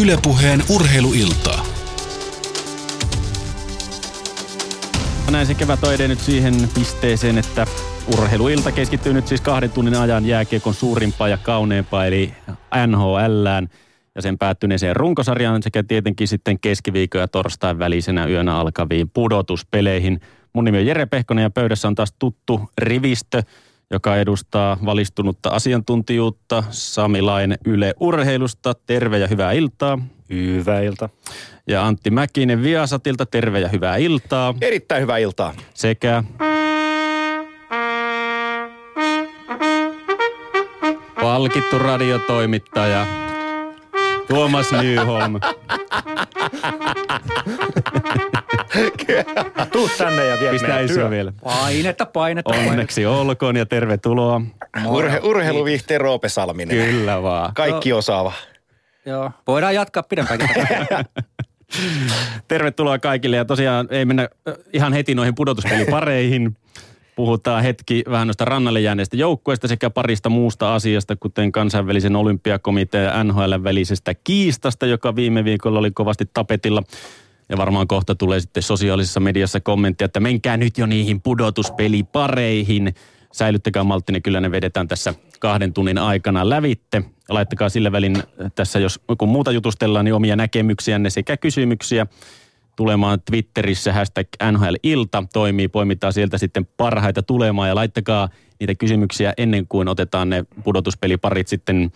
Ylepuheen urheiluiltaa. Näin se kevät on edennyt siihen pisteeseen, että urheiluilta keskittyy nyt siis kahden tunnin ajan jääkiekon suurimpaa ja kauneempaa, eli NHLään ja sen päättyneeseen runkosarjaan sekä tietenkin sitten keskiviikon ja torstain välisenä yönä alkaviin pudotuspeleihin. Mun nimi on Jere Pehkonen ja pöydässä on taas tuttu rivistö, joka edustaa valistunutta asiantuntijuutta. Sami Laine Yle Urheilusta, terve ja hyvää iltaa. Hyvää iltaa. Ja Antti Mäkinen Viasatilta, terve ja hyvää iltaa. Erittäin hyvää iltaa. Sekä palkittu radiotoimittaja Tuomas Nyholm. Tuu tänne ja vie Pistä meidän isoa vielä. Painetta, painetta, painetta. Onneksi olkoon ja tervetuloa. Urhe, urheiluviihteen Roope Salminen. Kyllä vaan. Kaikki osaava. Joo. Voidaan jatkaa pidempäänkin. Tervetuloa kaikille ja tosiaan ei mennä ihan heti noihin pudotuspelipareihin. Puhutaan hetki vähän noista rannalle jääneistä joukkueista sekä parista muusta asiasta, kuten kansainvälisen olympiakomitean ja NHL välisestä kiistasta, joka viime viikolla oli kovasti tapetilla. Ja varmaan kohta tulee sitten sosiaalisessa mediassa kommenttia, että menkää nyt jo niihin pudotuspelipareihin. Säilyttäkää malttinen, kyllä ne vedetään tässä kahden tunnin aikana lävitte. Laittakaa sillä välin tässä, jos kun muuta jutustellaan, niin omia näkemyksiänne sekä kysymyksiä tulemaan Twitterissä hashtag NHL-ilta toimii. Poimitaan sieltä sitten parhaita tulemaan ja laittakaa niitä kysymyksiä ennen kuin otetaan ne pudotuspeliparit sitten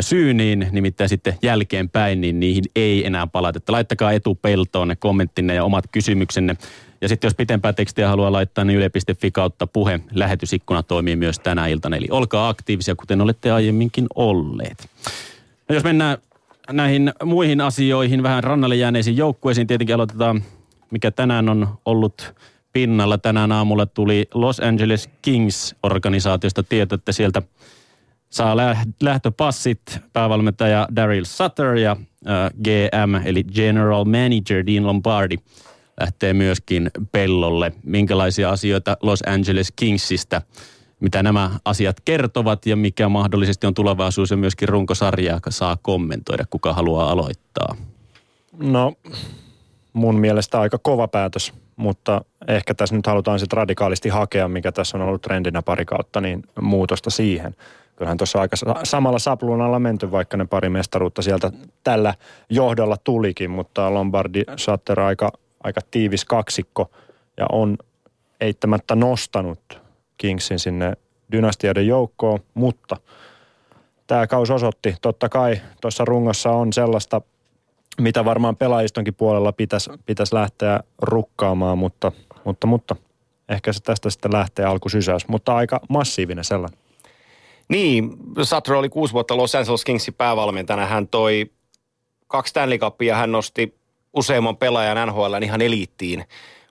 syyniin, nimittäin sitten jälkeenpäin, niin niihin ei enää palata. Että laittakaa etupeltoon ne kommenttinne ja omat kysymyksenne. Ja sitten jos pitempää tekstiä haluaa laittaa, niin yle.fi kautta puhe lähetysikkuna toimii myös tänä iltana. Eli olkaa aktiivisia, kuten olette aiemminkin olleet. No jos mennään näihin muihin asioihin, vähän rannalle jääneisiin joukkueisiin, tietenkin aloitetaan, mikä tänään on ollut pinnalla. Tänään aamulla tuli Los Angeles Kings-organisaatiosta tieto, että sieltä saa lä- lähtöpassit päävalmentaja Daryl Sutter ja GM eli General Manager Dean Lombardi lähtee myöskin pellolle. Minkälaisia asioita Los Angeles Kingsistä, mitä nämä asiat kertovat ja mikä mahdollisesti on tulevaisuus ja myöskin runkosarjaa saa kommentoida, kuka haluaa aloittaa. No, mun mielestä aika kova päätös, mutta ehkä tässä nyt halutaan sitten radikaalisti hakea, mikä tässä on ollut trendinä pari kautta, niin muutosta siihen. Kyllähän tuossa aika sa- samalla sapluunalla menty, vaikka ne pari mestaruutta sieltä tällä johdolla tulikin, mutta Lombardi Sutter aika, aika tiivis kaksikko ja on eittämättä nostanut Kingsin sinne dynastioiden joukkoon, mutta tämä kaus osoitti, totta kai tuossa rungossa on sellaista, mitä varmaan pelaajistonkin puolella pitäisi pitäis lähteä rukkaamaan, mutta, mutta, mutta ehkä se tästä sitten lähtee alkusysäys, mutta aika massiivinen sellainen. Niin, Sutter oli kuusi vuotta Los Angeles Kingsin päävalmentajana. Hän toi kaksi Stanley Cupia, hän nosti useamman pelaajan NHL ihan eliittiin.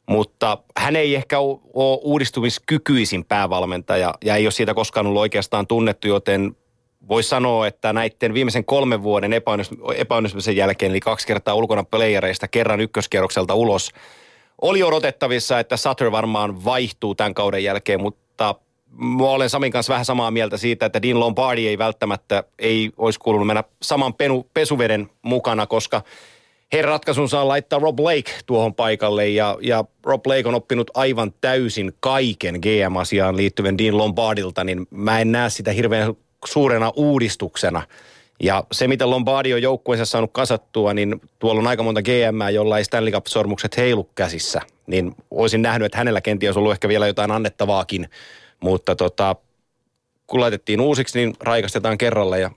Mutta hän ei ehkä ole uudistumiskykyisin päävalmentaja ja ei ole siitä koskaan ollut oikeastaan tunnettu, joten voisi sanoa, että näiden viimeisen kolmen vuoden epäonnistu- epäonnistumisen jälkeen, eli kaksi kertaa ulkona playereista, kerran ykköskierrokselta ulos, oli odotettavissa, että Sutter varmaan vaihtuu tämän kauden jälkeen, mutta mä olen Samin kanssa vähän samaa mieltä siitä, että Dean Lombardi ei välttämättä ei olisi kuulunut mennä saman penu, pesuveden mukana, koska heidän ratkaisunsa on laittaa Rob Blake tuohon paikalle ja, ja Rob Blake on oppinut aivan täysin kaiken GM-asiaan liittyvän Dean Lombardilta, niin mä en näe sitä hirveän suurena uudistuksena. Ja se, mitä Lombardi on joukkueessa saanut kasattua, niin tuolla on aika monta GM, jolla ei Stanley Cup-sormukset heilu käsissä. Niin olisin nähnyt, että hänellä kenties ollut ehkä vielä jotain annettavaakin. Mutta tota, kun laitettiin uusiksi, niin raikastetaan kerralla ja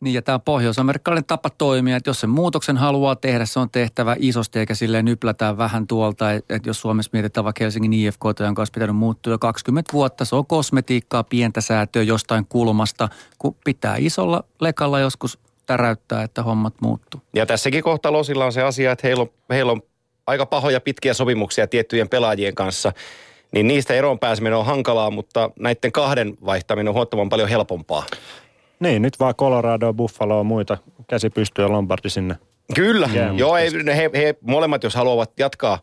Niin ja tämä on pohjois-amerikkalainen tapa toimia, että jos sen muutoksen haluaa tehdä, se on tehtävä isosti eikä silleen nyplätään vähän tuolta. Että jos Suomessa mietitään vaikka Helsingin IFK, jonka olisi pitänyt muuttua jo 20 vuotta, se on kosmetiikkaa, pientä säätöä jostain kulmasta, kun pitää isolla lekalla joskus täräyttää, että hommat muuttuu. Ja tässäkin kohtaa Losilla on se asia, että heillä on, heillä on aika pahoja pitkiä sopimuksia tiettyjen pelaajien kanssa. Niin niistä eroon pääseminen on hankalaa, mutta näiden kahden vaihtaminen on huomattavan paljon helpompaa. Niin, nyt vaan Colorado, Buffalo ja muita käsi pystyy ja Lombardi sinne. Kyllä, joo, ei, he, he molemmat, jos haluavat jatkaa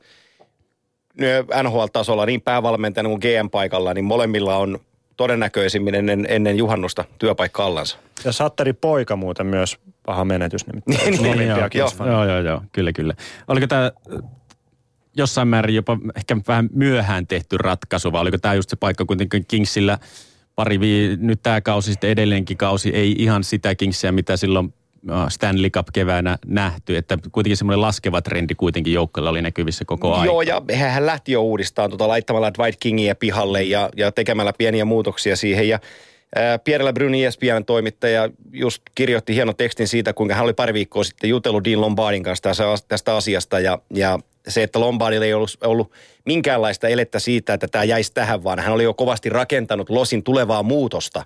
NHL-tasolla niin päävalmentajana kuin GM-paikalla, niin molemmilla on todennäköisimmin ennen, ennen juhannusta työpaikka allansa. Ja Satterin poika muuten myös paha menetys nimittäin. Niin, niin. Joo, joo, joo, kyllä, kyllä. Oliko tämä jossain määrin jopa ehkä vähän myöhään tehty ratkaisu, vai oliko tämä just se paikka kuitenkin Kingsillä pari vii, nyt tämä kausi sitten edelleenkin kausi, ei ihan sitä Kingsia, mitä silloin äh, Stanley Cup keväänä nähty, että kuitenkin semmoinen laskeva trendi kuitenkin joukkoilla oli näkyvissä koko ajan. Joo, ja hän lähti jo uudestaan tota, laittamalla Dwight Kingia pihalle ja, ja tekemällä pieniä muutoksia siihen. Ja ää, Pierre Bruni, ESPN toimittaja, just kirjoitti hienon tekstin siitä, kuinka hän oli pari viikkoa sitten jutellut Dean Lombardin kanssa tästä asiasta. Ja, ja se, että Lombardilla ei ollut, ollut minkäänlaista elettä siitä, että tämä jäisi tähän, vaan hän oli jo kovasti rakentanut Losin tulevaa muutosta.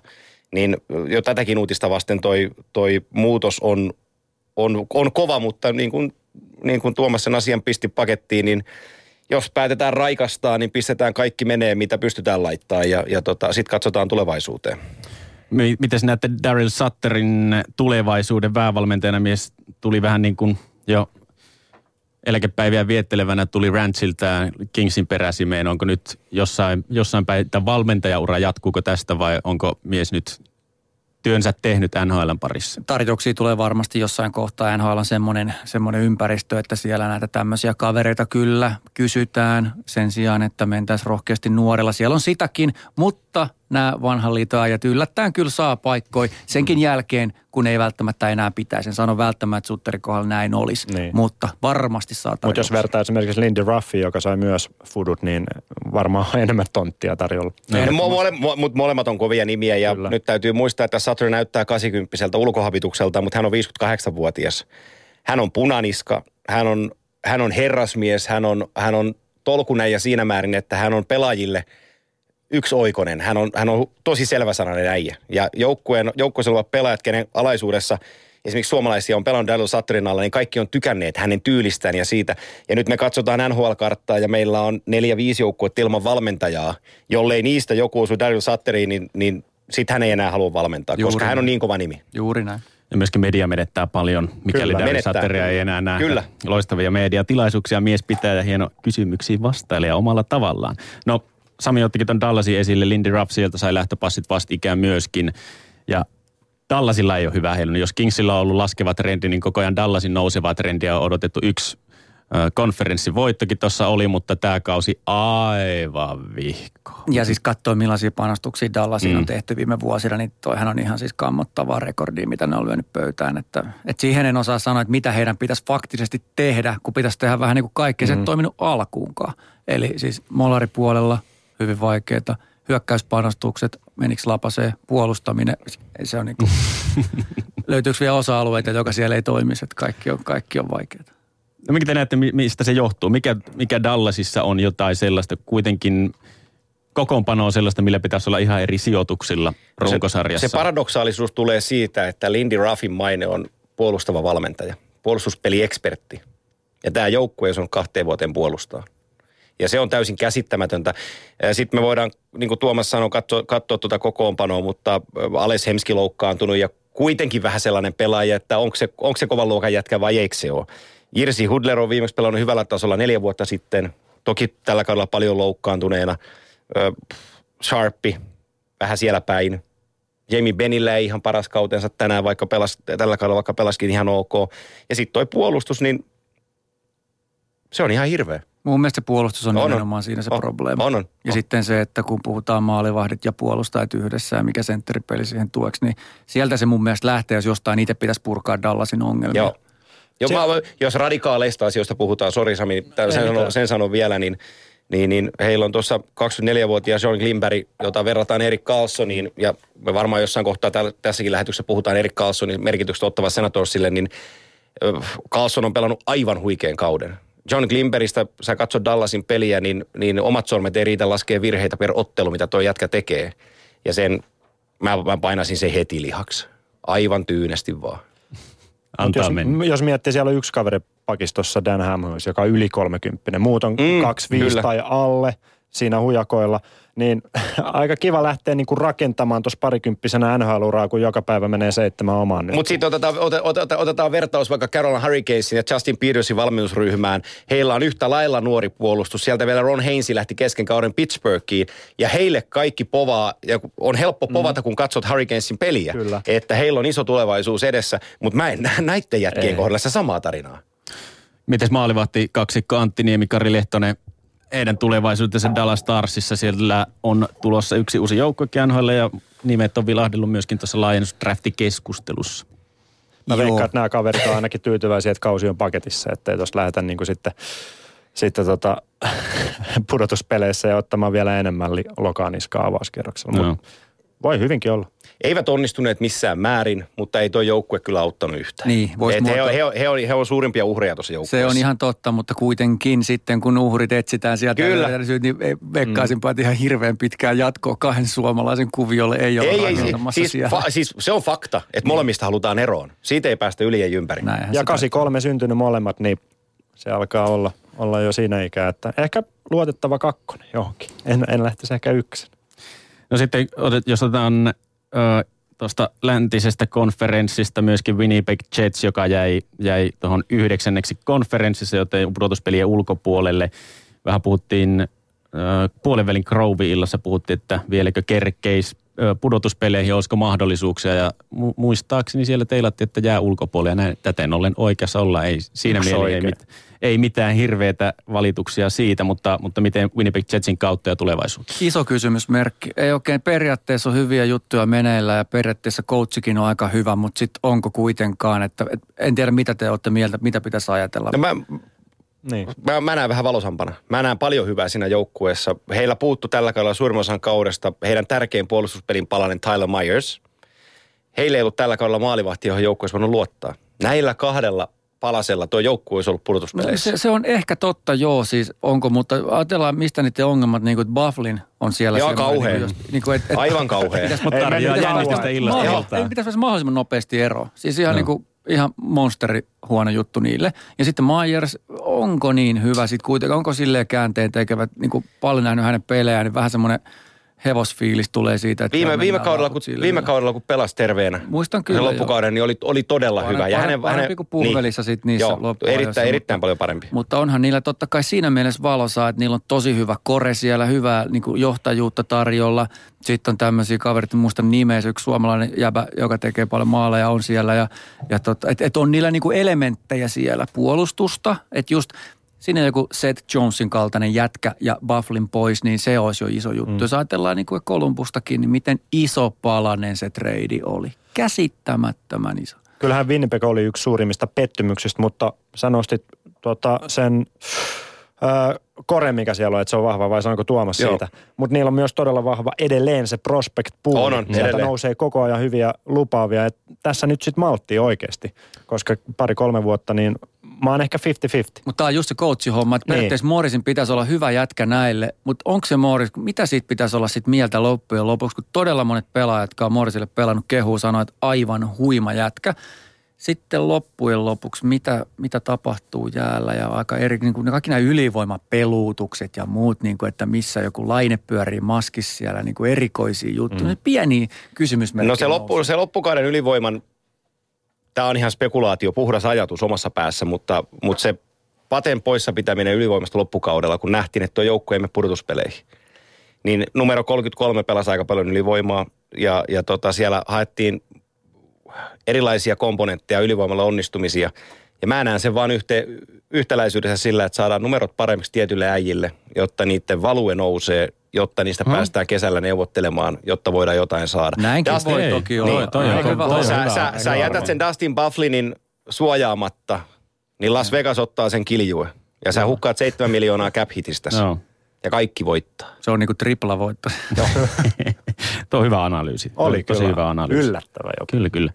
Niin jo tätäkin uutista vasten toi, toi muutos on, on, on kova, mutta niin kuin, niin kuin Tuomas sen asian pisti pakettiin, niin jos päätetään raikastaa, niin pistetään kaikki menee, mitä pystytään laittaa ja, ja tota, sitten katsotaan tulevaisuuteen. Miten näette Daryl Sutterin tulevaisuuden päävalmentajana mies tuli vähän niin kuin jo eläkepäiviä viettelevänä tuli Ranchilta Kingsin peräsimeen. Onko nyt jossain, jossain päin, tämä valmentajaura jatkuuko tästä vai onko mies nyt työnsä tehnyt NHLn parissa? tarjouksia tulee varmasti jossain kohtaa. NHL on semmoinen, semmoinen ympäristö, että siellä näitä tämmöisiä kavereita kyllä kysytään sen sijaan, että mentäisiin rohkeasti nuorella. Siellä on sitäkin, mutta nämä vanhan liiton ajat yllättäen kyllä saa paikkoja senkin jälkeen, kun ei välttämättä enää pitäisi. En sano välttämättä, että Sutterin kohdalla näin olisi, Niin. mutta varmasti saa Mutta jos vertaa esimerkiksi Lindy Ruffi, joka sai myös fudut, niin varmaan on enemmän tonttia tarjolla. No, mole, mo, mutta molemmat on kovia nimiä ja Kyllä. nyt täytyy muistaa, että Sutter näyttää 80 ulkohabitukselta, mutta hän on 58-vuotias. Hän on punaniska, hän on, hän on herrasmies, hän on, hän on tolkunen siinä määrin, että hän on pelaajille yksi oikonen. Hän on, hän on tosi selväsanainen äijä. Ja joukkueen, joukkueessa olevat pelaajat, kenen alaisuudessa esimerkiksi suomalaisia on pelannut Daryl Sutterin alla, niin kaikki on tykänneet hänen tyylistään ja siitä. Ja nyt me katsotaan NHL-karttaa ja meillä on neljä, viisi joukkuetta ilman valmentajaa. Jollei niistä joku osu Daryl Sutteriin, niin, niin sit hän ei enää halua valmentaa, Juuri koska hän on näin. niin kova nimi. Juuri näin. Ja myöskin media menettää paljon, mikäli Daryl. Sutteria ei enää nähdä. Kyllä. Loistavia mediatilaisuuksia mies pitää ja hieno kysymyksiin vastailee omalla tavallaan. No Sami ottikin ton Dallasin esille, Lindy Ruff sieltä sai lähtöpassit vastikään myöskin. Ja Dallasilla ei ole hyvä heilunut. Jos Kingsilla on ollut laskeva trendi, niin koko ajan Dallasin nousevaa trendiä on odotettu yksi konferenssivoittokin tuossa oli, mutta tämä kausi aivan vihko. Ja siis katsoi millaisia panostuksia Dallasin Mm. on tehty viime vuosina, niin toihan on ihan siis kammottavaa rekordia, mitä ne on lyönyt pöytään. Että, että siihen en osaa sanoa, että mitä heidän pitäisi faktisesti tehdä, kun pitäisi tehdä vähän niin kuin kaikkea. Se ei toiminut alkuunkaan. Eli siis molaripuolella hyvin vaikeaa. Hyökkäyspanostukset, menikö lapasee, puolustaminen, se on niin kuin, löytyykö vielä osa-alueita, joka siellä ei toimisi, että kaikki on, kaikki on vaikeaa. No mikä te näette, mi- mistä se johtuu? Mikä, mikä Dallasissa on jotain sellaista, kuitenkin kokoonpano on sellaista, millä pitäisi olla ihan eri sijoituksilla runkosarjassa? Se, se paradoksaalisuus tulee siitä, että Lindy Ruffin maine on puolustava valmentaja, puolustuspeliekspertti. Ja tämä joukkue on kahteen vuoteen puolustaa. Ja se on täysin käsittämätöntä. Sitten me voidaan, niin kuin Tuomas sanoi, katsoa, katsoa tuota kokoonpanoa, mutta Ales Hemski loukkaantunut ja kuitenkin vähän sellainen pelaaja, että onko se, onko se kovan luokan jätkä vai eikö se ole. Jirsi Hudler on viimeksi pelannut hyvällä tasolla neljä vuotta sitten. Toki tällä kaudella paljon loukkaantuneena. Ö, Sharppi, vähän siellä päin. Jamie Benillä ei ihan paras kautensa tänään, vaikka pelas, tällä kaudella vaikka pelaskin ihan ok. Ja sitten toi puolustus, niin se on ihan hirveä. Mun mielestä se puolustus on, On, on. nimenomaan siinä se On, probleema. on, on. Ja On. sitten se, että kun puhutaan maalivahdit ja puolustajat yhdessä ja mikä sentteripeli siihen tueksi, niin sieltä se mun mielestä lähtee, jos jostain itse pitäisi purkaa Dallasin ongelmia. Joo. Jo, mä, jos radikaaleista asioista puhutaan, sori Sami, sen, sanon, sen sanon vielä, niin, niin, niin heillä on tuossa 24-vuotias John Glimberg, jota verrataan Erik Carlsoniin, ja me varmaan jossain kohtaa täällä, tässäkin lähetyksessä puhutaan Erik Carlsonin merkityksestä ottava Senatorsille, niin Carlson on pelannut aivan huikean kauden. John Glimberistä, sä katsot Dallasin peliä, niin, niin omat sormet ei riitä laskea virheitä per ottelu, mitä tuo jätkä tekee. Ja sen, mä, mä painasin sen heti lihaksi. Aivan tyynesti vaan. Antaa jos, mennä. jos miettii, siellä on yksi kaveri pakistossa, Dan Hamhuis, joka on yli 30. Muut on Mm, 25 kyllä. tai alle siinä hujakoilla. Niin aika kiva lähteä niin kuin rakentamaan tuossa parikymppisenä NHL-uraa, kun joka päivä menee seitsemän omaan. Mutta sitten otetaan, otetaan, otetaan vertaus vaikka Carolina Hurricanesin ja Justin Petersin valmennusryhmään. Heillä on yhtä lailla nuori puolustus. Sieltä vielä Ron Hainsi lähti kesken kauden Pittsburghiin. Ja heille kaikki povaa, ja on helppo povata, mm. kun katsot Hurricanesin peliä. Kyllä. Että heillä on iso tulevaisuus edessä. Mutta mä en näe näiden jätkien kohdalla sitä samaa tarinaa. Mites maalivahti kaksikko Antti Niemi, Kari Lehtonen, heidän tulevaisuutensa Dallas Starsissa. Siellä on tulossa yksi uusi joukko ja nimet on vilahdellut myöskin tuossa laajennusdraftikeskustelussa. Mä veikkaan, että nämä kaverit on ainakin tyytyväisiä, että kausi on paketissa, ettei tuossa lähdetä niin kuin sitten, sitten tota, pudotuspeleissä ja ottamaan vielä enemmän lokaaniskaa avauskierroksella. No. Voi hyvinkin olla. Eivät onnistuneet missään määrin, mutta ei tuo joukkue kyllä auttanut yhtään. Niin, Et he, he, he, he, on, he on suurimpia uhreja tuossa joukkueessa. Se on ihan totta, mutta kuitenkin sitten kun uhrit etsitään sieltä, kyllä. niin veikkaisinpa, että ihan hirveän pitkään jatkoa kahden suomalaisen kuviolle ei ole ei, ei, siis, fa, siis se on fakta, että niin. molemmista halutaan eroon. Siitä ei päästä yli ja ympäri. Näinhän ja 83 syntynyt molemmat, niin se alkaa olla, olla jo siinä ikää, että ehkä luotettava kakkonen johonkin. En, en lähtisi ehkä yksin. No sitten, jos otetaan tuosta läntisestä konferenssista myöskin Winnipeg Jets, joka jäi, jäi tuohon yhdeksänneksi konferenssissa, joten pudotuspelien ulkopuolelle. Vähän puhuttiin äh, puolenvälin Grove-illassa, puhuttiin, että vieläkö kerkeis pudotuspeleihin, olisiko mahdollisuuksia. Ja mu- muistaakseni siellä teilatti, että jää ulkopuolelle ja näin täten ollen oikeassa olla. Ei siinä mielessä ei, mit, ei mitään hirveitä valituksia siitä, mutta, mutta miten Winnipeg Jetsin kautta ja tulevaisuutta? Iso kysymysmerkki. Ei oikein periaatteessa on hyviä juttuja meneillä ja periaatteessa coachikin on aika hyvä, mutta sitten onko kuitenkaan, että et, en tiedä mitä te olette mieltä, mitä pitäisi ajatella. No mä, niin. Mä, mä näen vähän valosampana. Mä näen paljon hyvää siinä joukkueessa. Heillä puuttu tällä kaudella suurimman osan kaudesta heidän tärkein puolustuspelin palanen Tyler Myers. Heillä ei ollut tällä kaudella maalivahti, johon joukkueessa voinut luottaa. Näillä kahdella palasella tuo joukkue olisi ollut pudotuspeleissä. No, se, se, on ehkä totta, joo, siis onko, mutta ajatellaan, mistä niiden ongelmat, niin kuin, Bufflin on siellä. Joo, kauhean. Niin, niin kuin, et, et, Aivan kauhean. Pitäisi, mutta tarjoaa jännitystä illasta. Ei pitäisi päästä mahdollisimman nopeasti ero. Siis ihan no. niin kuin, ihan monsteri huono juttu niille. Ja sitten Myers, onko niin hyvä sitten kuitenkaan, onko silleen käänteen tekevät, niin kuin paljon nähnyt hänen pelejään, niin vähän semmoinen – hevosfiilis tulee siitä, että viime, viime, kaudella, kun, viime kaudella, kun pelasi terveenä, Muistan kyllä, loppukauden, niin oli, oli todella parempi, hyvä. Ja hänen, parempi hänen, kuin puhvelissa niin, sitten niissä joo, erittäin, erittäin paljon parempi. Mutta onhan niillä totta kai siinä mielessä valossa, että niillä on tosi hyvä kore siellä, hyvää niin kuin johtajuutta tarjolla. Sitten on tämmöisiä kaverit, muista nimeä, yksi suomalainen jäbä, joka tekee paljon maaleja, on siellä. Ja, ja tota, että et on niillä niin kuin elementtejä siellä, puolustusta, että just sinne joku Seth Jonesin kaltainen jätkä ja Bufflin pois, niin se olisi jo iso juttu. Mm. Jos ajatellaan niin kuin Kolumbustakin, niin miten iso palanen se trade oli. Käsittämättömän iso. Kyllähän Winnipeg oli yksi suurimmista pettymyksistä, mutta sä nostit tuota, sen ö, kore, mikä siellä on, että se on vahva, vai sanonko Tuomas Joo. siitä. Mutta niillä on myös todella vahva edelleen se prospect pool. On, on, Sieltä edelleen. nousee koko ajan hyviä lupaavia. Et tässä nyt sitten malttia oikeasti, koska pari-kolme vuotta, niin mä oon ehkä 50-50. Mutta tämä on just se coaching-homma, että niin. periaatteessa Morrisin pitäisi olla hyvä jätkä näille, mutta onko se Morris, mitä siitä pitäisi olla sitten mieltä loppujen lopuksi, kun todella monet pelaajat, jotka on Morrisille pelannut kehuu, sanoo, että aivan huima jätkä. Sitten loppujen lopuksi, mitä, mitä tapahtuu jäällä ja aika eri, niin kuin kaikki nämä ylivoimapeluutukset ja muut, niin kuin, että missä joku laine pyörii maskissa siellä, niin kuin erikoisia juttuja. Mm. Pieni kysymysmerkki. No se, loppu, se loppukauden ylivoiman tämä on ihan spekulaatio, puhdas ajatus omassa päässä, mutta, mutta se paten poissa pitäminen ylivoimasta loppukaudella, kun nähtiin, että tuo joukko ei pudotuspeleihin. Niin numero 33 pelasi aika paljon ylivoimaa ja, ja tota, siellä haettiin erilaisia komponentteja ylivoimalla onnistumisia. Ja mä näen sen vaan yhte, yhtäläisyydessä sillä, että saadaan numerot paremmiksi tietyille äijille, jotta niiden value nousee jotta niistä hmm. päästään kesällä neuvottelemaan, jotta voidaan jotain saada. Näinkin Dustin, voi toki olla. Niin, toi, toi, toi, sä, sä, sä jätät sen Dustin Bufflinin suojaamatta, niin Las Vegas ottaa sen kiljue. Ja sä hukkaat 7 miljoonaa cap hitistä. No. Ja kaikki voittaa. Se on niinku tripla voitto. Tuo on hyvä analyysi. Oli tosi kyllä. hyvä analyysi. Yllättävä joku. Kyllä, kyllä.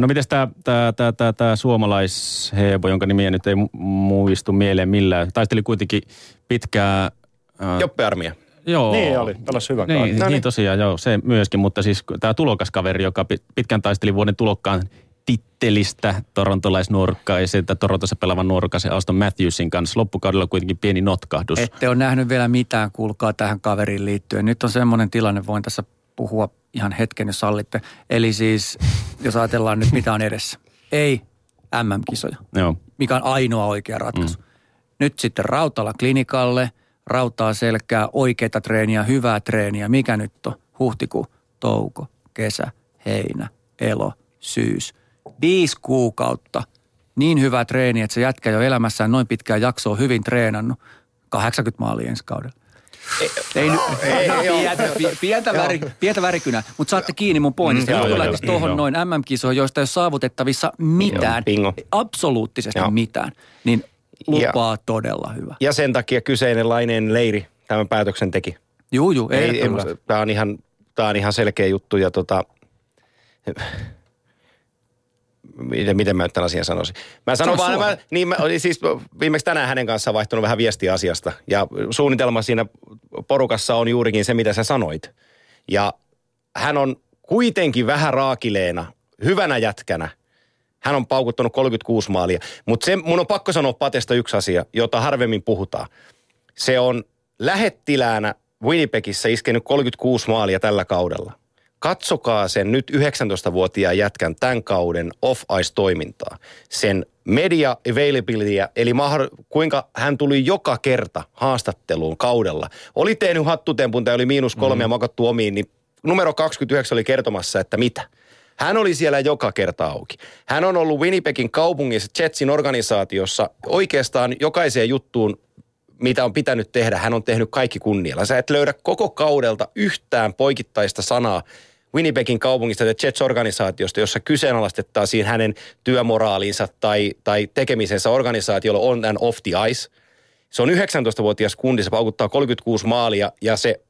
No miten tämä tää, tää, tää, tää suomalaishebo, jonka nimiä nyt ei muistu mieleen millään, taisteli kuitenkin pitkää... Joppe Armia. Joo. Niin oli, pelasi hyvä niin, no niin, niin, tosiaan, joo, se myöskin, mutta siis tämä tulokaskaveri, joka pitkän taisteli vuoden tulokkaan tittelistä torontolaisnuorukkaisen Torontossa pelaavan nuorukaisen Auston Matthewsin kanssa. Loppukaudella kuitenkin pieni notkahdus. Ette ole nähnyt vielä mitään, kuulkaa tähän kaveriin liittyen. Nyt on semmoinen tilanne, voin tässä puhua ihan hetken, jos sallitte. Eli siis, jos ajatellaan nyt mitä on edessä. Ei MM-kisoja, Joo. mikä on ainoa oikea ratkaisu. Mm. Nyt sitten Rautala klinikalle, rautaa selkää, oikeita treeniä, hyvää treeniä. Mikä nyt on? Huhtikuu, touko, kesä, heinä, elo, syys. Viisi kuukautta. Niin hyvä treeni, että se jätkä jo elämässään noin pitkään jaksoa hyvin treenannut. 80 maalia ensi kaudella. Ei, nyt, no, pientä, pi- pientä, väri, pientä värikynää, mutta saatte kiinni mun pointista. Mm, joo, lähtisi tuohon noin MM-kisoihin, joista ei ole saavutettavissa mitään, Joo, absoluuttisesti Joo. mitään, niin lupaa todella hyvä. Ja sen takia kyseinen lainen leiri tämän päätöksen teki. Juu, juu, Ei, ehdottomasti. tämä, on ihan, tämä on ihan selkeä juttu ja tota, miten, miten mä nyt tämän asian sanoisin. Mä sanon Sano vaan, mä, niin mä siis viimeksi tänään hänen kanssaan vaihtunut vähän viestiä asiasta. Ja suunnitelma siinä porukassa on juurikin se, mitä sä sanoit. Ja hän on kuitenkin vähän raakileena, hyvänä jätkänä. Hän on paukuttanut 36 maalia. Mutta se, mun on pakko sanoa Patesta yksi asia, jota harvemmin puhutaan. Se on lähettiläänä Winnipegissä iskenyt 36 maalia tällä kaudella. Katsokaa sen nyt 19-vuotiaan jätkän tämän kauden off-ice-toimintaa. Sen media availabilityä, eli mahdoll- kuinka hän tuli joka kerta haastatteluun kaudella. Oli tehnyt hattutempun tai oli miinus kolme mm. ja makattu omiin, niin numero 29 oli kertomassa, että mitä. Hän oli siellä joka kerta auki. Hän on ollut Winnipegin kaupungissa, Jetsin organisaatiossa, oikeastaan jokaiseen juttuun mitä on pitänyt tehdä, hän on tehnyt kaikki kunnialla. Sä et löydä koko kaudelta yhtään poikittaista sanaa Winnipegin kaupungista ja Jets-organisaatiosta, jossa kyseenalaistettaisiin hänen työmoraaliinsa tai, tai tekemisensä organisaatiolla on and off the ice. Se on 19-vuotias kundi, se paukuttaa 36 maalia ja se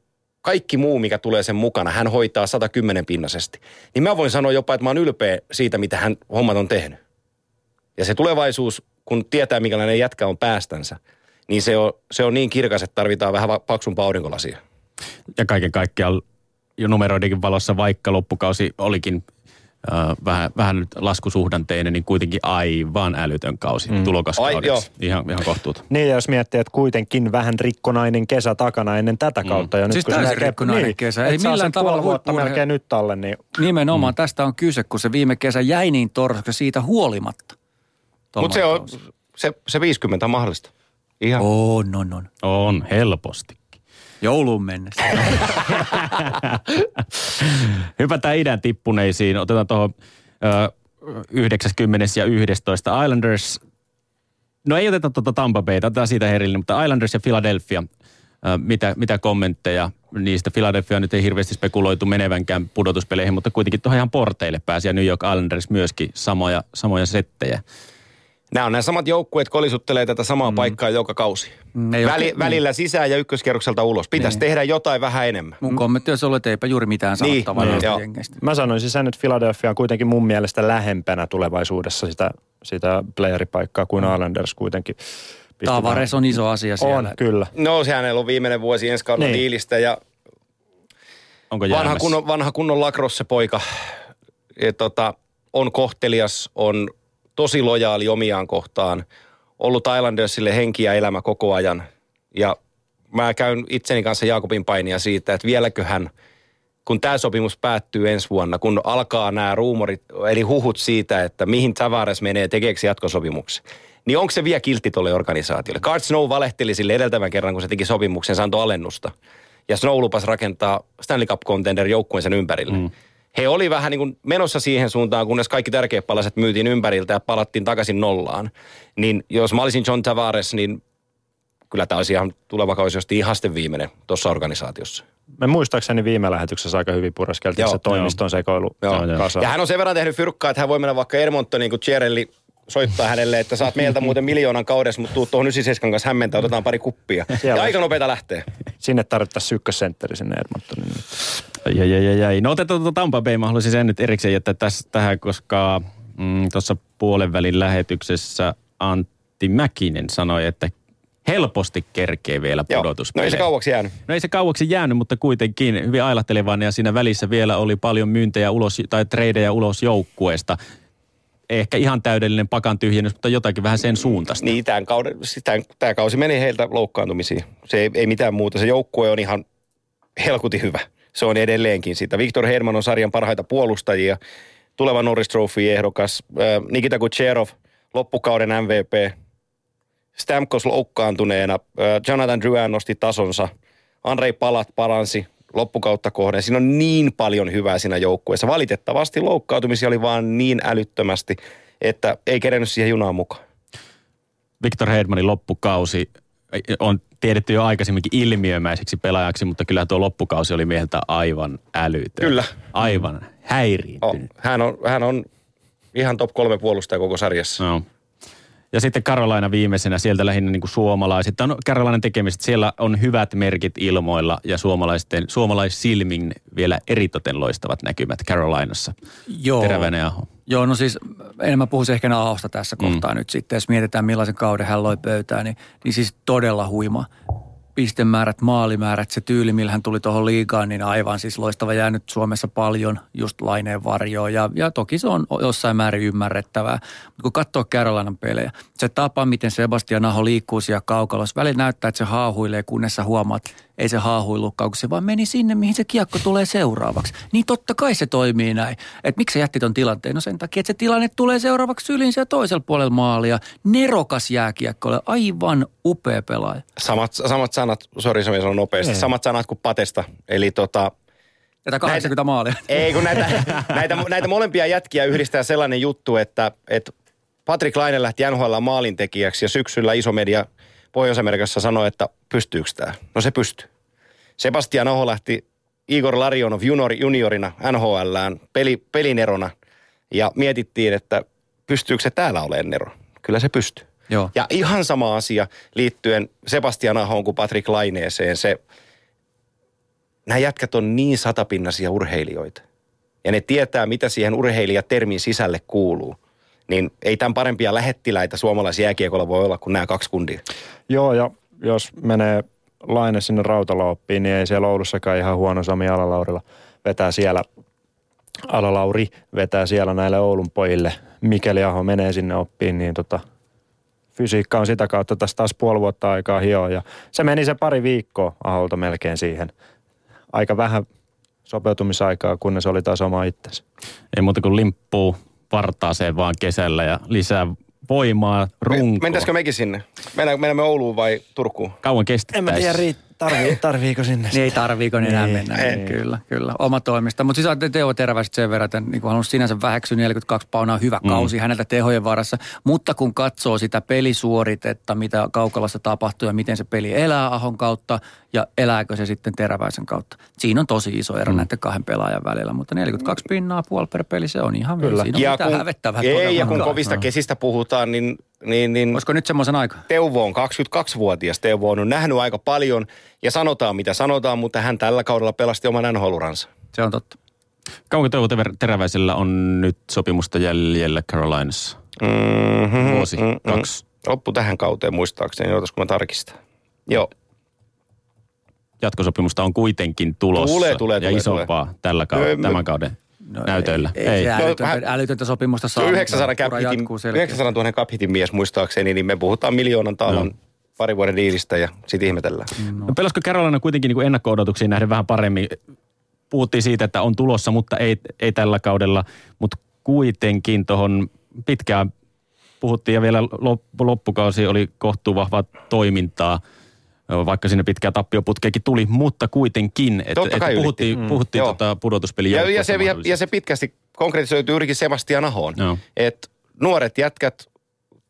kaikki muu, mikä tulee sen mukana, hän hoitaa 110 pinnasesti. Niin mä voin sanoa jopa, että mä oon ylpeä siitä, mitä hän hommat on tehnyt. Ja se tulevaisuus, kun tietää, minkälainen jätkä on päästänsä, niin se on, se on niin kirkas, että tarvitaan vähän paksumpaa aurinkolasia. Ja kaiken kaikkiaan jo numeroidenkin valossa, vaikka loppukausi olikin äh, vähän, vähän nyt laskusuhdanteinen, niin kuitenkin aivan älytön kausi mm. tulokaskaudeksi. Ihan, ihan kohtuuta. Niin, ja jos miettii, että kuitenkin vähän rikkonainen kesä takana ennen tätä kautta. Ja nyt, Siis kun se täysin näkee- rikkonainen kesä. Ei millään tavalla vuotta huippu- melkein nyt alle, niin Nimenomaan mm. tästä on kyse, kun se viime kesä jäi niin torsoksi siitä huolimatta. Mutta se on, se, se 50 on mahdollista. Ihan. On, on, on. On helposti. Jouluun mennessä. Hypätään idän tippuneisiin. Otetaan tuohon ö, 90 ja 11 Islanders. No ei oteta tuota Tampa Bayta, otetaan siitä herillinen, mutta Islanders ja Philadelphia. Ö, mitä, mitä kommentteja niistä? Philadelphia nyt ei hirveästi spekuloitu menevänkään pudotuspeleihin, mutta kuitenkin tuohon ihan porteille pääsi ja New York Islanders myöskin samoja, samoja settejä. Nämä on nämä samat joukkueet kolisuttelee tätä samaa mm. paikkaa joka kausi. Mm, ei Väli, oikein- välillä sisään ja ykköskerrokselta ulos. Pitäisi Niin. tehdä jotain vähän enemmän. Mun kommentti olisi ollut, että eipä juuri mitään sanottavaa Niin, jengeistä. mä sanoisin sen, että Philadelphia on kuitenkin mun mielestä lähempänä tulevaisuudessa sitä, sitä playeripaikkaa kuin Islanders kuitenkin. Tavares on iso asia siellä. On, kyllä. No sehän hänellä on viimeinen vuosi ensi kaudella Niin. diilistä ja Onko vanha kunnon, vanha kunnon lakrosse poika ja tota, on kohtelias, on tosi lojaali omiaan kohtaan, ollut Islandersille henki ja elämä koko ajan. Ja mä käyn itseni kanssa Jaakobin painia siitä, että vieläkö hän, kun tämä sopimus päättyy ensi vuonna, kun alkaa nämä ruumorit, eli huhut siitä, että mihin Tavares menee tekeeksi jatkosopimuksen, niin onko se vielä kiltti tuolle organisaatiolle? Card Snow valehteli sille edeltävän kerran, kun se teki sopimuksen, se antoi alennusta. Ja Snow lupas rakentaa Stanley Cup Contender joukkueen sen ympärille. Mm. He oli vähän niin kuin menossa siihen suuntaan, kunnes kaikki tärkeät palaset myytiin ympäriltä ja palattiin takaisin nollaan. Niin jos mä olisin John Tavares, niin kyllä tämä olisi ihan tuleva kausi josti ihan sitten viimeinen tuossa organisaatiossa. Me muistaakseni viime lähetyksessä aika hyvin pureskeltiin Joo, se toimiston sekoilu Joo. Ja hän on sen verran tehnyt fyrkkaa, että hän voi mennä vaikka Edmontoniin, kun Thierrelli soittaa hänelle, että saat meiltä muuten miljoonan kaudessa, mutta tuu tuohon 97 kanssa hämmentää, otetaan pari kuppia. Siellä ja aika nopeita lähtee. Sinne tarvittaisiin ykkössentteri sinne Edmontoniin. Jäi, jäi, jäi. No otetaan tuota Tampa Bay. Mä haluaisin sen nyt erikseen jättää tässä, tähän, koska mm, tuossa puolen välin lähetyksessä Antti Mäkinen sanoi, että helposti kerkee vielä Joo. No ei se kauaksi jäänyt. No ei se kauaksi jäänyt, mutta kuitenkin hyvin ailahtelevan ja siinä välissä vielä oli paljon myyntejä ulos tai treidejä ulos joukkueesta. Ehkä ihan täydellinen pakan tyhjennys, mutta jotakin vähän sen suuntaista. Niin, tämän kauden, siis tämän, tämä kausi meni heiltä loukkaantumisiin. Se ei, ei mitään muuta. Se joukkue on ihan helkutin hyvä. Se on edelleenkin sitä. Viktor Herman on sarjan parhaita puolustajia. Tuleva Norris Trophy-ehdokas. Nikita Kucherov, loppukauden MVP. Stamkos loukkaantuneena. Jonathan Drouin nosti tasonsa. Andrei Palat paransi loppukautta kohden. Siinä on niin paljon hyvää siinä joukkueessa. Valitettavasti loukkaantumisia oli vaan niin älyttömästi, että ei kerennyt siihen junaan mukaan. Victor Hedmanin loppukausi on tiedetty jo aikaisemminkin ilmiömäiseksi pelaajaksi, mutta kyllä tuo loppukausi oli mieheltä aivan älytön. Kyllä. Aivan häiriintynyt. Oh, hän, on, hän on ihan top kolme puolustaja koko sarjassa. No. Ja sitten Karolaina viimeisenä, sieltä lähinnä niin kuin suomalaiset. On Karolainen tekemistä, siellä on hyvät merkit ilmoilla ja suomalaisten, suomalaissilmin vielä eritoten loistavat näkymät Carolinassa. Joo. Teräväinen Aho. Joo, no siis enemmän puhuisin ehkä Ahosta tässä kohtaa mm. nyt sitten. Jos mietitään millaisen kauden hän loi pöytään, niin, niin siis todella huima pistemäärät, maalimäärät, se tyyli, millä hän tuli tuohon liigaan, niin aivan siis loistava jäänyt Suomessa paljon just laineen varjoon. Ja, ja toki se on jossain määrin ymmärrettävää. Mutta kun katsoo Carolinan pelejä, se tapa, miten Sebastian Aho liikkuu siellä kaukalossa, välillä näyttää, että se haahuilee, kunnes sä huomaat, ei se se vaan meni sinne, mihin se kiekko tulee seuraavaksi. Niin totta kai se toimii näin. Että miksi se jätti ton tilanteen? No sen takia, että se tilanne tulee seuraavaksi syliin siellä toisella puolella maalia. Nerokas jääkiekko, aivan upea pelaaja. Samat, samat sanat, sori se sanon nopeasti, ei. samat sanat kuin Patesta. Eli tota, Tätä 80 näitä, maalia. Ei, kun näitä, näitä, näitä molempia jätkiä yhdistää sellainen juttu, että, että Patrick Laine lähti NHL maalintekijäksi ja syksyllä iso media Pohjois-Amerikassa sanoi, että pystyykö tämä? No se pystyy. Sebastian Aho lähti Igor Larionov junior, juniorina NHLään peli, pelinerona ja mietittiin, että pystyykö se täällä olemaan nero. Kyllä se pystyy. Joo. Ja ihan sama asia liittyen Sebastian Ahoon kuin Patrick Laineeseen. Se, nämä jätkät on niin satapinnaisia urheilijoita. Ja ne tietää, mitä siihen urheilijatermin sisälle kuuluu niin ei tämän parempia lähettiläitä suomalaisia jääkiekolla voi olla kuin nämä kaksi kundia. Joo, ja jos menee Laine sinne Rautalaoppiin, niin ei siellä Oulussakaan ihan huono Sami Alalaurilla vetää siellä, Alalauri vetää siellä näille Oulun pojille. Mikäli Aho menee sinne oppiin, niin tota, fysiikka on sitä kautta tässä taas puoli vuotta aikaa hioa. Ja se meni se pari viikkoa Aholta melkein siihen. Aika vähän sopeutumisaikaa, kunnes oli taas oma itsensä. Ei muuta kuin limppuu partaaseen vaan kesällä ja lisää voimaa, runkoa. Mentäisikö mekin sinne? Mennään, mennään me Ouluun vai Turkuun? Kauan kestettäisiin. En mä tiedä, riittää Tarvii, tarviiko sinne Niin ei tarviiko niin enää mennä. Ei. Kyllä, kyllä. Oma toimista. Mutta siis Teo Teräväiset sen verran, että niin halunnut sinänsä vähäksy 42 paunaa hyvä mm. kausi häneltä tehojen varassa. Mutta kun katsoo sitä pelisuoritetta, mitä Kaukalassa tapahtuu ja miten se peli elää Ahon kautta ja elääkö se sitten Teräväisen kautta. Siinä on tosi iso ero mm. näiden kahden pelaajan välillä, mutta 42 pinnaa puoli per peli, se on ihan Kyllä. Siinä on ja kun, hävettävää. Ei, ja kun kovista no. kesistä puhutaan, niin niin, niin Olisiko nyt semmoisen aika? Teuvo on 22-vuotias. Teuvo on nähnyt aika paljon ja sanotaan mitä sanotaan, mutta hän tällä kaudella pelasti oman nhl Se on totta. Kauanko Teuvo Teräväisellä on nyt sopimusta jäljellä Carolinassa? Mm-hmm, Vuosi, mm-hmm. kaksi. Loppu tähän kauteen muistaakseni, otaisiko mä tarkistaa. Joo. Jatkosopimusta on kuitenkin tulossa tulee, tulee, ja tulee, isompaa tulee. tällä kauden, tämän kauden no, näytöillä. Ei, ei. ei. älytöntä, no, älytöntä sopimusta saa. 900, cap 900 000 cap mies muistaakseni, niin me puhutaan miljoonan taalan no. pari vuoden diilistä ja sitten ihmetellään. No. no pelasko Carolina kuitenkin niin ennakko-odotuksiin nähden vähän paremmin? Puhuttiin siitä, että on tulossa, mutta ei, ei tällä kaudella. Mutta kuitenkin tuohon pitkään puhuttiin ja vielä loppukausi oli kohtuu vahvaa toimintaa – vaikka sinne pitkää tappioputkeekin tuli, mutta kuitenkin, että et puhuttiin, mm. puhuttiin tota pudotuspelin ja, ja, se, ja, ja se pitkästi konkretisoituu juurikin Sebastian Ahoon. No. Että nuoret jätkät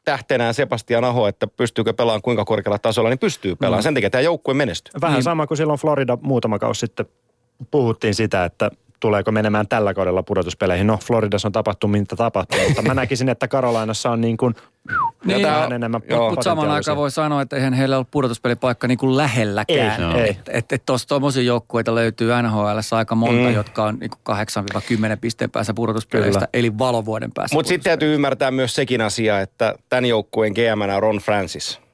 tähtenään Sebastian Aho, että pystyykö pelaamaan kuinka korkealla tasolla, niin pystyy pelaamaan. Mm. Sen takia tämä joukkue menestyy. Vähän niin. sama kuin silloin Florida muutama kausi sitten puhuttiin sitä, että tuleeko menemään tällä kaudella pudotuspeleihin. No, Floridassa on tapahtunut, mitä tapahtuu, mutta mä näkisin, että Karolainassa on niin kuin niin, vähän enemmän Mutta saman aikaan voi sanoa, että eihän heillä ole pudotuspelipaikka niin kuin lähelläkään. Ei, no. Että et, et tuossa tuommoisia joukkueita löytyy NHL aika monta, mm. jotka on niin 8-10 pisteen päässä pudotuspeleistä, Kyllä. eli valovuoden päässä. Mutta sitten täytyy ymmärtää myös sekin asia, että tämän joukkueen GM on Ron Francis.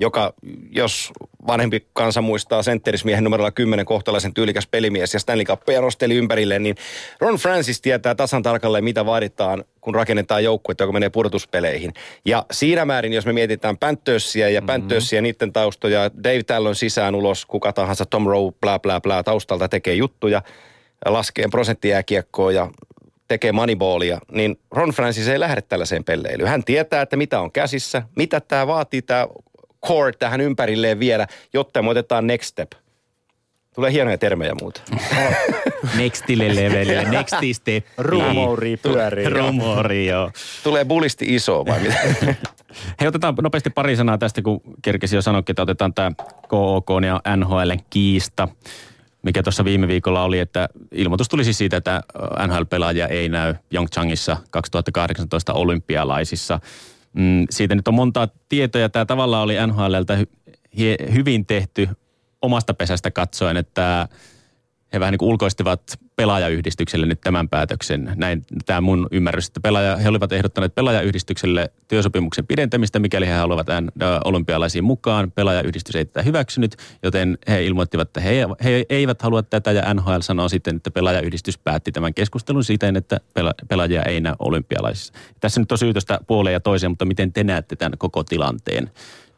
Joka, jos vanhempi kansa muistaa sentterismiehen numerolla 10 kohtalaisen tyylikäs pelimies ja Stanley Cupia nosteli ympärilleen, niin Ron Francis tietää tasan tarkalleen, mitä vaaditaan, kun rakennetaan joukkue, joka menee pudotuspeleihin. Ja siinä määrin, jos me mietitään Panthersia ja mm-hmm. Panthersia, niiden taustoja, Dave Tallon sisään ulos, kuka tahansa, Tom Rowe, bla bla bla, taustalta tekee juttuja, laskee prosenttijääkiekkoa ja tekee moneyballia, niin Ron Francis ei lähde tällaiseen pelleilyyn. Hän tietää, että mitä on käsissä, mitä tämä vaatii, tämä core tähän ympärilleen vielä, jotta me otetaan next step. Tulee hienoja termejä muuta. Nextille levelille, nexti step. Rumori pyörii. Rumori, joo. Tulee bullisti iso vai mitä? Hei, otetaan nopeasti pari sanaa tästä, kun kerkesi jo sanoikin, että otetaan tämä KOK ja NHL kiista mikä tuossa viime viikolla oli, että ilmoitus tuli siis siitä, että NHL-pelaajia ei näy Pyeongchangissa 2018 olympialaisissa. Mm, siitä nyt on montaa tietoja. Tämä tavallaan oli NHLltä hy- hyvin tehty omasta pesästä katsoen, että he vähän niin kuin ulkoistivat pelaajayhdistykselle nyt tämän päätöksen. Näin tämä mun ymmärrys, että pelaaja, he olivat ehdottaneet pelaajayhdistykselle työsopimuksen pidentämistä, mikäli he haluavat olympialaisiin mukaan. Pelaajayhdistys ei tätä hyväksynyt, joten he ilmoittivat, että he, he eivät halua tätä ja NHL sanoo sitten, että pelaajayhdistys päätti tämän keskustelun siten, että pela, pelaajia ei näy olympialaisissa. Tässä nyt on syytöstä puoleen ja toiseen, mutta miten te näette tämän koko tilanteen?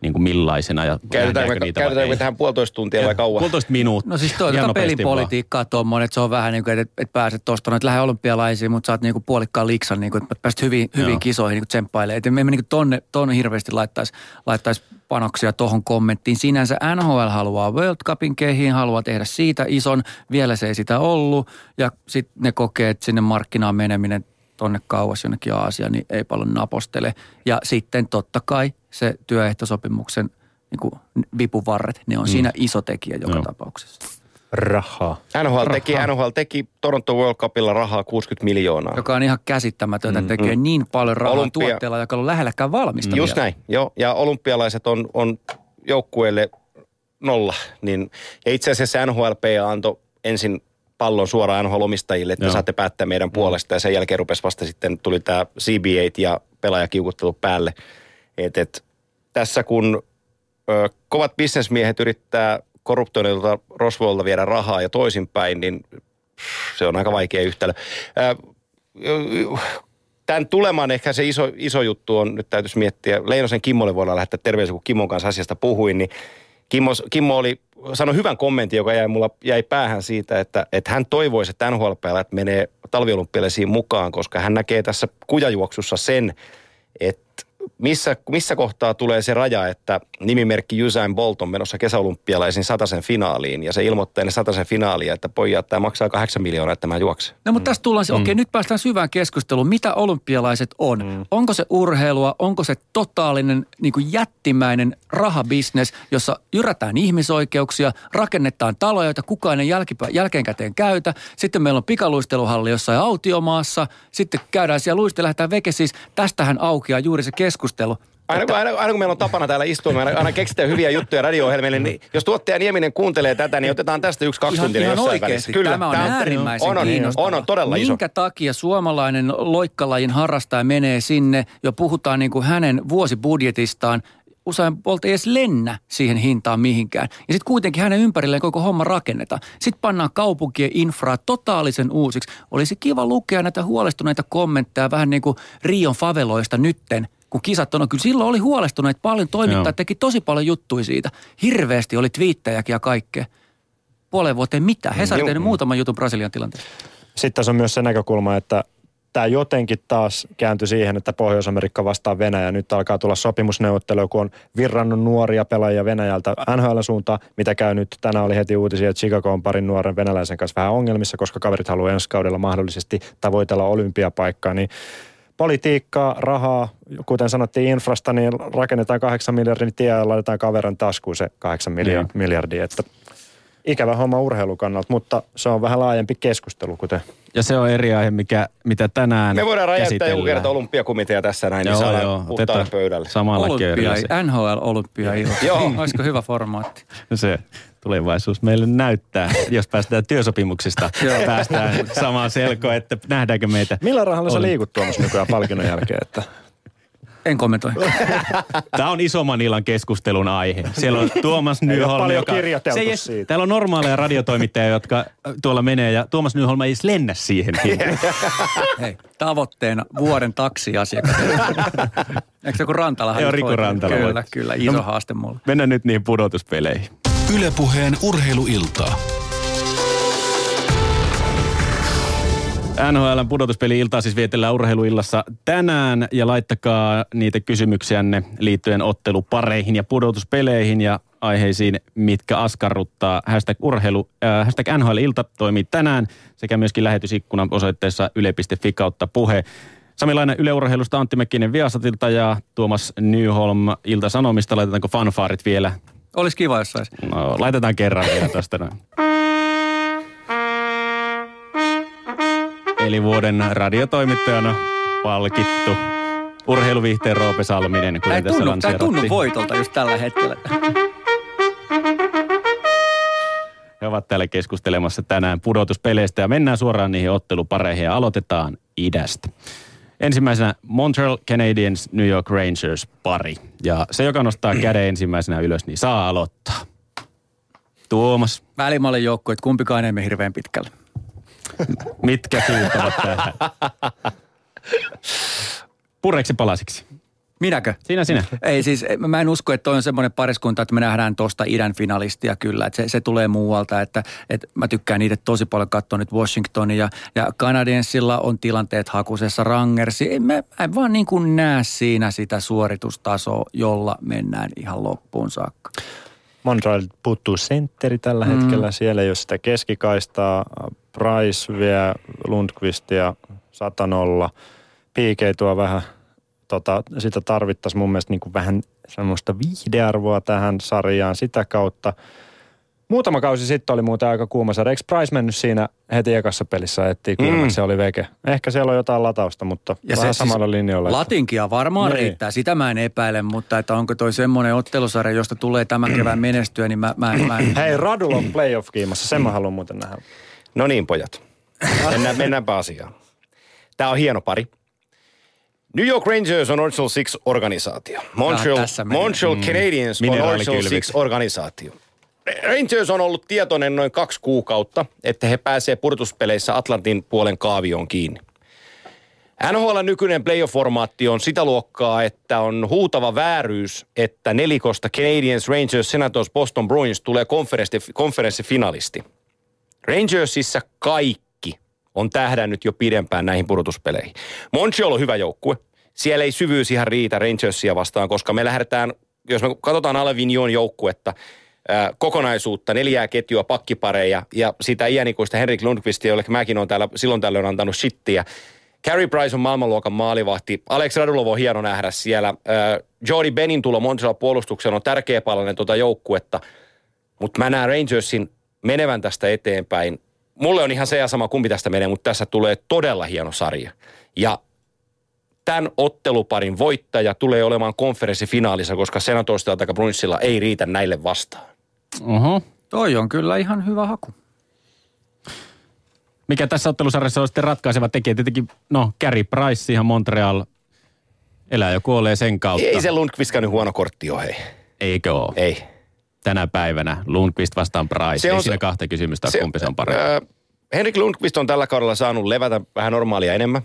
Niin kuin millaisena. Ja käytetäänkö, niitä käytetäänkö tähän puolitoista tuntia ja, vai kauan? Puolitoista minuuttia. No siis toi tota pelipolitiikkaa tuommoinen, että se on vähän niin kuin, että, että pääset tuosta, että lähde olympialaisiin, mutta saat niin kuin puolikkaan liksan, niin kuin, että pääset hyvin, hyvin kisoihin niin tsemppailemaan. Että me emme niin tonne, tonne hirveästi laittaisi laittaisi panoksia tuohon kommenttiin. Sinänsä NHL haluaa World Cupin kehiin, haluaa tehdä siitä ison, vielä se ei sitä ollut. Ja sitten ne kokee, että sinne markkinaan meneminen tonne kauas jonnekin Aasiaan, niin ei paljon napostele. Ja sitten totta kai se työehtosopimuksen niin kuin vipuvarret, ne on mm. siinä iso tekijä joka Joo. tapauksessa. Rahaa. NHL rahaa. teki, NHL teki Toronto World Cupilla rahaa 60 miljoonaa. Joka on ihan käsittämätöntä, mm. tekee mm. niin paljon rahaa Olympia... tuotteella, joka on lähelläkään valmista. Just vielä. näin, joo. Ja olympialaiset on, on joukkueelle nolla. Niin, ja itse asiassa NHLP antoi ensin pallon suoraan NHL-omistajille, että Joo. saatte päättää meidän puolesta. Ja sen jälkeen rupesi vasta sitten, tuli tämä CB8 ja pelaajakiukuttelu päälle. Et, et, tässä kun ö, kovat bisnesmiehet yrittää korruptoinnilta rosvoilta viedä rahaa ja toisinpäin, niin se on aika vaikea yhtälö. Tämän tuleman ehkä se iso, iso juttu on, nyt täytyisi miettiä, Leinosen Kimmolle voidaan lähettää terveisiä, kun Kimmon kanssa asiasta puhuin, niin Kimmo, Kimmo oli sanoi hyvän kommentin, joka jäi mulla jäi päähän siitä, että, että hän toivoisi, että nhl menee talviolympialaisiin mukaan, koska hän näkee tässä kujajuoksussa sen, että missä, missä kohtaa tulee se raja, että nimimerkki Usain Bolt on menossa kesäolympialaisiin sataisen finaaliin ja se ilmoittaa ennen sataisen finaalia, että pojat, tämä maksaa kahdeksan miljoonaa, että mä juoksen. No mutta tästä tullaan, mm. okei okay, nyt päästään syvään keskusteluun. Mitä olympialaiset on? Mm. Onko se urheilua, onko se totaalinen niin kuin jättimäinen rahabisnes, jossa jyrätään ihmisoikeuksia, rakennetaan taloja, joita kukaan ei jälkipä, jälkeenkäteen käytä. Sitten meillä on pikaluisteluhalli jossain autiomaassa, sitten käydään siellä luiste, lähdetään veke. Siis tästähän aukeaa juuri se keskustelu. Aina, kun, aina, aina kun meillä on tapana täällä istua, me aina, aina keksitään hyviä juttuja radio-ohjelmille, niin jos tuottaja Nieminen kuuntelee tätä, niin otetaan tästä yksi kaksi tuntia jossain välissä. Kyllä, tämä on, tämä äärimmäisen on, on, on, on, todella Minkä iso. Minkä takia suomalainen loikkalajin harrastaja menee sinne, jo puhutaan niin kuin hänen vuosibudjetistaan, usein polta edes lennä siihen hintaan mihinkään. Ja sitten kuitenkin hänen ympärilleen koko homma rakennetaan. Sitten pannaan kaupunkien infraa totaalisen uusiksi. Olisi kiva lukea näitä huolestuneita kommentteja vähän niin kuin Rion faveloista nytten, kun kisat on. Kyllä silloin oli huolestuneet paljon, toimittajat teki tosi paljon juttuja siitä. Hirveästi oli twiittejäkin ja kaikkea. Puoleen vuoteen mitä? Hesari tehnyt muutaman jutun Brasilian tilanteessa. Sitten tässä on myös se näkökulma, että tämä jotenkin taas kääntyi siihen, että Pohjois-Amerikka vastaa Venäjä. Nyt alkaa tulla sopimusneuvottelu, kun on virrannut nuoria pelaajia Venäjältä NHL-suuntaan, mitä käy nyt. Tänään oli heti uutisia, että Chicago on parin nuoren venäläisen kanssa vähän ongelmissa, koska kaverit haluaa ensi kaudella mahdollisesti tavoitella olympiapaikkaa. Niin politiikkaa, rahaa, kuten sanottiin infrasta, niin rakennetaan kahdeksan miljardin tie ja laitetaan kaverin taskuun se kahdeksan miljardia. Niin. miljardia. Että ikävä homma urheilukannalta, mutta se on vähän laajempi keskustelu, kuten... Ja se on eri aihe, mikä, mitä tänään Me voidaan räjäyttää joku kerta olympiakomitea tässä näin, niin joo, niin saadaan joo, pöydälle. Samalla Olympia, NHL Olympia Joo. Olisiko hyvä formaatti? se tulevaisuus meille näyttää, jos päästään työsopimuksista, päästään samaan selkoon, että nähdäänkö meitä. Millä rahalla sä liikut Tuomas nykyään palkinnon jälkeen? Että... En kommentoi. Tämä on isomman illan keskustelun aihe. Siellä on Tuomas Nyholm, paljon joka... kirjoiteltu se ei, siitä. Täällä on normaaleja radiotoimittajia, jotka tuolla menee ja Tuomas Nyholm ei edes lennä siihen. Hei, tavoitteena vuoden taksiasiakas. Eikö se joku Rantala? Joo, Riku Rantala Kyllä, kyllä. Iso haaste mulle. Mennään nyt niihin pudotuspeleihin. Ylepuheen urheiluiltaa. NHL pudotuspeli-iltaa siis vietellään urheiluillassa tänään ja laittakaa niitä kysymyksiänne liittyen ottelupareihin ja pudotuspeleihin ja aiheisiin, mitkä askarruttaa. Hashtag, urheilu, äh, hashtag NHL-ilta toimii tänään sekä myöskin lähetysikkuna osoitteessa yle.fi kautta puhe. Sami Laine Yle Urheilusta, Antti Mäkkinen Viasatilta ja Tuomas Nyholm Ilta Sanomista. Laitetaanko fanfaarit vielä? Olisi kiva, jos saisi. No, laitetaan kerran vielä tästä noin. Eli vuoden radiotoimittajana palkittu urheiluviihteen Roope Salminen, Tämä ei kuten tässä tunnu, tämä ei tunnu voitolta just tällä hetkellä. He ovat täällä keskustelemassa tänään pudotuspeleistä ja mennään suoraan niihin ottelupareihin ja aloitetaan idästä. Ensimmäisenä Montreal Canadiens New York Rangers pari. Ja se, joka nostaa käden ensimmäisenä ylös, niin saa aloittaa. Tuomas, Välimallin joukkueet, kumpikaan ei mene hirveän pitkälle. mitkä syyt ovat tähän? Pureksi palasiksi. Minäkö? Sinä, sinä. Ei siis, mä en usko, että toi on semmoinen pariskunta, että me nähdään tosta idän finalistia kyllä. Että se, se tulee muualta, että, että mä tykkään niitä tosi paljon katsoa nyt Washingtonia. Ja, ja Canadiensilla on tilanteet hakusessa rangersi. En, mä, mä en vaan niin kuin näe siinä sitä suoritustasoa, jolla mennään ihan loppuun saakka. Montreal puuttuu sentteri tällä Mm. hetkellä. Siellä ole sitä keskikaistaa. Price vie Lundqvistia satanolla. PK tuo vähän, tota, sitä tarvittaisiin mun mielestä niin kuin vähän semmoista viihdearvoa tähän sarjaan sitä kautta. Muutama kausi sitten oli muuten aika kuuma sarja. Eikö Price mennyt siinä heti ekassa pelissä, että kyllä Mm. se oli veke. Ehkä siellä on jotain latausta, mutta ja vähän se- samalla siis linjoilla. että- Latinkia varmaan Niin. riittää, sitä mä en epäile, mutta että onko toi semmoinen ottelusarja, josta tulee tämän kevään menestyä, niin mä, mä, mä Hei, Radul on playoff-kiimassa, sen mä haluan muuten nähdä. No niin, pojat. Mennään, mennäänpä asiaan. Tämä on hieno pari. New York Rangers on Original Six-organisaatio. Montreal, tässä meni. Montreal Canadiens on Original Mineraalikylvyt. Six-organisaatio. Rangers on ollut tietoinen noin kaksi kuukautta, että he pääsee purtuspeleissä Atlantin puolen kaavioon kiinni. NHL nykyinen playoff-formaatti on sitä luokkaa, että on huutava vääryys, että nelikosta Canadiens, Rangers, Senators, Boston Bruins tulee konferenssi- konferenssifinalisti. Rangersissa kaikki on tähdännyt jo pidempään näihin pudotuspeleihin. Montreal on hyvä joukkue. Siellä ei syvyys ihan riitä Rangersia vastaan, koska me lähdetään, jos me katsotaan Alevignon joukkuetta, kokonaisuutta, neljää ketjua, pakkipareja ja sitä iänikuista Henrik Lundqvistia, jolle mäkin olen täällä silloin tällöin antanut shittiä. Carey Price on maailmanluokan maalivahti. Alex Radulov on hieno nähdä siellä. Jordi Benin tulo Montreal puolustukseen on tärkeä palanen tuota joukkuetta. Mutta mä näen Rangersin menevän tästä eteenpäin. Mulle on ihan se ja sama kumpi tästä menee, mutta tässä tulee todella hieno sarja. Ja tämän otteluparin voittaja tulee olemaan konferenssifinaalissa, koska Senatorsilla tai Bruinsilla ei riitä näille vastaan. Oho. toi on kyllä ihan hyvä haku. Mikä tässä ottelusarjassa on sitten ratkaiseva tekijä? Tietenkin, no, Carey Price, ihan Montreal elää jo kuolee sen kautta. Ei se Lundqvist käynyt huono kortti jo, hei. Eikö ole? Ei. Tänä päivänä Lundqvist vastaan Price. Se Ei on siinä se- kahta kysymystä, se, kumpi se on parempi. Äh, Henrik Lundqvist on tällä kaudella saanut levätä vähän normaalia enemmän.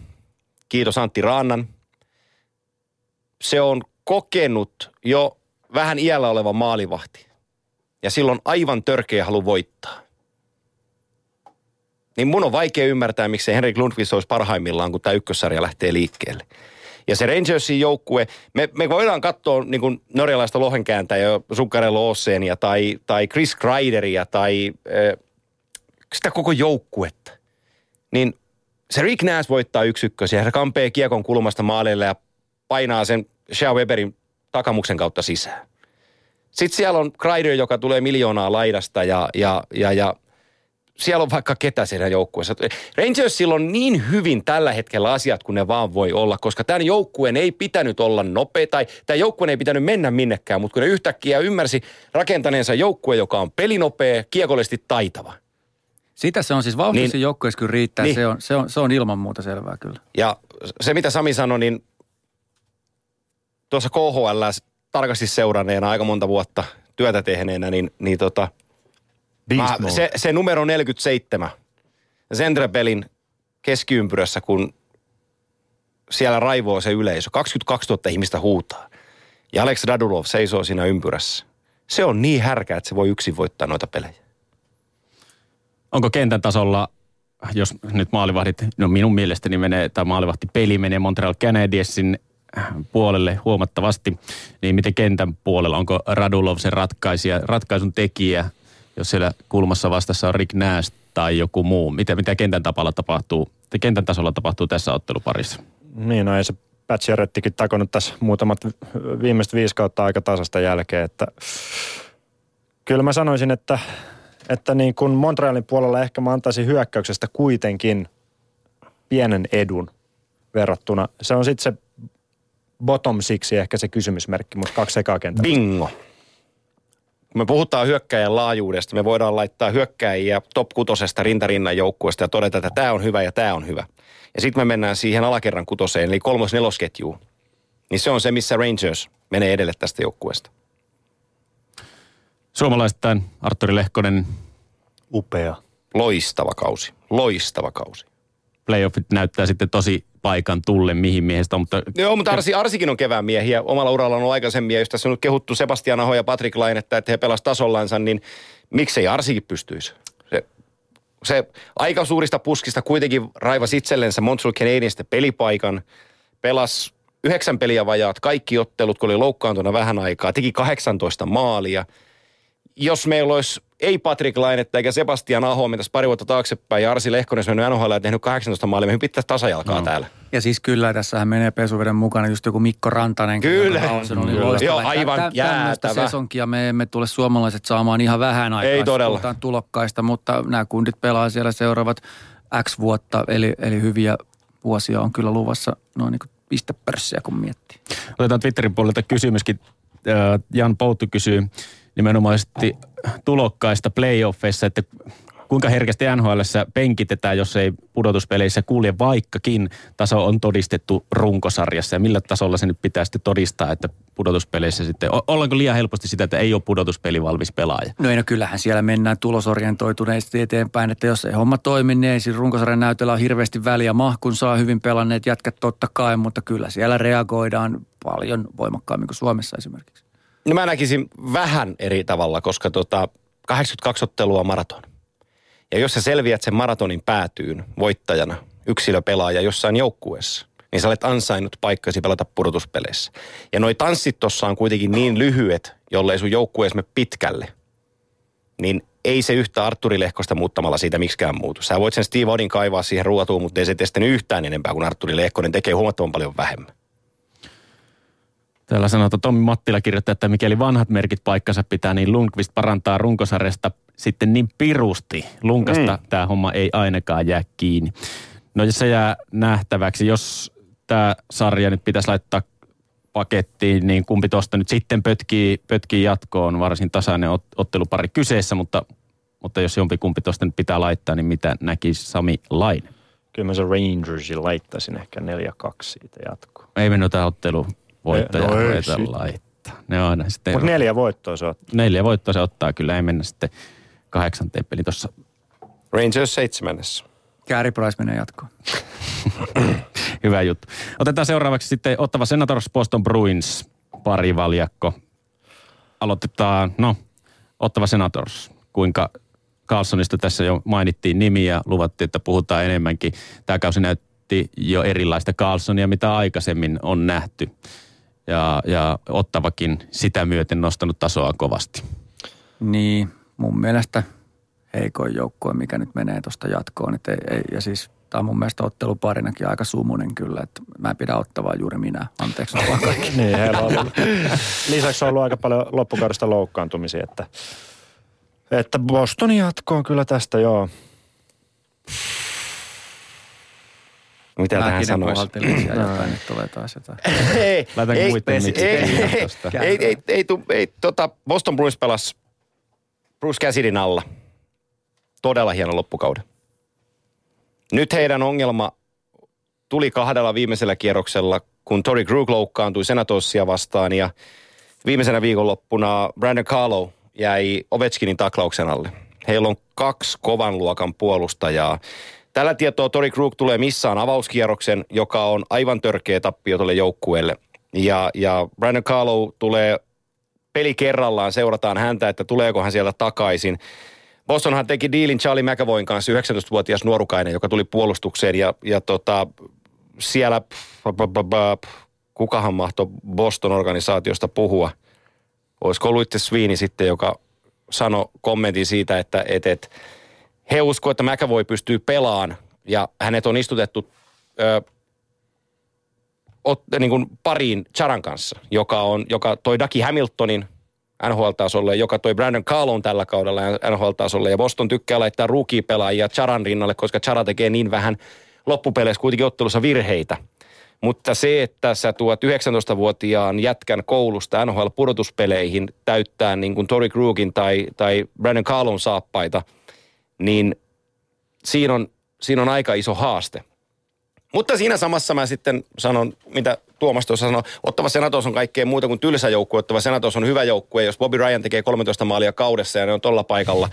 Kiitos Antti Raannan. Se on kokenut jo vähän iällä oleva maalivahti. Ja silloin aivan törkeä halu voittaa. Niin mun on vaikea ymmärtää, miksi Henrik Lundqvist olisi parhaimmillaan, kun tämä ykkössarja lähtee liikkeelle. Ja se Rangersin joukkue, me, me voidaan katsoa niin kuin norjalaista lohenkääntäjää, Sukkarello Ossenia tai, tai Chris Kreideria tai äh, sitä koko joukkuetta. Niin se Rick Nash voittaa yksi ykkösiä, se kampee kiekon kulmasta maalille ja painaa sen Shea Weberin takamuksen kautta sisään. Sitten siellä on Kreider, joka tulee miljoonaa laidasta ja, ja, ja, ja siellä on vaikka ketä siinä joukkueessa. Rangersilla on niin hyvin tällä hetkellä asiat, kun ne vaan voi olla, koska tämän joukkueen ei pitänyt olla nopea, tai tämän joukkueen ei pitänyt mennä minnekään, mutta kun ne yhtäkkiä ymmärsi rakentaneensa joukkue, joka on pelinopea, kiekollisesti taitava. Sitä se on siis vauhdissa Niin. joukkueessa kyllä riittää, Niin. se, on, se, on, se, on, ilman muuta selvää kyllä. Ja se, mitä Sami sanoi, niin tuossa KHL tarkasti seuranneena aika monta vuotta työtä tehneenä, niin, niin tota, Beast mä, se, se numero 47 Zendrebelin keskiympyrässä, kun siellä raivoo se yleisö. 22 000 ihmistä huutaa. Ja Alex Radulov seisoo siinä ympyrässä. Se on niin härkä, että se voi yksin voittaa noita pelejä. Onko kentän tasolla, jos nyt maalivahdit, no minun mielestäni menee, tai maalivahti peli menee Montreal Canadiensin puolelle huomattavasti, niin miten kentän puolella, onko Radulov se ratkaisija, ratkaisun tekijä, jos siellä kulmassa vastassa on Rick Nash tai joku muu? Mitä, mitä kentän, tapalla tapahtuu, kentän tasolla tapahtuu tässä otteluparissa? Niin, no ei se Paciorettikin takonut tässä muutamat viimeiset viisi kautta aika tasasta jälkeen, että kyllä mä sanoisin, että, että niin kuin Montrealin puolella ehkä mä antaisin hyökkäyksestä kuitenkin pienen edun verrattuna. Se on sitten se bottom siksi ehkä se kysymysmerkki, mutta kaksi sekaa kentällä. Bingo. Kun me puhutaan hyökkäjän laajuudesta, me voidaan laittaa hyökkäjiä top kutosesta rintarinnan joukkueesta ja todeta, että tämä on hyvä ja tämä on hyvä. Ja sitten me mennään siihen alakerran kutoseen, eli kolmos-nelosketjuun. Niin se on se, missä Rangers menee edelle tästä joukkueesta. Suomalaisittain Arturi Lehkonen Upea. Loistava kausi. Loistava kausi. playoffit näyttää sitten tosi paikan tulle mihin miehestä on, mutta Joo, mutta Arsi, Arsikin on kevään miehiä. Omalla uralla on ollut aikaisemmin. Jos tässä on nyt kehuttu Sebastian Aho ja Patrick Lainetta, että he pelasivat tasollansa, niin miksei Arsikin pystyisi? Se, se aika suurista puskista kuitenkin raivasi itsellensä Montreal Canadiensista pelipaikan. Pelas yhdeksän peliä vajaat, kaikki ottelut, kun oli loukkaantuna vähän aikaa. Teki 18 maalia. Jos meillä olisi ei Patrick Lainetta eikä Sebastian Aho mentäisi pari vuotta taaksepäin ja Arsi Lehkonen olisi mennyt NHL ja tehnyt 18 maalia, me pitäisi tasajalkaa no. täällä. Ja siis kyllä, tässähän menee pesuveden mukana just joku Mikko Rantanen. Kyllä. Se oli Kyllä. Joo, aivan tä- tämmöistä jäätävä. sesonkia me emme tule suomalaiset saamaan ihan vähän aikaa. Ei todella. Puhutaan tulokkaista, mutta nämä kundit pelaa siellä seuraavat X vuotta, eli, eli hyviä vuosia on kyllä luvassa noin niin kuin pistepörssiä, kun miettii. Otetaan Twitterin puolelta kysymyskin. Äh, Jan Pouttu kysyy nimenomaisesti tulokkaista playoffeissa, että kuinka herkästi NHL penkitetään, jos ei pudotuspeleissä kulje, vaikkakin taso on todistettu runkosarjassa. Ja millä tasolla se nyt pitää sitten todistaa, että pudotuspeleissä sitten, ollaanko liian helposti sitä, että ei ole pudotuspeli valmis pelaaja? No ei, no kyllähän siellä mennään tulosorientoituneesti eteenpäin, että jos ei homma toimi, niin ei siinä runkosarjan näytöllä ole hirveästi väliä. Mahkun saa hyvin pelanneet jätkät totta kai, mutta kyllä siellä reagoidaan paljon voimakkaammin kuin Suomessa esimerkiksi. No mä näkisin vähän eri tavalla, koska tota, 82 ottelua on maraton. Ja jos sä selviät sen maratonin päätyyn voittajana, yksilöpelaaja jossain joukkueessa, niin sä olet ansainnut paikkasi pelata pudotuspeleissä. Ja noi tanssit tossa on kuitenkin niin lyhyet, jollei sun joukkueessa me pitkälle, niin ei se yhtä Arturi Lehkosta muuttamalla siitä miksikään muutu. Sä voit sen Steve Odin kaivaa siihen ruotuun, mutta ei se testänyt yhtään enempää kuin Arturi Lehkonen tekee huomattavan paljon vähemmän. Täällä sanotaan, että Tommi Mattila kirjoittaa, että mikäli vanhat merkit paikkansa pitää, niin Lundqvist parantaa runkosarjasta sitten niin pirusti. Lunkasta mm. tämä homma ei ainakaan jää kiinni. No jos se jää nähtäväksi, jos tämä sarja nyt pitäisi laittaa pakettiin, niin kumpi tuosta nyt sitten pötkii, pötkii jatkoon, varsin tasainen ot, ottelupari kyseessä, mutta, mutta jos jompikumpi tuosta nyt pitää laittaa, niin mitä näkisi Sami Laine? Kyllä mä se Rangersin laittaisin ehkä 4-2 siitä jatkoon. Ei me noita ottelu voittaja No ei laittaa. Ne on aina sitten Mutta neljä voittoa se on. neljä voittoa se ottaa kyllä, ei mennä sitten kahdeksanteen peli tuossa. Rangers seitsemännessä. Carey Price menee jatkoon. Hyvä juttu. Otetaan seuraavaksi sitten Ottava Senators Boston Bruins parivaljakko. Aloitetaan, no, Ottava Senators. Kuinka Carlsonista tässä jo mainittiin nimiä ja luvattiin, että puhutaan enemmänkin. Tämä kausi näytti jo erilaista Carlsonia, mitä aikaisemmin on nähty. Ja, ja Ottavakin sitä myöten nostanut tasoa kovasti. Niin, mun mielestä heikoin joukkue, mikä nyt menee tuosta jatkoon. Et ei, ei, ja siis tämä on mun mielestä otteluparinakin aika sumunen kyllä, että mä en pidä ottavaa juuri minä. Anteeksi vaan kaikki. Niin, heillä on ollut. Lisäksi on ollut aika paljon loppukaudesta loukkaantumisia, että, että Boston jatkoon kyllä tästä joo. Mitä tähän sanoisi? jotain, nyt tulee taas jotain. ei, Laitan ei, ei, ei, ei, ei, ei, ei, tu- ei, tota, Boston Bruins pelasi Bruce Cassidyn alla. Todella hieno loppukauden. Nyt heidän ongelma tuli kahdella viimeisellä kierroksella, kun Tori Krug loukkaantui Senatorsia vastaan ja viimeisenä viikonloppuna Brandon Carlo jäi Ovechkinin taklauksen alle. Heillä on kaksi kovan luokan puolustajaa. Tällä tietoa Tori Krug tulee missään avauskierroksen, joka on aivan törkeä tappio tuolle joukkueelle. Ja, ja Brandon Carlo tulee peli kerrallaan, seurataan häntä, että tuleeko hän sieltä takaisin. Bostonhan teki diilin Charlie McAvoyn kanssa, 19-vuotias nuorukainen, joka tuli puolustukseen ja, ja tota, siellä, kukahan mahtoi Boston-organisaatiosta puhua. Olisiko ollut itse Sviini sitten, joka sanoi kommentin siitä, että et, et, he uskovat, että McAvoy pystyy pelaamaan ja hänet on istutettu ö, ot, niin kuin pariin Charan kanssa, joka, on, joka toi Daki Hamiltonin NHL-tasolle, joka toi Brandon Carlon tällä kaudella NHL-tasolle. Ja Boston tykkää laittaa rookie-pelaajia Charan rinnalle, koska Chara tekee niin vähän loppupeleissä kuitenkin ottelussa virheitä. Mutta se, että sä tuot 19-vuotiaan jätkän koulusta NHL-pudotuspeleihin täyttää niin kuin Tori Krugin tai, tai Brandon Carlon saappaita, niin siinä on, siinä on aika iso haaste. Mutta siinä samassa mä sitten sanon, mitä Tuomas tuossa sanoi, Ottava Senatos on kaikkea muuta kuin tylsä joukkue. Ottava Senatos on hyvä joukkue. Jos Bobby Ryan tekee 13 maalia kaudessa ja ne on tolla paikalla,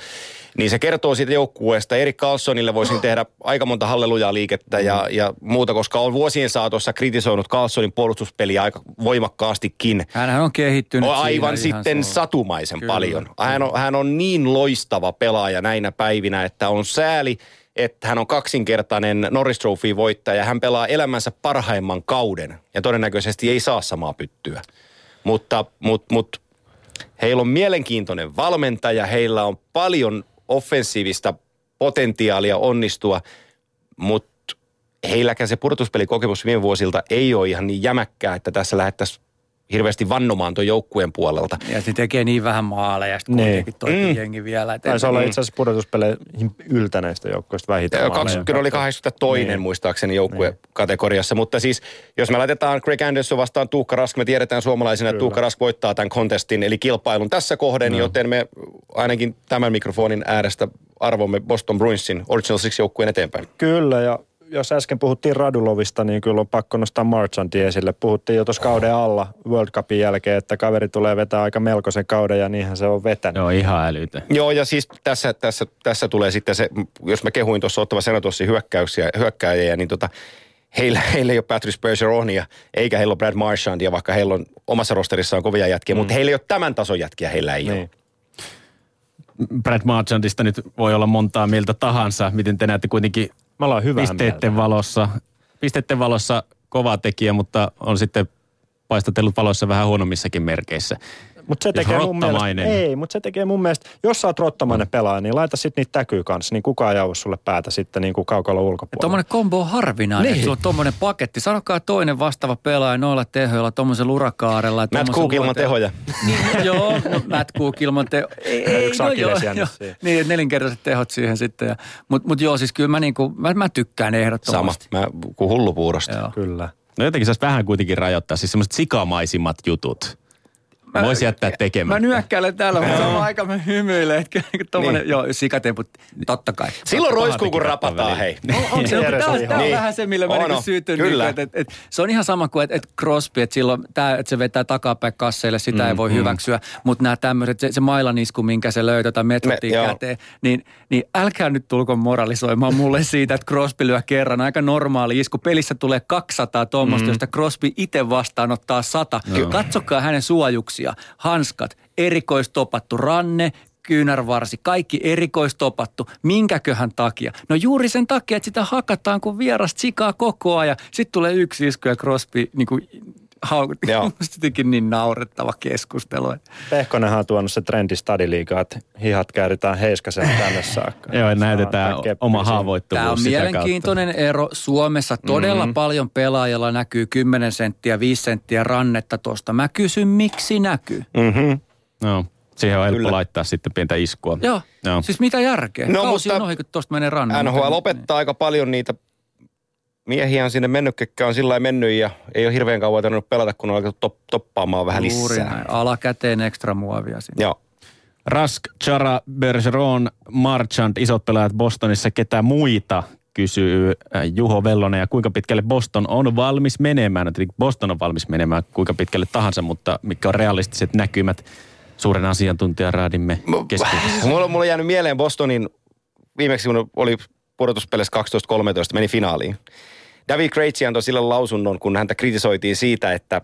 niin se kertoo siitä joukkueesta. Erik Carlsonille voisin tehdä aika monta hallelujaa liikettä ja, ja muuta, koska on vuosien saatossa kritisoinut Carlsonin puolustuspeliä aika voimakkaastikin. Hänhän on kehittynyt on aivan sitten satumaisen Kyllä. paljon. Hän on, hän on niin loistava pelaaja näinä päivinä, että on sääli, että hän on kaksinkertainen Norris Trophy voittaja. Hän pelaa elämänsä parhaimman kauden ja todennäköisesti ei saa samaa pyttyä. Mutta, mutta, mutta heillä on mielenkiintoinen valmentaja, heillä on paljon offensiivista potentiaalia onnistua, mutta heilläkään se pudotuspelikokemus viime vuosilta ei ole ihan niin jämäkkää, että tässä lähdettäisiin hirveästi vannomaan tuon joukkueen puolelta. Ja se tekee niin vähän maaleja, sitten niin. kuitenkin toi mm. jengi vielä. Taisi olla itse asiassa pudotuspeleihin yltäneistä joukkueista vähintään 20 oli 82 niin. muistaakseni joukkuekategoriassa, niin. mutta siis jos me laitetaan Greg Anderson vastaan Tuukka Rask, me tiedetään suomalaisina, että Tuukka Rask voittaa tämän kontestin, eli kilpailun tässä kohden, no. joten me ainakin tämän mikrofonin äärestä arvomme Boston Bruinsin Original Six joukkueen eteenpäin. Kyllä, ja jos äsken puhuttiin Radulovista, niin kyllä on pakko nostaa Marchanti esille. Puhuttiin jo tuossa kauden alla World Cupin jälkeen, että kaveri tulee vetää aika melkoisen kauden ja niinhän se on vetänyt. Joo, ihan älytä. Joo, ja siis tässä, tässä, tässä tulee sitten se, jos mä kehuin tuossa ottava Senatossi hyökkäyksiä, hyökkääjiä, niin tota, heillä, heillä ei ole Patrice Bergeronia, eikä heillä ole Brad Marchandia, vaikka heillä on omassa rosterissaan kovia jätkiä, mm. mutta heillä ei ole tämän tason jätkiä, heillä ei niin. ole. Brad Marchandista nyt voi olla montaa mieltä tahansa, miten te näette kuitenkin Me ollaan pisteiden mieltä. valossa. Pisteiden valossa kova tekijä, mutta on sitten paistatellut valoissa vähän huonommissakin merkeissä. Mutta se, tekee mun mielestä, ei, mutta se tekee mun mielestä, jos sä oot rottamainen pelaaja, niin laita sitten niitä täkyy kanssa, niin kukaan ei sulle päätä sitten niin kuin kaukalla ulkopuolella. Tuommoinen kombo on harvinainen, niin. että on tuommoinen paketti. Sanokaa toinen vastaava pelaaja noilla tehoilla, tuommoisen urakaarella. Matt Cook ilman tehoja. Niin, joo, no, Matt Cook ilman tehoja. Yksi no, joo, joo, Niin, nelinkertaiset tehot siihen sitten. Mutta mut joo, siis kyllä mä, niinku, mä, mä tykkään ehdottomasti. Sama, mä kuin hullupuurosta. Joo. Kyllä. No jotenkin saisi vähän kuitenkin rajoittaa, siis semmoiset sikamaisimmat jutut Mä, Voisi jättää tekemään. Mä nyökkäilen täällä, mutta samaan aikaan mä hymyilen. Että tommonen, niin. joo, sikatemput, totta kai. Silloin roiskuu, kun rapataan, hei. On, on, se, tämä on, tää on niin. vähän se, millä mä niinku. Kyllä. Niin, että, et, se on ihan sama kuin, että et Crosby, että silloin tää, että se vetää takapäin kasseille, sitä mm, ei voi mm. hyväksyä. Mutta nämä tämmöiset, se, se mailanisku, minkä se löytää tai metrotin Me, käteen, niin, niin älkää nyt tulko moralisoimaan mulle siitä, että Crosby lyö kerran. Aika normaali isku. Pelissä tulee 200 tuommoista, mm. josta Crosby itse vastaanottaa 100. No. Katsokaa hänen suojuksia asia. Hanskat, erikoistopattu ranne, kyynärvarsi, kaikki erikoistopattu. Minkäköhän takia? No juuri sen takia, että sitä hakataan kuin vierasta sikaa koko ajan. Sitten tulee yksi isku ja Crosby niin kuin haukutti. jotenkin niin naurettava keskustelu. Pehkonenhan on tuonut se trendi stadiliigaa, että hihat kääritään heiskasen tänne saakka. Joo, näytetään oma haavoittuvuus Tämä on mielenkiintoinen kautta. ero. Suomessa todella mm-hmm. paljon pelaajalla näkyy 10 senttiä, 5 senttiä rannetta tuosta. Mä kysyn, miksi näkyy? Mm-hmm. No. Siihen on helppo Kyllä. laittaa sitten pientä iskua. Joo. Joo. Siis mitä järkeä? No, Kausi mutta on ohi, kun tuosta menee rannan. NHL opettaa niin. aika paljon niitä miehiä on sinne mennyt, ketkä on sillä mennyt ja ei ole hirveän kauan tarvinnut pelata, kun on alkanut top, toppaamaan vähän lisää. Juuri näin. Alakäteen ekstra muovia sinne. Joo. Rask, Chara, Bergeron, Marchand, isot pelaajat Bostonissa, ketä muita kysyy äh, Juho Vellonen ja kuinka pitkälle Boston on valmis menemään. Tietenkin Boston on valmis menemään kuinka pitkälle tahansa, mutta mitkä on realistiset näkymät suuren asiantuntijaraadimme keskuudessa. Mulla, mulla on jäänyt mieleen Bostonin viimeksi, kun oli pudotuspeleissä 12-13, meni finaaliin. David Krejci antoi sille lausunnon, kun häntä kritisoitiin siitä, että,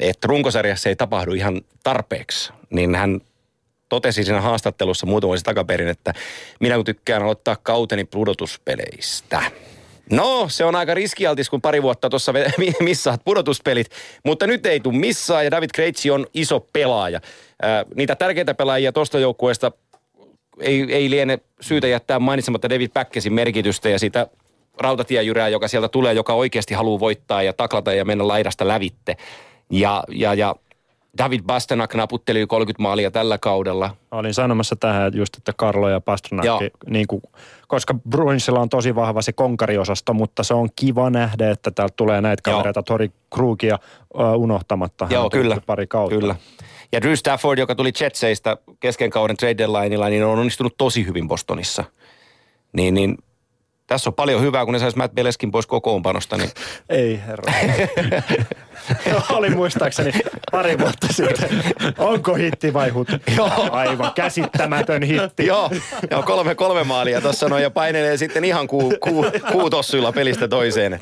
että runkosarjassa ei tapahdu ihan tarpeeksi. Niin hän totesi siinä haastattelussa muutama vuosi takaperin, että minä kun tykkään aloittaa kauteni pudotuspeleistä. No, se on aika riskialtis, kun pari vuotta tuossa missaat pudotuspelit, mutta nyt ei tule missään ja David Krejci on iso pelaaja. Ää, niitä tärkeitä pelaajia tuosta joukkueesta ei, ei liene syytä jättää mainitsematta David Päkkesin merkitystä ja sitä rautatiejyrää, joka sieltä tulee, joka oikeasti haluaa voittaa ja taklata ja mennä laidasta lävitte. Ja, ja, ja David Bastenak naputteli 30 maalia tällä kaudella. Olin sanomassa tähän just, että Karlo ja Pasternak, niin kuin, koska Bruinsilla on tosi vahva se konkariosasto, mutta se on kiva nähdä, että täältä tulee näitä kavereita, Tori Krugia uh, unohtamatta. Joo, kyllä. Pari kautta. Kyllä. Ja Drew Stafford, joka tuli Jetseistä kesken kauden trade deadlineilla, niin on onnistunut tosi hyvin Bostonissa. Niin, niin tässä on paljon hyvää, kun ne saisi Matt Beleskin pois kokoonpanosta. Niin... Ei herra. Oli muistaakseni pari vuotta sitten. Onko hitti vai hut? Joo. Aivan käsittämätön hitti. Joo, Joo kolme, kolme maalia tuossa noin ja painelee sitten ihan kuu, kuu, kuutossuilla pelistä toiseen.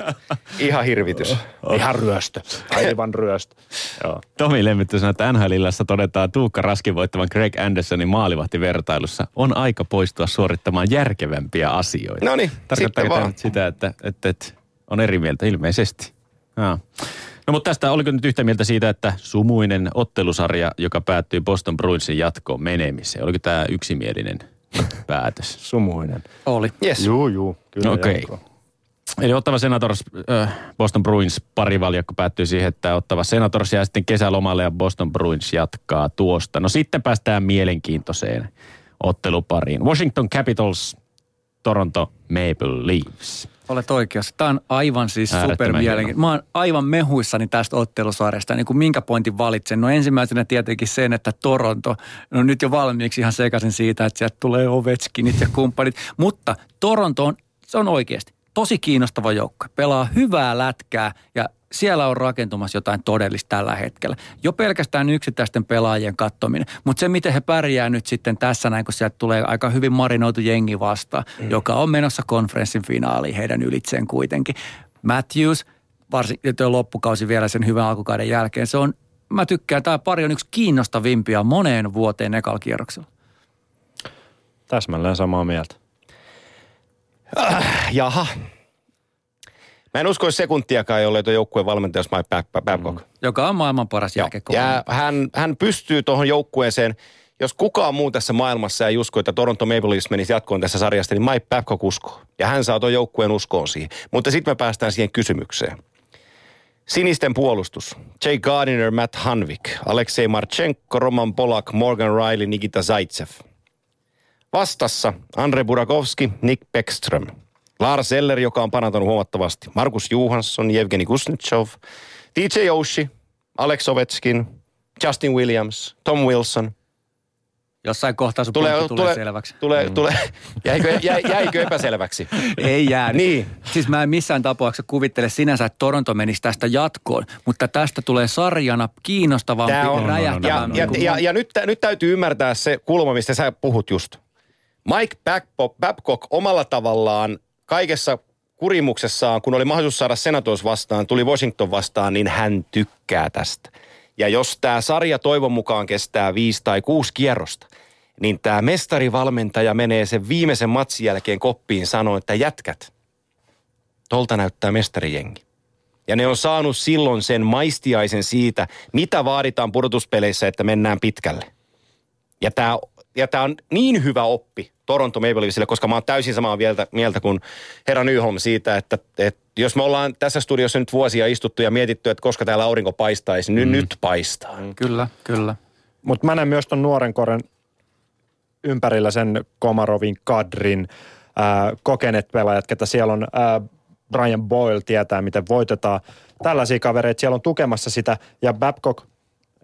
Ihan hirvitys. Ihan ryöstö. Aivan ryöstö. Joo. Tomi Lemmitty sanoi, että nhl todetaan Tuukka Raskin voittavan Greg Andersonin maalivahtivertailussa. On aika poistua suorittamaan järkevämpiä asioita. No niin, Tarkoittaa tämä sitä, että, että, että on eri mieltä ilmeisesti. Ja. No mutta tästä oliko nyt yhtä mieltä siitä, että sumuinen ottelusarja, joka päättyi Boston Bruinsin jatkoon menemiseen, oliko tämä yksimielinen päätös? Sumuinen. Oli. Yes. Juu, juu. Kyllä Okei. Okay. Eli Ottava Senators, äh, Boston Bruins parivaljakko päättyy siihen, että Ottava Senators jää sitten kesälomalle ja Boston Bruins jatkaa tuosta. No sitten päästään mielenkiintoiseen ottelupariin. Washington Capitals Toronto Maple Leafs. Olet oikeassa. Tämä on aivan siis super Mä oon aivan mehuissani tästä ottelusarjasta. Niin kuin minkä pointin valitsen? No ensimmäisenä tietenkin sen, että Toronto, no nyt jo valmiiksi ihan sekaisin siitä, että sieltä tulee Ovechkinit ja kumppanit. Mutta Toronto on, se on oikeasti tosi kiinnostava joukko. Pelaa hyvää lätkää ja siellä on rakentumassa jotain todellista tällä hetkellä. Jo pelkästään yksittäisten pelaajien kattominen, mutta se miten he pärjää nyt sitten tässä näin, kun sieltä tulee aika hyvin marinoitu jengi vastaan, mm. joka on menossa konferenssin finaaliin heidän ylitseen kuitenkin. Matthews, varsinkin loppukausi vielä sen hyvän alkukauden jälkeen, se on, mä tykkään, tämä pari on yksi kiinnostavimpia moneen vuoteen ekalla kierroksella. Täsmälleen samaa mieltä. Äh, jaha, Mä en usko sekuntiakaan, jollei tuo joukkueen valmentaja Mike Babcock. Mm. Joka on maailman paras jälkeen. Ja hän, hän pystyy tuohon joukkueeseen, jos kukaan muu tässä maailmassa ei usko, että Toronto Maple Leafs menisi jatkoon tässä sarjasta, niin Mike Babcock uskoo. Ja hän saa tuon joukkueen uskoon siihen. Mutta sitten me päästään siihen kysymykseen. Sinisten puolustus. Jay Gardiner, Matt Hanvik, Aleksei Marchenko, Roman Polak, Morgan Riley, Nikita Zaitsev. Vastassa Andre Burakovski, Nick Beckström – Lars Eller, joka on parantanut huomattavasti. Markus Johansson, Evgeni Kuznetsov, DJ Oshie, Alex Ovechkin, Justin Williams, Tom Wilson. Jossain kohtaa sun tulee, tulee, tulee selväksi. Tulee, mm. tulee. Jäikö, jä, jäikö epäselväksi? Ei jää. Niin. Siis mä en missään tapauksessa kuvittele sinänsä, että Toronto menisi tästä jatkoon, mutta tästä tulee sarjana kiinnostavampi, Tämä on, räjähtävämpi. Ja, ja, ja, ja nyt, nyt täytyy ymmärtää se kulma, mistä sä puhut just. Mike Babcock omalla tavallaan kaikessa kurimuksessaan, kun oli mahdollisuus saada Senators vastaan, tuli Washington vastaan, niin hän tykkää tästä. Ja jos tämä sarja toivon mukaan kestää viisi tai kuusi kierrosta, niin tämä mestarivalmentaja menee sen viimeisen matsin jälkeen koppiin sanoa, että jätkät, tolta näyttää mestarijengi. Ja ne on saanut silloin sen maistiaisen siitä, mitä vaaditaan pudotuspeleissä, että mennään pitkälle. Ja tämä ja tämä on niin hyvä oppi Toronto Maple Leafsille, koska mä oon täysin samaa mieltä, mieltä kuin herra Nyholm siitä, että, että jos me ollaan tässä studiossa nyt vuosia istuttu ja mietitty, että koska täällä aurinko paistaisi, niin mm. nyt paistaa. Mm, kyllä, kyllä. Mutta mä näen myös ton nuoren koren ympärillä sen Komarovin, Kadrin, ää, kokeneet pelaajat, ketä siellä on. Ää, Brian Boyle tietää, miten voitetaan. Tällaisia kavereita siellä on tukemassa sitä, ja Babcock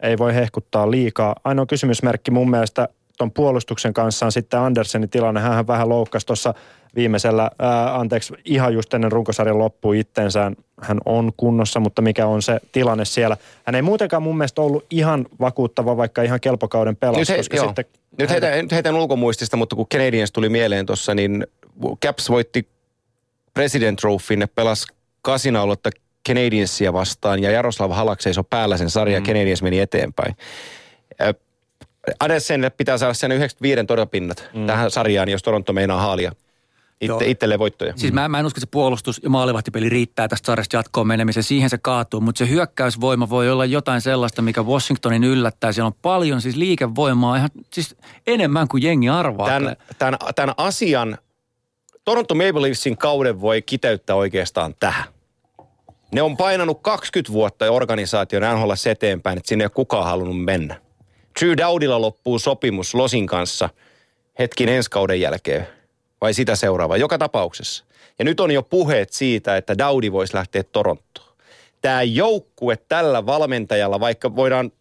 ei voi hehkuttaa liikaa. Ainoa kysymysmerkki mun mielestä tuon puolustuksen kanssa on sitten Andersenin tilanne. Hän vähän loukkasi tuossa viimeisellä, ää, anteeksi, ihan just ennen runkosarjan loppuun itsensään. Hän on kunnossa, mutta mikä on se tilanne siellä. Hän ei muutenkaan mun mielestä ollut ihan vakuuttava, vaikka ihan kelpokauden pelas. Nyt, he, koska joo. sitten nyt, heitän, nyt heitän ulkomuistista, mutta kun Canadiens tuli mieleen tuossa, niin Caps voitti President Trophyn, ne pelasi kasinauletta Canadiensia vastaan ja Jaroslav Halak seisoi päällä sen sarja mm. ja Canadiens meni eteenpäin. Adesenille pitää saada sen 95 torjapinnat mm. tähän sarjaan, jos Toronto meinaa haalia itte, itselleen voittoja. Siis mä, mä en usko, että se puolustus ja maalivahtipeli riittää tästä sarjasta jatkoon menemiseen. Siihen se kaatuu, mutta se hyökkäysvoima voi olla jotain sellaista, mikä Washingtonin yllättää. Siellä on paljon siis liikevoimaa, ihan siis enemmän kuin jengi arvaa. Tämän, tämän, tämän asian Toronto Maple Leafsin kauden voi kiteyttää oikeastaan tähän. Ne on painanut 20 vuotta ja organisaation NHL eteenpäin, että sinne ei ole kukaan halunnut mennä. Drew Dowdilla loppuu sopimus Losin kanssa hetkin ensi kauden jälkeen vai sitä seuraava, joka tapauksessa. Ja nyt on jo puheet siitä, että Daudi voisi lähteä Torontoon. Tämä joukkue tällä valmentajalla, vaikka voidaan,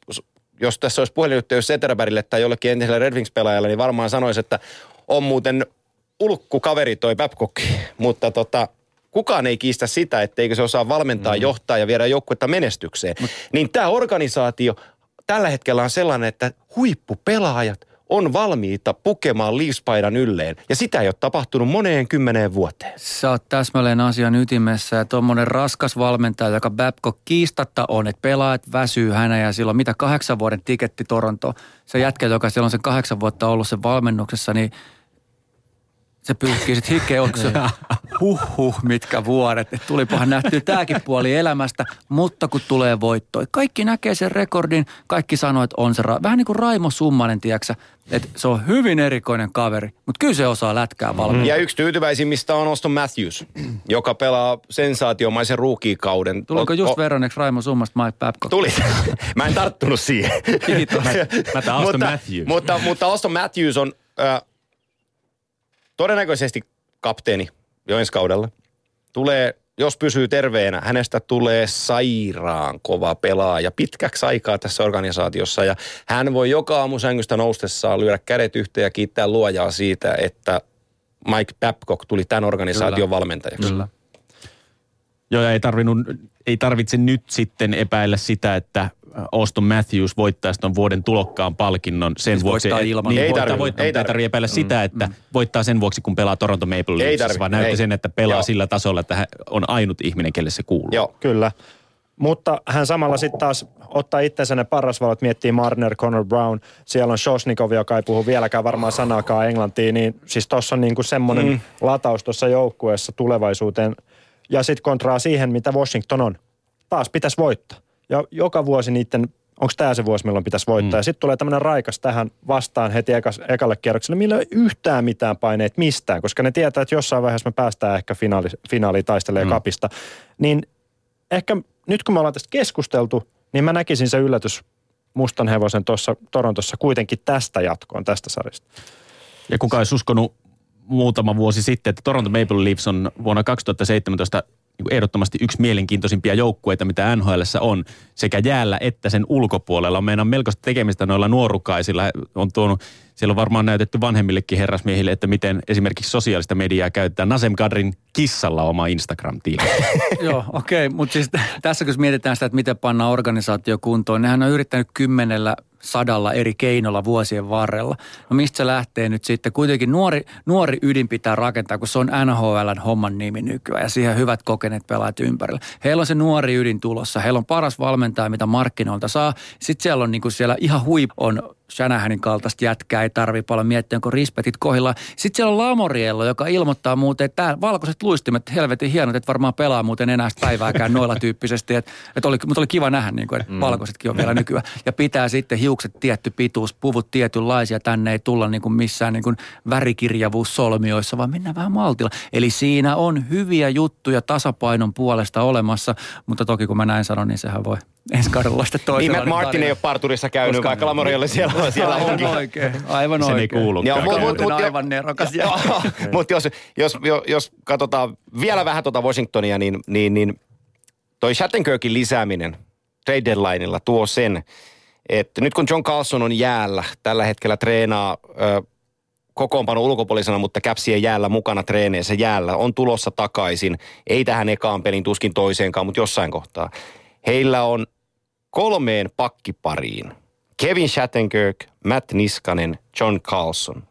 jos tässä olisi puhelinyhteys Setterbergille tai jollekin entiselle Red Wings-pelaajalle, niin varmaan sanoisi, että on muuten ulkkukaveri toi Babcock, mutta tota, kukaan ei kiistä sitä, etteikö se osaa valmentaa, mm. johtaa ja viedä joukkuetta menestykseen. Mut. Niin tämä organisaatio tällä hetkellä on sellainen, että huippupelaajat on valmiita pukemaan liispaidan ylleen. Ja sitä ei ole tapahtunut moneen kymmeneen vuoteen. Sä oot täsmälleen asian ytimessä ja tuommoinen raskas valmentaja, joka Babcock kiistatta on, että pelaajat väsyy hänä ja silloin mitä kahdeksan vuoden tiketti Toronto. Se jätkä, joka siellä on sen kahdeksan vuotta ollut sen valmennuksessa, niin se pyyhkii sit hikeä, onko se huh huh mitkä vuodet. Et tulipahan nähty tämäkin puoli elämästä, mutta kun tulee voitto. Kaikki näkee sen rekordin, kaikki sanoo, että on se ra- vähän niin kuin Raimo Summanen, tiedäksä, että se on hyvin erikoinen kaveri, mutta kyllä se osaa lätkää valmiin. Ja yksi tyytyväisimmistä on Auston Matthews, joka pelaa sensaatiomaisen ruukikauden. Tuliko just verranneeksi Raimo Summasta Mike Babcock? Tuli. Mä en tarttunut siihen. Kiitos. Mä, mä mutta, Matthews. Mutta, mutta Auston Matthews on äh, todennäköisesti kapteeni jo ensi kaudella. Tulee, jos pysyy terveenä, hänestä tulee sairaan kova pelaaja pitkäksi aikaa tässä organisaatiossa. Ja hän voi joka aamu sängystä noustessaan lyödä kädet yhteen ja kiittää luojaa siitä, että Mike Babcock tuli tämän organisaation Kyllä. valmentajaksi. Kyllä. Joo, ja ei, tarvinnut, ei tarvitse nyt sitten epäillä sitä, että Auston Matthews voittaisi tuon vuoden tulokkaan palkinnon sen Siis vuoksi. voittaa ilman. Niin, Ei voittaa, tarvi, voittaa, ei tarvi. tarvitse epäillä sitä, että voittaa sen vuoksi, kun pelaa Toronto Maple tarvi, vaan näytti ei. sen, että pelaa Joo. sillä tasolla, että hän on ainut ihminen, kelle se kuuluu. Joo. Kyllä. Mutta hän samalla sitten taas ottaa itsensä ne parasvalot, miettii Marner, Connor Brown. Siellä on Shosnikov, joka ei puhu vieläkään varmaan sanaakaan englantia. Niin siis tuossa on niinku semmoinen mm. lataus tuossa joukkueessa tulevaisuuteen. Ja sitten kontraa siihen, mitä Washington on. Taas pitäisi voittaa. Ja joka vuosi niiden, onko tämä se vuosi, milloin pitäisi voittaa. Mm. Ja sitten tulee tämmöinen raikas tähän vastaan heti ekas, ekalle kierrokselle, millä ei ole yhtään mitään paineet mistään. Koska ne tietää, että jossain vaiheessa me päästään ehkä finaali, finaaliin taistelemaan mm. kapista. Niin ehkä nyt kun me ollaan tästä keskusteltu, niin mä näkisin se yllätys mustan hevosen tuossa Torontossa kuitenkin tästä jatkoon, tästä sarjasta. Ja kuka olisi uskonut muutama vuosi sitten, että Toronto Maple Leafs on vuonna 2017 niin ehdottomasti yksi mielenkiintoisimpia joukkueita, mitä NHL on, sekä jäällä että sen ulkopuolella. On meidän melkoista tekemistä noilla nuorukaisilla. On tuonut, siellä on varmaan näytetty vanhemmillekin herrasmiehille, että miten esimerkiksi sosiaalista mediaa käytetään. Nasem Kadrin kissalla oma Instagram-tili. Joo, okei, okay, mutta siis tässä kun mietitään sitä, että miten pannaan organisaatio kuntoon, nehän on yrittänyt kymmenellä sadalla eri keinolla vuosien varrella. No mistä se lähtee nyt sitten? Kuitenkin nuori, nuori ydin pitää rakentaa, kun se on NHLn homman nimi nykyään ja siihen hyvät kokeneet pelaajat ympärillä. Heillä on se nuori ydin tulossa. Heillä on paras valmentaja, mitä markkinoilta saa. Sitten siellä on niin kuin siellä ihan huip on Shanahanin kaltaista jätkää, ei tarvii paljon miettiä, onko rispetit kohdillaan. Sitten siellä on Lamoriello, joka ilmoittaa muuten, että tää valkoiset luistimet, helvetin hienot, että varmaan pelaa muuten enää päivääkään noilla tyyppisesti. Että, että oli, mutta oli kiva nähdä, niin kuin, että mm. valkoisetkin on vielä nykyään. Ja pitää sitten hiukset tietty pituus, puvut tietynlaisia, tänne ei tulla niin kuin missään niin kuin värikirjavuussolmioissa, vaan mennään vähän maltilla. Eli siinä on hyviä juttuja tasapainon puolesta olemassa, mutta toki kun mä näin sanon, niin sehän voi ensi kaudella sitten Niin toisella. Matt Martin ei ole parturissa käynyt, Koska- vaikka Lamori oli siellä, siellä aivan onkin. oikein, aivan Sen ei oikein. kuulu. Joo, Kyllä. mut- mut- mut- aivan nerokas. Mutta jos, jos, jos, jos katsotaan vielä vähän tuota Washingtonia, niin, niin, niin toi Shattenkirkin lisääminen trade deadlineilla tuo sen, että nyt kun John Carlson on jäällä, tällä hetkellä treenaa ö, kokoonpano ulkopuolisena, mutta käpsien jäällä mukana treeneissä jäällä, on tulossa takaisin. Ei tähän ekaan pelin, tuskin toiseenkaan, mutta jossain kohtaa. Heillä on kolmeen pakkipariin. Kevin Shattenkirk, Matt Niskanen, John Carlson.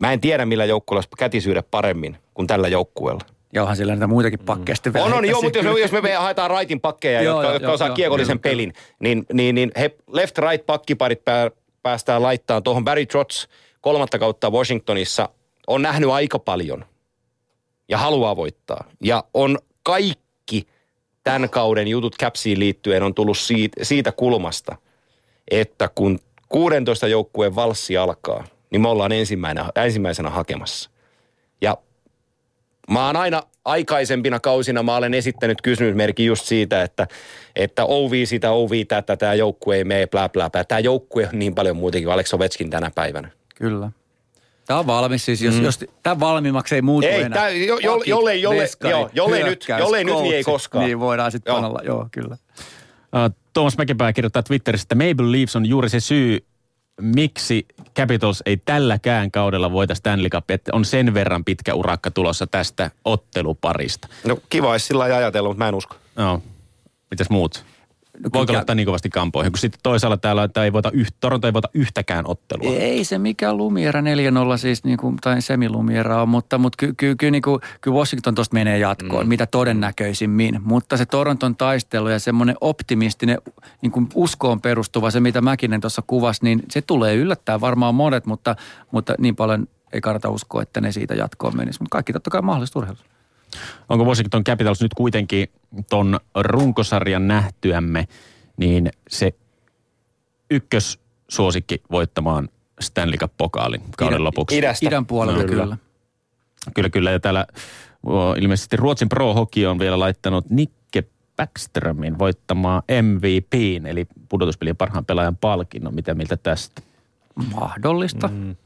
Mä en tiedä, millä joukkueella olisi kätisyydet paremmin kuin tällä joukkueella. Ja onhan siellä niitä muitakin pakkeja sitten On, on, joo, mutta jos me, jos me haetaan raitin pakkeja, Joo, jotka, joo, jotka joo, osaa joo, kiekollisen kyllä, pelin, niin, niin, niin he left-right pakkiparit pää, päästään laittaa tuohon Barry Trotz kolmatta kautta Washingtonissa on nähnyt aika paljon ja haluaa voittaa. Ja on kaikki tämän kauden jutut Capsiin liittyen on tullut siitä, siitä kulmasta, että kun 16 joukkueen valssi alkaa, niin me ollaan ensimmäisenä, ensimmäisenä hakemassa. Ja Mä oon aina aikaisempina kausina mä olen esittänyt kysymysmerkin just siitä, että, että Ovi sitä, Ovi tätä, tämä joukkue ei mene, bla bla bla. Tämä joukkue on niin paljon muutenkin Alex Ovechkin tänä päivänä. Kyllä. Tämä on valmis siis, jos, mm. jos tämä valmiimmaksi ei muutu Ei, enää. tää- jo- jo- Pakit, jollei- jollei- veskarit, joo, jollei nyt- jollei nyt, niin ei koskaan. Niin voidaan sitten Joo. panella, joo kyllä. Uh, Tuomas Mäkipää kirjoittaa Twitterissä, että Maple Leafs on juuri se syy, miksi Capitals ei tälläkään kaudella voita Stanley Cup, että on sen verran pitkä urakka tulossa tästä otteluparista. No kiva olisi sillä lailla ajatella, mutta mä en usko. No, mitäs muut? Voiko kyllä- laittaa niin kovasti kampoihin, kun sitten toisaalla täällä että ei voita yht, Toronto ei voita yhtäkään ottelua. Ei se mikään Lumiera 4-0 siis, niin kuin, tai semilumiera on, mutta, mutta kyllä ky, ky, niin kuin, kyllä Washington tuosta menee jatkoon, mm. mitä todennäköisimmin. Mutta se Toronton taistelu ja semmoinen optimistinen niin kuin uskoon perustuva, se mitä Mäkinen tuossa kuvasi, niin se tulee yllättää varmaan monet, mutta, mutta niin paljon ei kannata uskoa, että ne siitä jatkoon menisi. Mutta kaikki totta kai mahdollista urheilussa. Onko Washington Capitals nyt kuitenkin ton runkosarjan nähtyämme, niin se ykkössuosikki voittamaan Stanley Cup-pokaalin kauden Idän- lopuksi? Idästä. Idän puolelta No, kyllä. kyllä. Kyllä, kyllä. Ja täällä ilmeisesti Ruotsin Pro Hockey on vielä laittanut Nikke Backströmin voittamaan MVPin, eli pudotuspelien parhaan pelaajan palkinnon. Mitä mieltä tästä? Mahdollista. Mm.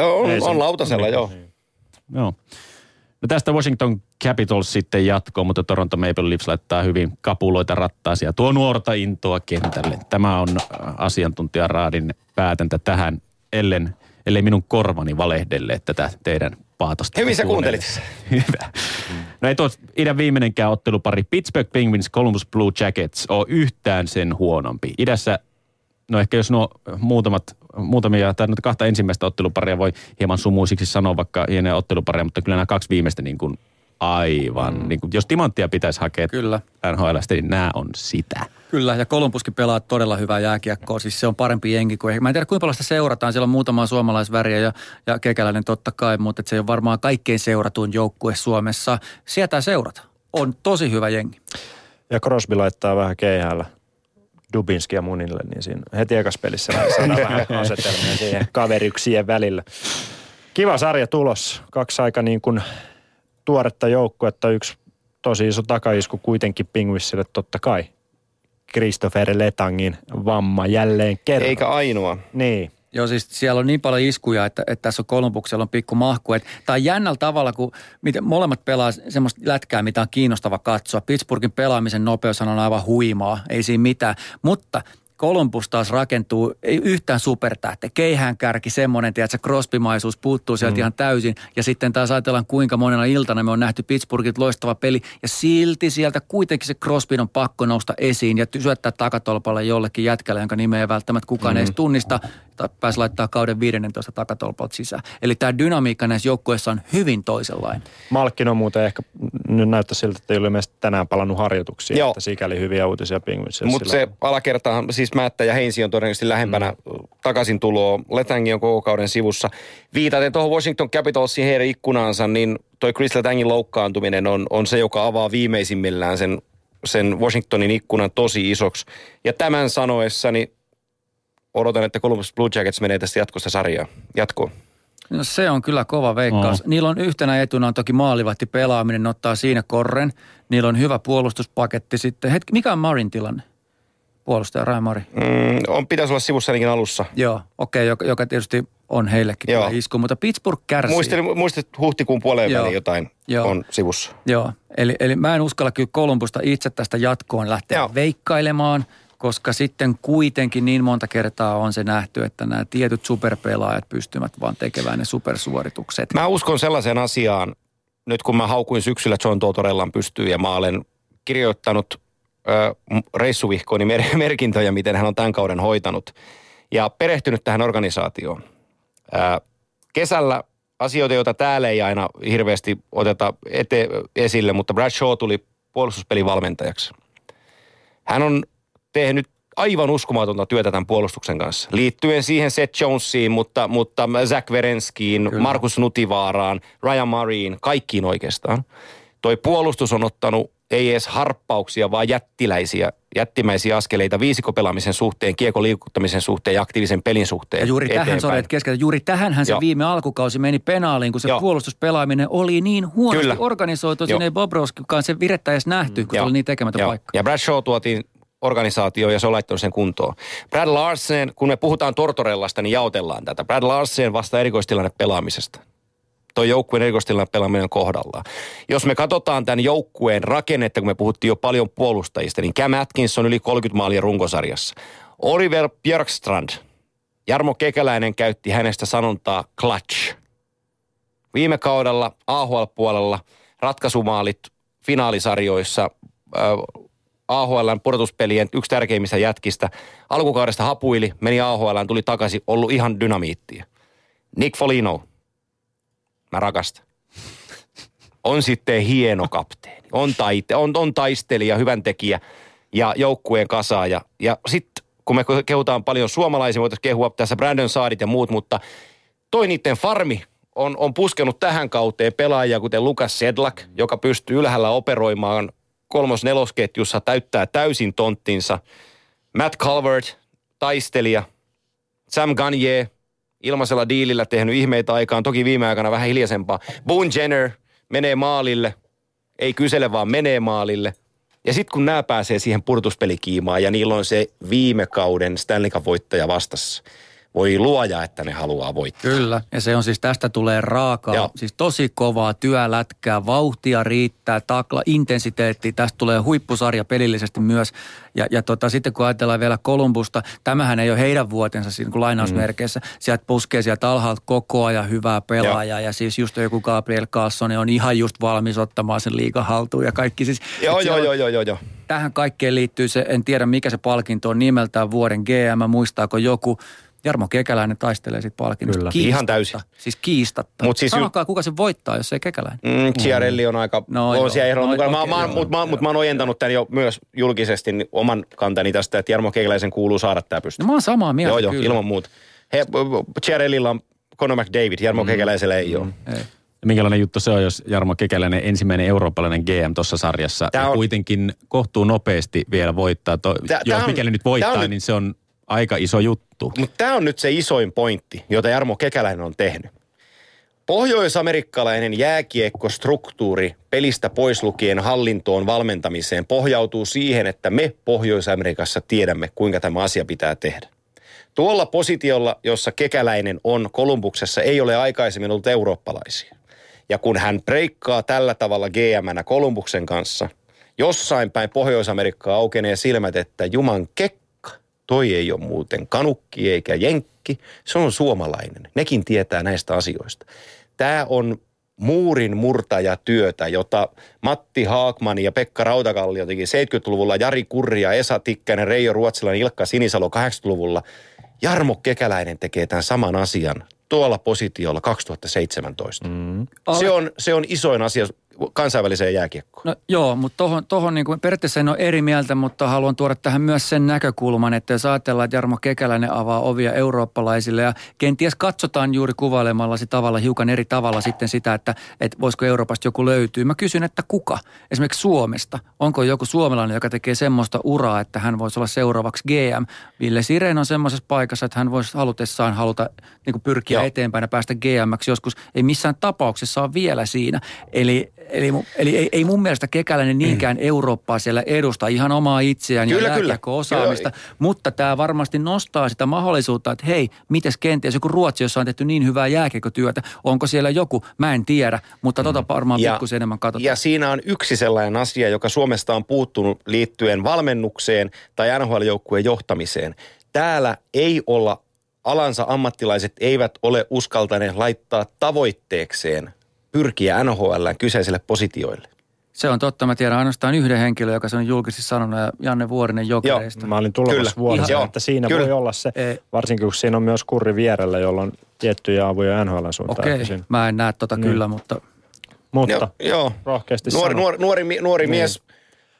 On, Ei on lautasella, niin, joo. niin. Joo. No tästä Washington Capitals sitten jatkoo, mutta Toronto Maple Leafs laittaa hyvin kapuloita rattaisia. Tuo nuorta intoa kentälle. Tämä on äh, asiantuntijaraadin päätäntä tähän, ellen, ellei minun korvani valehdelle tätä teidän paatosta. Hyvin sä kuuntelit. Hyvä. No ei tuo idän viimeinenkään ottelupari Pittsburgh Penguins Columbus Blue Jackets ole yhtään sen huonompi. Idässä, no ehkä jos nuo muutamat, muutamia tai noita kahta ensimmäistä otteluparia voi hieman sumuisiksi sanoa vaikka hienoja ottelupareja, mutta kyllä nämä kaksi viimeistä niin kuin aivan, mm. niin kuin, jos timanttia pitäisi hakea Kyllä. NHLstä, niin nämä on sitä. Kyllä, ja Kolumbuskin pelaa todella hyvää jääkiekkoa. Siis se on parempi jengi kuin... Mä en tiedä, kuinka paljon sitä seurataan. Siellä on muutama suomalaisväriä ja, ja kekäläinen totta kai, mutta et se ole varmaan kaikkein seuratuin joukkue Suomessa. Sieltä seurata. On tosi hyvä jengi. Ja Crosby laittaa vähän keihäällä Dubinskia munille, niin siinä heti ekas pelissä saadaan vähän asetelmia siihen kaveriksien välillä. Kiva sarja tulos. Kaksi aika niin kuin tuoretta joukkuetta. Yksi tosi iso takaisku kuitenkin Pingvissille totta kai. Christopher Letangin vamma jälleen kerran. Eikä ainoa. Niin. Joo, siis siellä on niin paljon iskuja, että, että tässä on Kolumbuksella on pikku mahku. Tämä on jännällä tavalla, kun miten molemmat pelaa semmoista lätkää, mitä on kiinnostava katsoa. Pittsburghin pelaamisen nopeus on aivan huimaa, ei siinä mitään. Mutta Columbus taas rakentuu, ei yhtään supertähte. Keihään kärki, semmoinen, tiedätkö, Crosby-maisuus puuttuu sieltä mm. ihan täysin. Ja sitten taas ajatellaan, kuinka monena iltana me on nähty Pittsburghit loistava peli. Ja silti sieltä kuitenkin se Crosby on pakko nousta esiin ja syöttää takatolpalle jollekin jätkälle, jonka nimeä ei välttämättä kukaan mm. edes tunnista. Tai pääsi laittaa kauden 15 takatolpalta sisään. Eli tämä dynamiikka näissä joukkueissa on hyvin toisenlainen. Malkkin on muuten ehkä, nyt näyttää siltä, että ei ole tänään palannut harjoituksia, Joo. että sikäli hyviä uutisia Penguinsille. Mutta se alakertaan, siis Määttä ja Heinsi on todennäköisesti lähempänä mm. takaisin tuloa. Letangi on koko kauden sivussa. Viitaten tuohon Washington Capitalsin heidän ikkunaansa, niin toi Chris Letangin loukkaantuminen on, on se, joka avaa viimeisimmillään sen, sen Washingtonin ikkunan tosi isoksi. Ja tämän sanoessani odotan, että Columbus Blue Jackets menee tästä jatkosta sarjaa. Jatkoon. No se on kyllä kova veikkaus. Oo. Niillä on yhtenä etuna on toki maalivahti pelaaminen, ne ottaa siinä korren. Niillä on hyvä puolustuspaketti sitten. Hetki, mikä on Marin tilanne? Puolustaja Ryan Mari. Mm, on, pitäisi olla sivussa ainakin alussa. Joo, okei, okay, joka, joka tietysti on heillekin Joo. isku, mutta Pittsburgh kärsii. Muistelin, muistit huhtikuun puoleen Joo. väliin jotain Joo. on sivussa. Joo, eli, eli mä en uskalla kyllä Kolumbusta itse tästä jatkoon lähteä Joo. Veikkailemaan, koska sitten kuitenkin niin monta kertaa on se nähty, että nämä tietyt superpelaajat pystyvät vaan tekemään ne supersuoritukset. Mä uskon sellaiseen asiaan, nyt kun mä haukuin syksyllä John Totorellan pystyyn ja mä olen kirjoittanut reissuvihkooni mer- merkintöjä, miten hän on tämän kauden hoitanut ja perehtynyt tähän organisaatioon. Kesällä asioita, joita täällä ei aina hirveästi oteta ete- esille, mutta Brad Shaw tuli puolustuspelivalmentajaksi. Hän on tehnyt aivan uskomatonta työtä tämän puolustuksen kanssa. Liittyen siihen Seth Jonesiin, mutta, mutta Zach Verenskiin, Kyllä. Markus Nutivaaraan, Ryan Murrayin, kaikkiin oikeastaan. Toi puolustus on ottanut ei edes harppauksia, vaan jättiläisiä, jättimäisiä askeleita viisikopelaamisen suhteen, kiekon liikuttamisen suhteen ja aktiivisen pelin suhteen Ja juuri eteenpäin. tähän, sorry, keskeltä, juuri tähänhän se Joo. viime alkukausi meni penaaliin, kun se Joo. puolustuspelaaminen oli niin huonosti Kyllä. organisoitu, että siinä ei Bobrovskikaan se virettä edes nähty, kun se Joo. oli niin tekemätön Joo. paikka. Ja Brad Shaw tuotiin organisaatioon ja se on laittanut sen kuntoon. Brad Larsen, kun me puhutaan Tortorellasta, niin jaotellaan tätä. Brad Larsen vasta erikoistilanne pelaamisesta. Tuo joukkueen erikoistilanne pelaaminen on kohdallaan. Jos me katsotaan tämän joukkueen rakennetta, kun me puhuttiin jo paljon puolustajista, niin Cam Atkinson yli 30 maalia runkosarjassa. Oliver Björkstrand, Jarmo Kekäläinen käytti hänestä sanontaa clutch. Viime kaudella AHL-puolella ratkaisumaalit finaalisarjoissa äh, AHLn pudotuspelien yksi tärkeimmistä jätkistä. Alkukaudesta hapuili, meni AHLn, tuli takaisin, ollut ihan dynamiittia. Nick Folino, mä rakastan. On sitten hieno kapteeni, on, taite, on, on taistelija, hyvän tekijä ja joukkueen kasaaja. Ja sitten kun me kehutaan paljon suomalaisia, voitaisiin kehua tässä Brandon Saadit ja muut, mutta toi niiden farmi on, on puskenut tähän kauteen pelaajia, kuten Lukas Sedlak, joka pystyy ylhäällä operoimaan kolmos-nelosketjussa, täyttää täysin tonttinsa. Matt Calvert, taistelija. Sam Gagne, ilmaisella diilillä tehnyt ihmeitä aikaan, toki viime aikana vähän hiljaisempaa. Boone Jenner menee maalille, ei kysele vaan menee maalille. Ja sitten kun nämä pääsee siihen purtuspelikiimaan ja niillä on se viime kauden Stanley Cup-voittaja vastassa, voi luoja, että ne haluaa voittaa. Kyllä, ja se on siis, tästä tulee raakaa, Joo. siis tosi kovaa työlätkää, vauhtia riittää, takla, intensiteetti, tästä tulee huippusarja pelillisesti myös. Ja, ja tota, sitten kun ajatellaan vielä Kolumbusta, tämähän ei ole heidän vuotensa siinä kuin lainausmerkeissä. Mm. Sieltä puskee sieltä alhaalta koko ajan hyvää pelaajaa, ja siis just joku Gabriel Carlson on ihan just valmis ottamaan sen liigan haltuun ja kaikki. Siis, Joo, joo, joo, joo, joo, joo. Tähän kaikkeen liittyy se, en tiedä mikä se palkinto on nimeltään vuoden GM, muistaako joku. Jarmo Kekäläinen taistelee siitä palkinnosta. Kyllä. Kiistatta. Ihan täysin. Siis kiistatta. Mut siis Sanokaa, kuka se voittaa, jos ei Kekäläinen. Mm, Chiarelli on aika, No on joo, siellä ehdolla no mukana. Mä, okei, mä, joo, mutta mä, mut mä oon ojentanut tämän jo myös julkisesti niin oman kantani tästä, että Jarmo Keikäläisen kuuluu saada tämä pystyyn. No mä oon samaa mieltä joo, joo, kyllä. ilman muuta. He, Chiarellilla on Conor McDavid, Jarmo mm. Keikäläisellä ei ole. Ei. Minkälainen juttu se on, jos Jarmo Kekäläinen ensimmäinen eurooppalainen GM tuossa sarjassa Tää ja on- kuitenkin kohtuu nopeasti vielä voittaa. To, Tää- jos tää on- mikäli nyt voittaa, on niin se on aika iso juttu. Mutta tämä on nyt se isoin pointti, jota Jarmo Kekäläinen on tehnyt. Pohjoisamerikkalainen jääkiekkostruktuuri pelistä pois lukien hallintoon valmentamiseen pohjautuu siihen, että me Pohjois-Amerikassa tiedämme, kuinka tämä asia pitää tehdä. Tuolla positiolla, jossa Kekäläinen on Kolumbuksessa, ei ole aikaisemmin ollut eurooppalaisia. Ja kun hän breikkaa tällä tavalla GM-nä Kolumbuksen kanssa, jossain päin Pohjois-Amerikkaa aukenee silmät, että juman kekka, toi ei ole muuten kanukki eikä jenkki, se on suomalainen. Nekin tietää näistä asioista. Tämä on muurin murtajatyötä, jota Matti Haakman ja Pekka Rautakallio teki 70-luvulla, Jari Kurria, Esa Tikkänen, Reijo Ruotsilainen, Ilkka Sinisalo 80-luvulla. Jarmo Kekäläinen tekee tämän saman asian tuolla positiolla 2017. Mm. Se, on, se on isoin asia kansainväliseen jääkiekkoon. No joo, mutta tohon, tohon niin kuin, periaatteessa en ole eri mieltä, mutta haluan tuoda tähän myös sen näkökulman, että jos ajatellaan, että Jarmo Kekäläinen avaa ovia eurooppalaisille ja kenties katsotaan juuri kuvailemallasi tavalla hiukan eri tavalla sitten sitä, että, että voisiko Euroopasta joku löytyä. Mä kysyn, että kuka? Esimerkiksi Suomesta. Onko joku suomalainen, joka tekee semmoista uraa, että hän voisi olla seuraavaksi GM? Ville Sireen on semmoisessa paikassa, että hän voisi halutessaan haluta niin kuin pyrkiä Joo. eteenpäin ja päästä GMksi joskus. Ei missään tapauksessa ole vielä siinä. Eli Eli, eli ei, ei mun mielestä Kekäläinen niinkään Eurooppaa siellä edusta, ihan omaa itseään Kyllä, ja kyllä. jääkiekko-osaamista, Joo. mutta tämä varmasti nostaa sitä mahdollisuutta, että hei, mites kenties joku Ruotsi, jossa on tehty niin hyvää jääkiekkotyötä, onko siellä joku, mä en tiedä, mutta tota varmaan pikkusen enemmän katsotaan. ja siinä on yksi sellainen asia, joka Suomesta on puuttunut liittyen valmennukseen tai NHL-joukkueen johtamiseen. Täällä ei olla, alansa ammattilaiset eivät ole uskaltaneet laittaa tavoitteekseen pyrkiä NHLn kyseisille positioille. Se on totta, mä tiedän ainoastaan yhden henkilön, joka se on julkisesti sanonut, ja Janne Vuorinen Jokereista. Mä olin Kyllä. vuodessa, Ihan- että siinä Kyllä. voi olla se, Ei. varsinkin kun siinä on myös kurri vierellä, jolla on tiettyjä avuja NHL suuntaan. Okei, siinä- mä en näe tota Niin. kyllä, mutta Mutta Joo, joo. rohkeasti Nuori, nuori, nuori, nuori mies.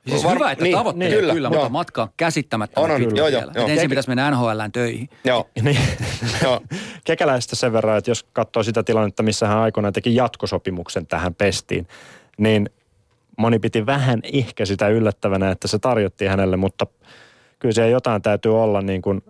Siis Var- hyvä, että niin, tavoittelee niin, kyllä, kyllä, mutta joo. matka on käsittämättömän On, on, pitkä joo, joo, joo. Ensin Kek- pitäisi mennä NHLään töihin. Joo, Niin. joo. Kekäläistä sen verran, että jos katsoo sitä tilannetta, missä hän aikoinaan teki jatkosopimuksen tähän pestiin, niin moni piti vähän ehkä sitä yllättävänä, että se tarjottiin hänelle, mutta kyllä siellä jotain täytyy olla niin kuin,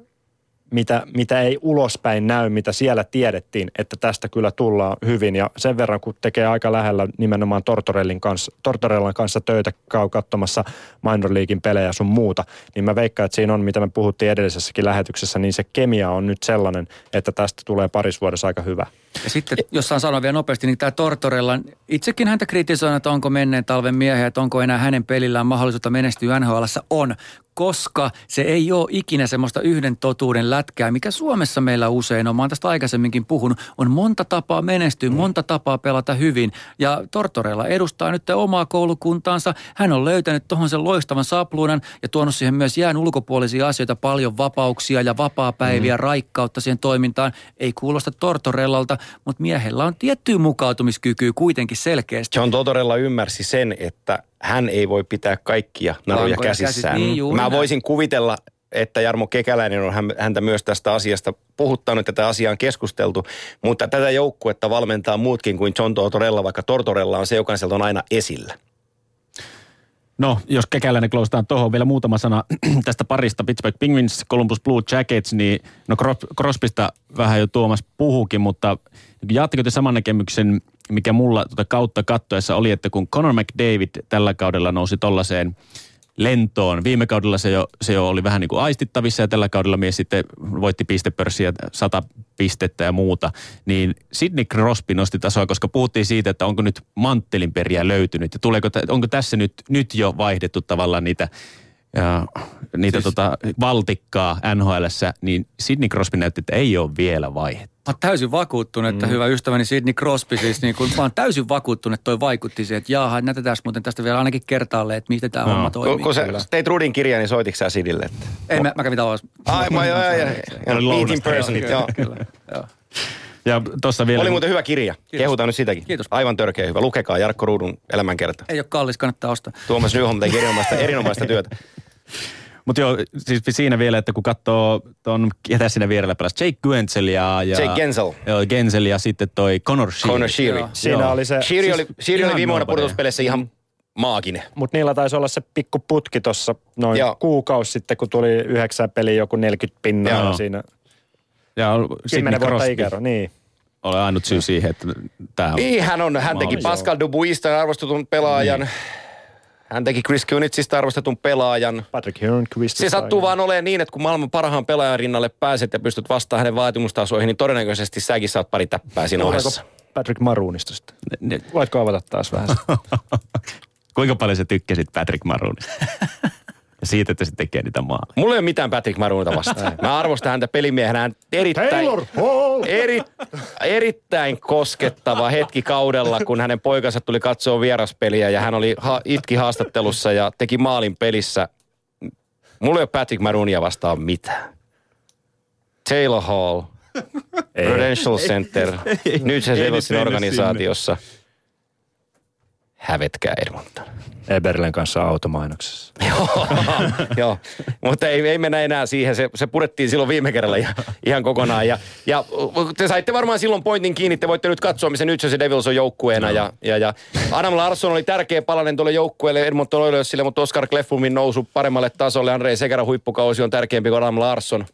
mitä, mitä ei ulospäin näy, mitä siellä tiedettiin, että tästä kyllä tullaan hyvin. Ja sen verran, kun tekee aika lähellä nimenomaan Tortorellin kanssa, Tortorellan kanssa töitä, käy katsomassa minor leaguein pelejä sun muuta, niin mä veikkaan, että siinä on, mitä me puhuttiin edellisessäkin lähetyksessä, niin se kemia on nyt sellainen, että tästä tulee paris vuodessa aika hyvä. Ja sitten, jos saan sanoa vielä nopeasti, niin tämä Tortorella, itsekin häntä kritisoin, että onko menneen talven miehiä, että onko enää hänen pelillään mahdollisuutta menestyä NHL on, koska se ei ole ikinä semmoista yhden totuuden lätkää, mikä Suomessa meillä usein on. Mä oon tästä aikaisemminkin puhunut. On monta tapaa menestyä, monta tapaa pelata hyvin. Ja Tortorella edustaa nyt omaa koulukuntaansa. Hän on löytänyt tuohon sen loistavan sapluunan ja tuonut siihen myös jään ulkopuolisia asioita, paljon vapauksia ja vapaa-päiviä, raikkautta siihen toimintaan. Ei kuulosta Tortorellalta, mutta miehellä on tiettyä mukautumiskykyä kuitenkin selkeästi. John Totorella ymmärsi sen, että hän ei voi pitää kaikkia naruja Lankoja käsissään. käsissä, niin, juuri Mä näin. voisin kuvitella, että Jarmo Kekäläinen on hän- häntä myös tästä asiasta puhuttanut, tätä asiaa on keskusteltu, mutta tätä joukkuetta valmentaa muutkin kuin John Tortorella, vaikka Tortorella on se, joka sieltä on aina esillä. No, jos kekäläinen kloustetaan tuohon vielä muutama sana tästä parista. Pittsburgh Penguins, Columbus Blue Jackets, niin no Cros- Crosbysta vähän jo Tuomas puhukin, mutta jaatteko te saman näkemyksen, mikä mulla tuota kautta kattoessa oli, että kun Conor McDavid tällä kaudella nousi tollaiseen lentoon. Viime kaudella se jo, se jo oli vähän niin kuin aistittavissa ja tällä kaudella mies sitten voitti pistepörssiä 100 pistettä ja muuta. Niin Sidney Crosby nosti tasoa, koska puhuttiin siitä, että onko nyt manttelinperiä löytynyt ja tuleeko, onko tässä nyt, nyt jo vaihdettu tavallaan niitä ja niitä siis, tota, valtikkaa NHLssä, niin Sidney Crosby näytti, että ei ole vielä vaihdettu. Mä oon täysin vakuuttunut, että hyvä ystäväni Sidney Crosby siis niin kun, mä oon täysin vakuuttunut, että toi vaikutti siihen, että jaaha, näytetään muuten tästä vielä ainakin kertaalleen, että miten tämä No. homma toimii. Kun, kun sä teit Rudin kirjaa, niin soititko sä Sidille? Että... Ei, mä, mä kävin tavallaan. Ai, mä, joo, joo, joo. Oli Meet in person, joo. Ja tuossa vielä... Oli muuten hyvä kirja. Kehutaan nyt sitäkin. Kiitos. Aivan törkeä hyvä. Lukekaa Jarkko Ruudun elämänkerta. Ei ole kallis, kannattaa ostaa. Tuomas Nyholm teki erinomaista, erinomaista työtä. Mutta joo, siis siinä vielä, että kun katsoo ton, ketä siinä vierellä pelasi, Jake Guenzel ja... ja Jake Gensel. Joo, Gensel ja sitten toi Connor Sheary. Connor Sheary. Joo. Siinä Joo. oli se, Sheary siis, oli, Sheary oli ihan viime vuonna pudotuspeleissä ihan maaginen. mutta niillä taisi olla se pikku putki tuossa noin Joo. kuukausi sitten, kun tuli yhdeksän peliä joku 40 pinnaa Joo. siinä. Ja Sidney Kymmenen vuotta Crosby ikäero, niin. oli ainut syy siihen, että tämä on... Niin, hän on. Hän teki. Pascal Dubuista arvostetun pelaajan. Niin. Hän teki Chris Kunitsista arvostetun pelaajan. Patrick Hörnqvist. Se sattuu vaan olemaan niin, että kun maailman parhaan pelaajan rinnalle pääset ja pystyt vastaamaan hänen vaatimustasoihin, niin todennäköisesti säkin saat pari täppää siinä ohessa. Patrick Maroonista sitten? Ne, Voitko avata taas vähän? kuinka paljon sä tykkäsit Patrick Maroonista? ja siitä, että se tekee niitä maaleja. Mulla ei ole mitään Patrick Maroonita vastaan. Mä arvostan häntä pelimiehenä. Hän erittäin, Taylor Hall! eri, erittäin koskettava hetki kaudella, kun hänen poikansa tuli katsoa vieraspeliä ja hän oli ha, itki haastattelussa ja teki maalin pelissä. Mulla ei ole Patrick Maroonia vastaan mitään. Taylor Hall, Prudential Center, nyt se organisaatiossa. Hävetkää Edmonton. Eberlen kanssa automainoksessa. Joo, joo. mutta ei, ei mennä enää siihen. Se, se purettiin silloin viime kerralla ihan, ihan kokonaan. Ja, ja te saitte varmaan silloin pointin kiinni. Te voitte nyt katsoa, missä nyt se Devils on joukkueena. Ja, ja, ja Adam Larsson oli tärkeä palanen tuolle joukkueelle Edmonton Oilersille, mutta Oscar Kleffumin nousu paremmalle tasolle. Andrei Sekära huippukausi on tärkeämpi kuin Adam Larsson.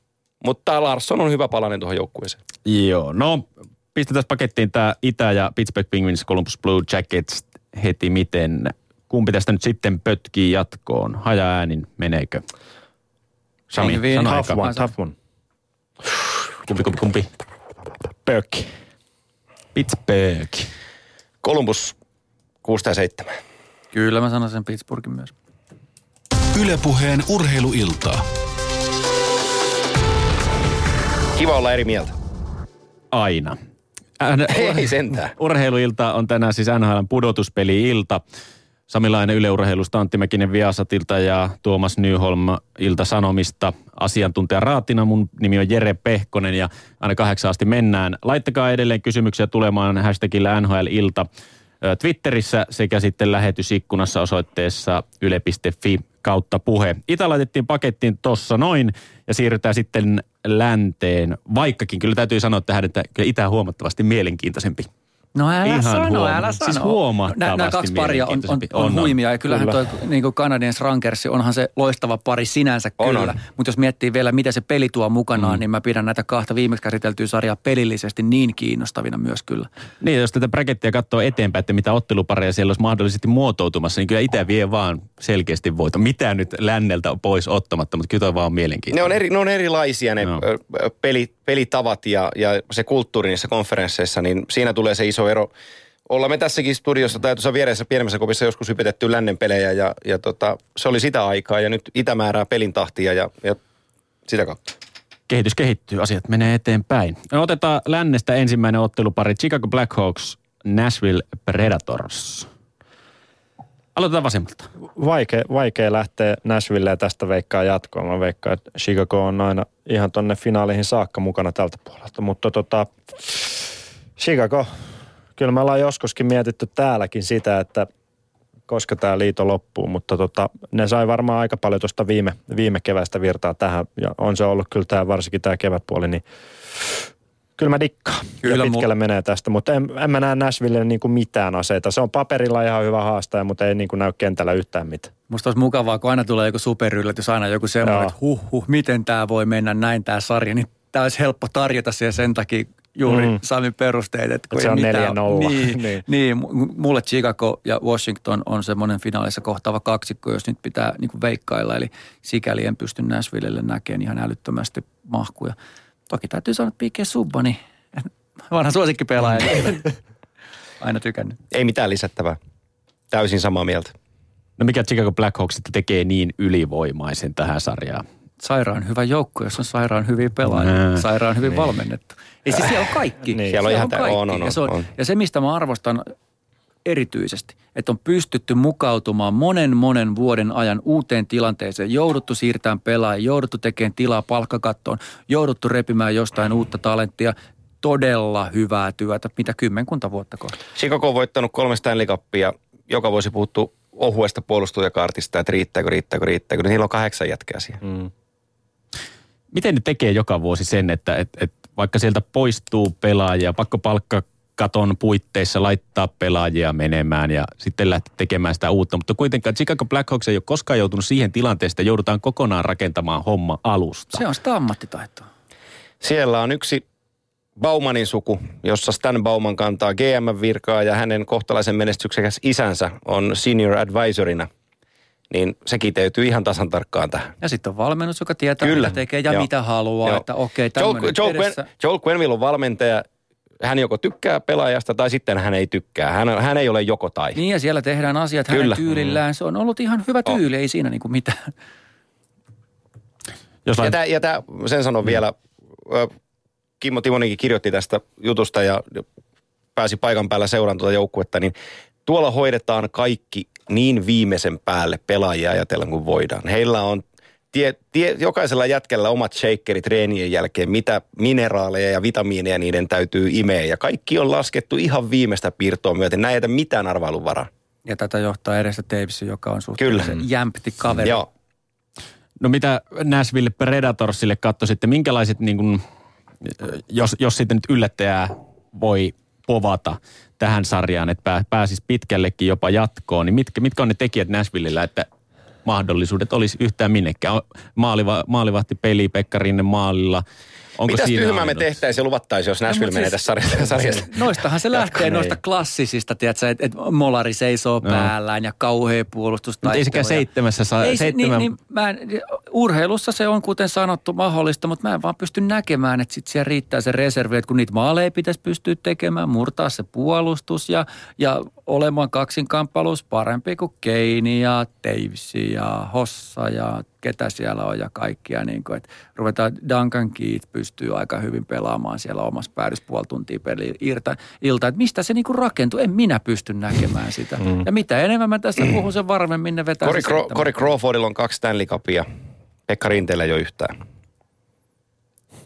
Mutta Larsson on hyvä palanen tuohon joukkueeseen. Joo, no pistetään pakettiin tämä Itä- ja Pittsburgh Penguins Columbus Blue Jackets. Heti miten. Kumpi tästä nyt sitten pötkii jatkoon? Haja-äänin meneekö? Sami, Hyvin. sano Tough aika. one, tough one. Kumpi, kumpi, kumpi? Pökki. Pittsburgh. Columbus 6 ja 7. Kyllä mä sanon sen Pittsburghin myös. Ylepuheen urheiluiltaa. Kiva olla eri mieltä. Aina. Ei sentään. Urheiluilta on tänään siis NHL pudotuspeli-ilta. Samilainen Yle Urheilusta, Antti Mäkinen Viasatilta ja Tuomas Nyholm Ilta Sanomista. Asiantuntija Raatina, mun nimi on Jere Pehkonen ja aina kahdeksan asti mennään. Laittakaa edelleen kysymyksiä tulemaan hashtagillä NHL-ilta ö, Twitterissä sekä sitten lähetysikkunassa osoitteessa yle.fi kautta puhe. Itä laitettiin pakettiin tossa noin ja siirrytään sitten länteen, vaikkakin kyllä täytyy sanoa tähän, että kyllä Itä on huomattavasti mielenkiintoisempi. No älä Ihan sano, huoma- älä sano. siis huomattavasti Nämä kaksi paria on, on, on. On, huimia ja kyllähän Kyllä. toi niin kuin Canadiens Rankers, onhan se loistava pari sinänsä On, kyllä. on. Mutta jos miettii vielä, mitä se peli tuo mukanaan, mm. niin mä pidän näitä kahta viimeksi käsiteltyä sarjaa pelillisesti niin kiinnostavina myös kyllä. Niin, jos tätä brackettia katsoo eteenpäin, että mitä ottelupareja siellä olisi mahdollisesti muotoutumassa, niin kyllä Itä vie vaan selkeästi voito. Mitä nyt länneltä on pois ottamatta, mutta kyllä toi vaan on Ne mielenkiintoista. on, eri, ne on erilaisia ne Joo. ö, ö, peli, pelitavat ja, ja se kulttuuri niissä konferensseissa, niin siinä tulee se iso ero. Ollaan me tässäkin studiossa tai tuossa vieressä pienemmässä kopissa joskus hypetetty lännen pelejä ja, ja tota, se oli sitä aikaa ja nyt Itä määrää pelin tahtia ja, ja sitä kautta. Kehitys kehittyy, asiat menee eteenpäin. Otetaan lännestä ensimmäinen ottelupari. Chicago Blackhawks, Nashville Predators. Aloitetaan vasemmalta. Vaikea, vaikea lähteä Nashvilleen tästä veikkaa jatkoon. Mä veikkaan, että Chicago on aina ihan tonne finaaliin saakka mukana tältä puolelta. Mutta tota, Chicago, kyllä me ollaan joskuskin mietitty täälläkin sitä, että koska tämä liito loppuu, mutta tota, ne sai varmaan aika paljon tuosta viime, viime kevästä virtaa tähän, ja on se ollut kyllä tämä, varsinkin tämä kevätpuoli, niin kyllä mä dikkaan. Kyllä mu- pitkälle menee tästä, mutta en, en mä näe Nashville niin kuin mitään aseita. Se on paperilla ihan hyvä haastaja, mutta ei niin kuin näy kentällä yhtään mitään. Musta olisi mukavaa, kun aina tulee joku superyllätys, aina joku semmoinen, Joo. että huh, huh, miten tämä voi mennä näin tämä sarja, niin tämä olisi helppo tarjota siihen sen takia juuri mm. Samin perusteet. Että kun se on mitään- 4-0. Niin, niin. Niin. niin, mu- mulle Chicago ja Washington on semmoinen finaalissa kohtaava kaksikko, jos nyt pitää niin kuin veikkailla. Eli sikäli en pysty Nashvillelle näkemään ihan älyttömästi mahkuja. Toki täytyy sanoa, että P.K. Subba, niin vanha suosikkipelaaja, niin aina tykännyt. Ei mitään lisättävää. Täysin samaa mieltä. No mikä Chicago Blackhawks sitten tekee niin ylivoimaisen tähän sarjaan? sairaan hyvä joukko, jos on sairaan hyviä pelaajia, Nää. sairaan hyvin valmennettu. Ei siis siellä on kaikki. Niin. Siellä on ihan tä- kaikki. on, on, ja, se on, on. ja se, mistä mä arvostan erityisesti, että on pystytty mukautumaan monen monen vuoden ajan uuteen tilanteeseen. Jouduttu siirtämään pelaajia, jouduttu tekemään tilaa palkkakattoon, jouduttu repimään jostain uutta talenttia. Todella hyvää työtä, mitä kymmenkunta vuotta kohta. Chicago on voittanut kolme Stanley Cupia. Joka vuosi puhuttu ohuesta puolustujakaartista, että riittääkö, riittääkö, riittääkö. Niillä on kahdeksan jätkää siihen. Mm. Miten ne tekee joka vuosi sen, että et, et vaikka sieltä poistuu pelaajia, pakko palkka katon puitteissa laittaa pelaajia menemään ja sitten lähteä tekemään sitä uutta. Mutta kuitenkaan Chicago Blackhawks ei ole koskaan joutunut siihen tilanteeseen, että joudutaan kokonaan rakentamaan homma alusta. Se on sitä ammattitaitoa. Siellä on yksi Baumanin suku, jossa Stan Bauman kantaa GM-virkaa ja hänen kohtalaisen menestyksekäs isänsä on senior advisorina. Niin se kiteytyy ihan tasan tarkkaan tähän. Ja sitten on valmennus, joka tietää, Kyllä. mitä tekee ja Joo. mitä haluaa. Joo. Että okei, Joel, tämmöinen Joel, Joel Quenville on valmentaja. Hän joko tykkää pelaajasta tai sitten hän ei tykkää. Hän, hän ei ole joko tai. Niin ja siellä tehdään asiat Kyllä. hänen tyylillään. Se on ollut ihan hyvä Oh. tyyli, ei siinä niinku mitään. Jos Ja, tää, ja tää, sen sanon vielä, ö, Kimmo Timonikin kirjoitti tästä jutusta ja pääsi paikan päällä seuraan tuota joukkuetta, niin tuolla hoidetaan kaikki niin viimeisen päälle pelaajia ajatellen kuin voidaan. Heillä on tie, tie, jokaisella jätkellä omat shakerit treenien jälkeen, mitä mineraaleja ja vitamiineja niiden täytyy imeä. Ja kaikki on laskettu ihan viimeistä piirtoa myöten. Näin ei jätä mitään arvailun varaa. Ja tätä johtaa edestä Davis, joka on Kyllä. suhteellisen jämpti kaveri. Joo. No mitä Nashville Predatorsille katsoisitte, minkälaiset niin kuin, jos, jos sitten nyt yllättäjää voi povata tähän sarjaan, että pää, pääsisi pitkällekin jopa jatkoon, niin mitkä, mitkä on ne tekijät Nashvillellä, että mahdollisuudet olisi yhtään minnekään? Maaliva, maalivahti peli, Pekka Rinne maalilla, Onko Mitäs siinä tyhmää me tehtäisiin ja luvattaisiin, jos Nashville mut menee siis- tässä sarjasta? sarjasta. Noistahan se lähtee, Jatkoon noista ei. klassisista, tiedätkö, että et molari seisoo No. päällään ja kauhea puolustus. Mutta ei sekään seitsemässä saa, Ei se, seitsemän, niin, niin, mä en, urheilussa se on kuten sanottu mahdollista, mutta mä en vaan pysty näkemään, että sit siellä riittää se reservi, että kun niitä maaleja pitäisi pystyä tekemään, murtaa se puolustus ja, ja olemaan kaksinkamppailuus parempi kuin Keini ja Teivsi ja Hossa ja ketä siellä on ja kaikkia. Niin kuin, että ruvetaan Duncan Keith pystyy aika hyvin pelaamaan siellä omassa päädyssä puoli tuntia peli ilta, ilta. Että mistä se niin kuin rakentuu? En minä pysty näkemään sitä. Mm. Ja mitä enemmän mä tässä puhun, sen varmemmin ne vetää Cory, Cro-. Cory Crawfordilla on kaksi Stanley Cupia. Pekka Rinteellä ole yhtään.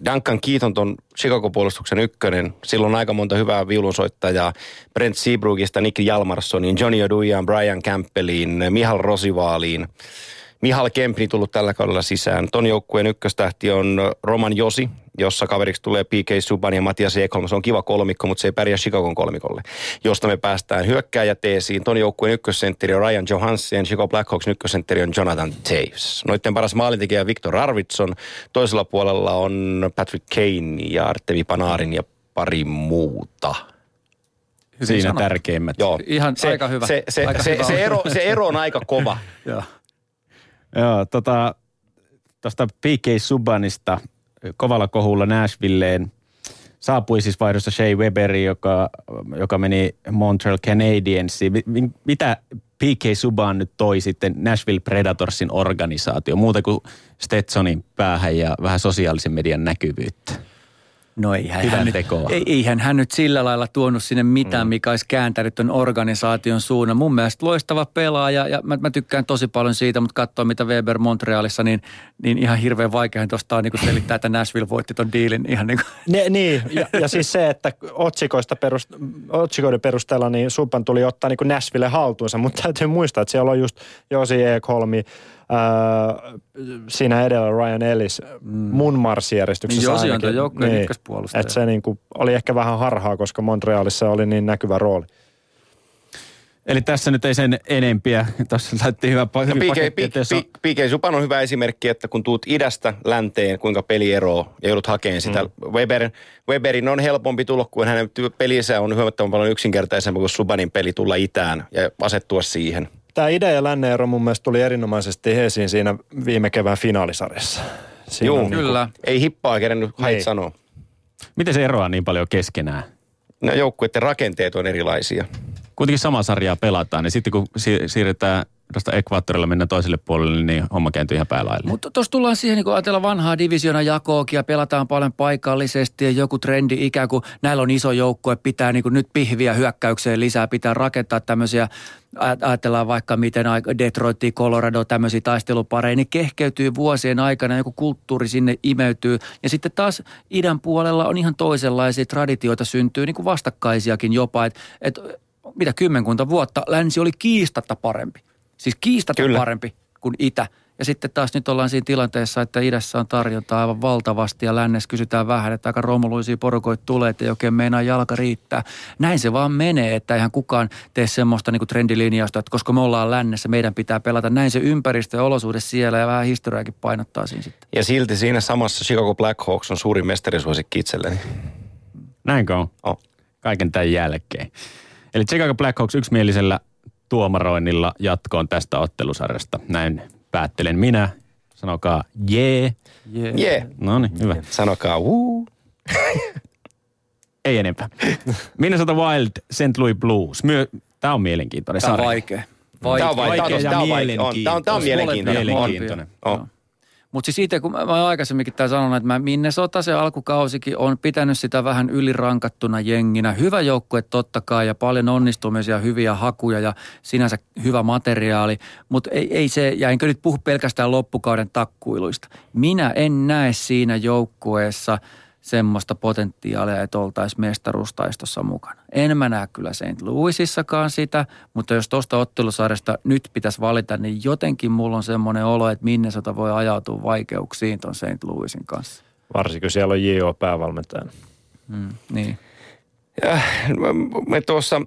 Duncan Keith on Chicago-puolustuksen ykkönen. Silloin aika monta hyvää viulunsoittajaa. Brent Seabrookista, Nick Jalmarssoniin, Johnny Oduyan, Brian Campbelliin, Mihal Rosivaaliin. Mihal Kempni tullut tällä kaudella sisään. Ton joukkueen ykköstähti on Roman Josi, jossa kaveriksi tulee PK Subban ja Matias Ekholm. Se on kiva kolmikko, mutta se ei pärjää Chicagon kolmikolle. Josta me päästään hyökkääjäteesiin. Ton joukkueen ykkössentteri on Ryan Johansson, Chicago Blackhawks ykkössentteri on Jonathan Taves. Noitten paras maalintekijä Victor Arvidsson. Toisella puolella on Patrick Kane ja Artemi Panarin ja pari muuta. siinä sanottu. tärkeimmät. Joo. Ihan se, aika hyvä. Se, se, Aika se, hyvä. se, ero, se ero on aika kova. Joo. Joo, tota, tuosta PK Subbanista kovalla kohulla Nashvilleen saapui siis vaihdossa Shea Weberi, joka, joka meni Montreal Canadiensiin. Mi- mi- Mitä PK Subban nyt toi sitten Nashville Predatorsin organisaatio, muuta kuin Stetsonin päähän ja vähän sosiaalisen median näkyvyyttä? No eihän hän, nyt, eihän hän nyt sillä lailla tuonut sinne mitään, mm. mikä olisi kääntänyt ton organisaation suunnan. Mun mielestä loistava pelaaja ja mä, mä tykkään tosi paljon siitä, mutta katsoa mitä Weber Montrealissa, niin, niin ihan hirveän vaikeahan tuosta on niin selittää, että Nashville voitti ton diilin ihan niin kuin. Ne, niin, ja, ja siis se, että otsikoista perust, otsikoiden perusteella niin Subban tuli ottaa niin Nashville haltuunsa, mutta täytyy muistaa, että siellä on just Josi Ekholmi, ää, siinä edellä Ryan Ellis mun marssijärjestyksessä Niin on ainakin. tuon joukkueen ykköspuolustaja. Että se niin kuin oli ehkä vähän harhaa, koska Montrealissa oli niin näkyvä rooli. Eli tässä nyt ei sen enempiä. Tuossa laitettiin hyvä, No, hyvin PK, paketti, että jos on- PK, PK Supan on hyvä esimerkki, että kun tuut idästä länteen, kuinka peli eroo ja joudut hakemaan sitä. Mm. Weber, Weberin on helpompi tulla, kun hänen pelinsä on huomattavan paljon yksinkertaisempi kuin Subanin peli tulla itään ja asettua siihen. Tämä idea ja lännen ero mun mielestä tuli erinomaisesti esiin siinä viime kevään finaalisarjassa. Siinä Joo, niin Kyllä. Ei hippaa kerennyt hait Niin. sanoa. Miten se eroaa niin paljon keskenään? No joukkueiden rakenteet on erilaisia. kuitenkin samaa sarjaa pelataan, niin sitten kun si- siirretään tuosta ekvaattorilla mennä toiselle puolelle, niin homma kääntyy ihan päälaille. Mutta tuossa tullaan siihen, niin kun ajatellaan vanhaa divisiona jakookin ja pelataan paljon paikallisesti ja joku trendi ikään kuin näillä on iso joukkue, pitää niin kuin nyt pihviä hyökkäykseen lisää, pitää rakentaa tämmöisiä, aj- ajatellaan vaikka miten Detroit, Colorado, tämmöisiä taistelupareja, niin kehkeytyy vuosien aikana, joku kulttuuri sinne imeytyy. Ja sitten taas idän puolella on ihan toisenlaisia traditioita syntyy, niin kuin vastakkaisiakin jopa, että et, mitä kymmenkunta vuotta länsi oli kiistatta parempi. Siis kiistatta Kyllä. parempi kuin itä. Ja sitten taas nyt ollaan siinä tilanteessa, että idässä on tarjontaa aivan valtavasti ja lännessä kysytään vähän, että aika romuluisia porukoita tulee, että ei oikein meinaa jalka riittää. Näin se vaan menee, että eihän kukaan tee semmoista niin trendilinjausta, että koska me ollaan lännessä, meidän pitää pelata. Näin se ympäristö ja olosuhde siellä ja vähän historiaakin painottaa siinä sitten. Ja silti siinä samassa Chicago Blackhawks on suurin mestarisuosikki itselleni. Näinkö on? Oh. Kaiken tämän jälkeen. Eli Chicago Blackhawks yksimielisellä tuomaroinnilla jatkoon tästä ottelusarjasta. Näin päättelen minä. Sanokaa jee. Yeah. Jee, yeah. No niin, hyvä. sanokaa uu. Ei enempää. Minnesota Wild, St. Louis Blues. Myö... Tämä on mielenkiintoinen Tämä on sarja. vaikea. Tämä on Vaikea vaikea. ja Tämä on. On, Tämä on, tämä on mielenkiintoinen. mielenkiintoinen. Mielenkiintoinen. On. Mutta siis itse, kun mä, mä aikaisemminkin tää sanonut, että mä Minnesota se alkukausikin on pitänyt sitä vähän ylirankattuna jenginä. Hyvä joukkue totta kai ja paljon onnistumisia, hyviä hakuja ja sinänsä hyvä materiaali. Mutta ei, ei se, ja enkä nyt puhu pelkästään loppukauden takkuiluista. Minä en näe siinä joukkueessa semmoista potentiaalia, että oltaisiin mestaruustaistossa mukana. En mä näe kyllä St. Louisissakaan sitä, mutta jos tuosta ottelusarjasta nyt pitäisi valita, niin jotenkin mulla on semmoinen olo, että Minnesota voi ajautua vaikeuksiin ton St. Louisin kanssa. Varsinkin siellä on J.O. päävalmentajana. Mm, niin. Ja, me tuossa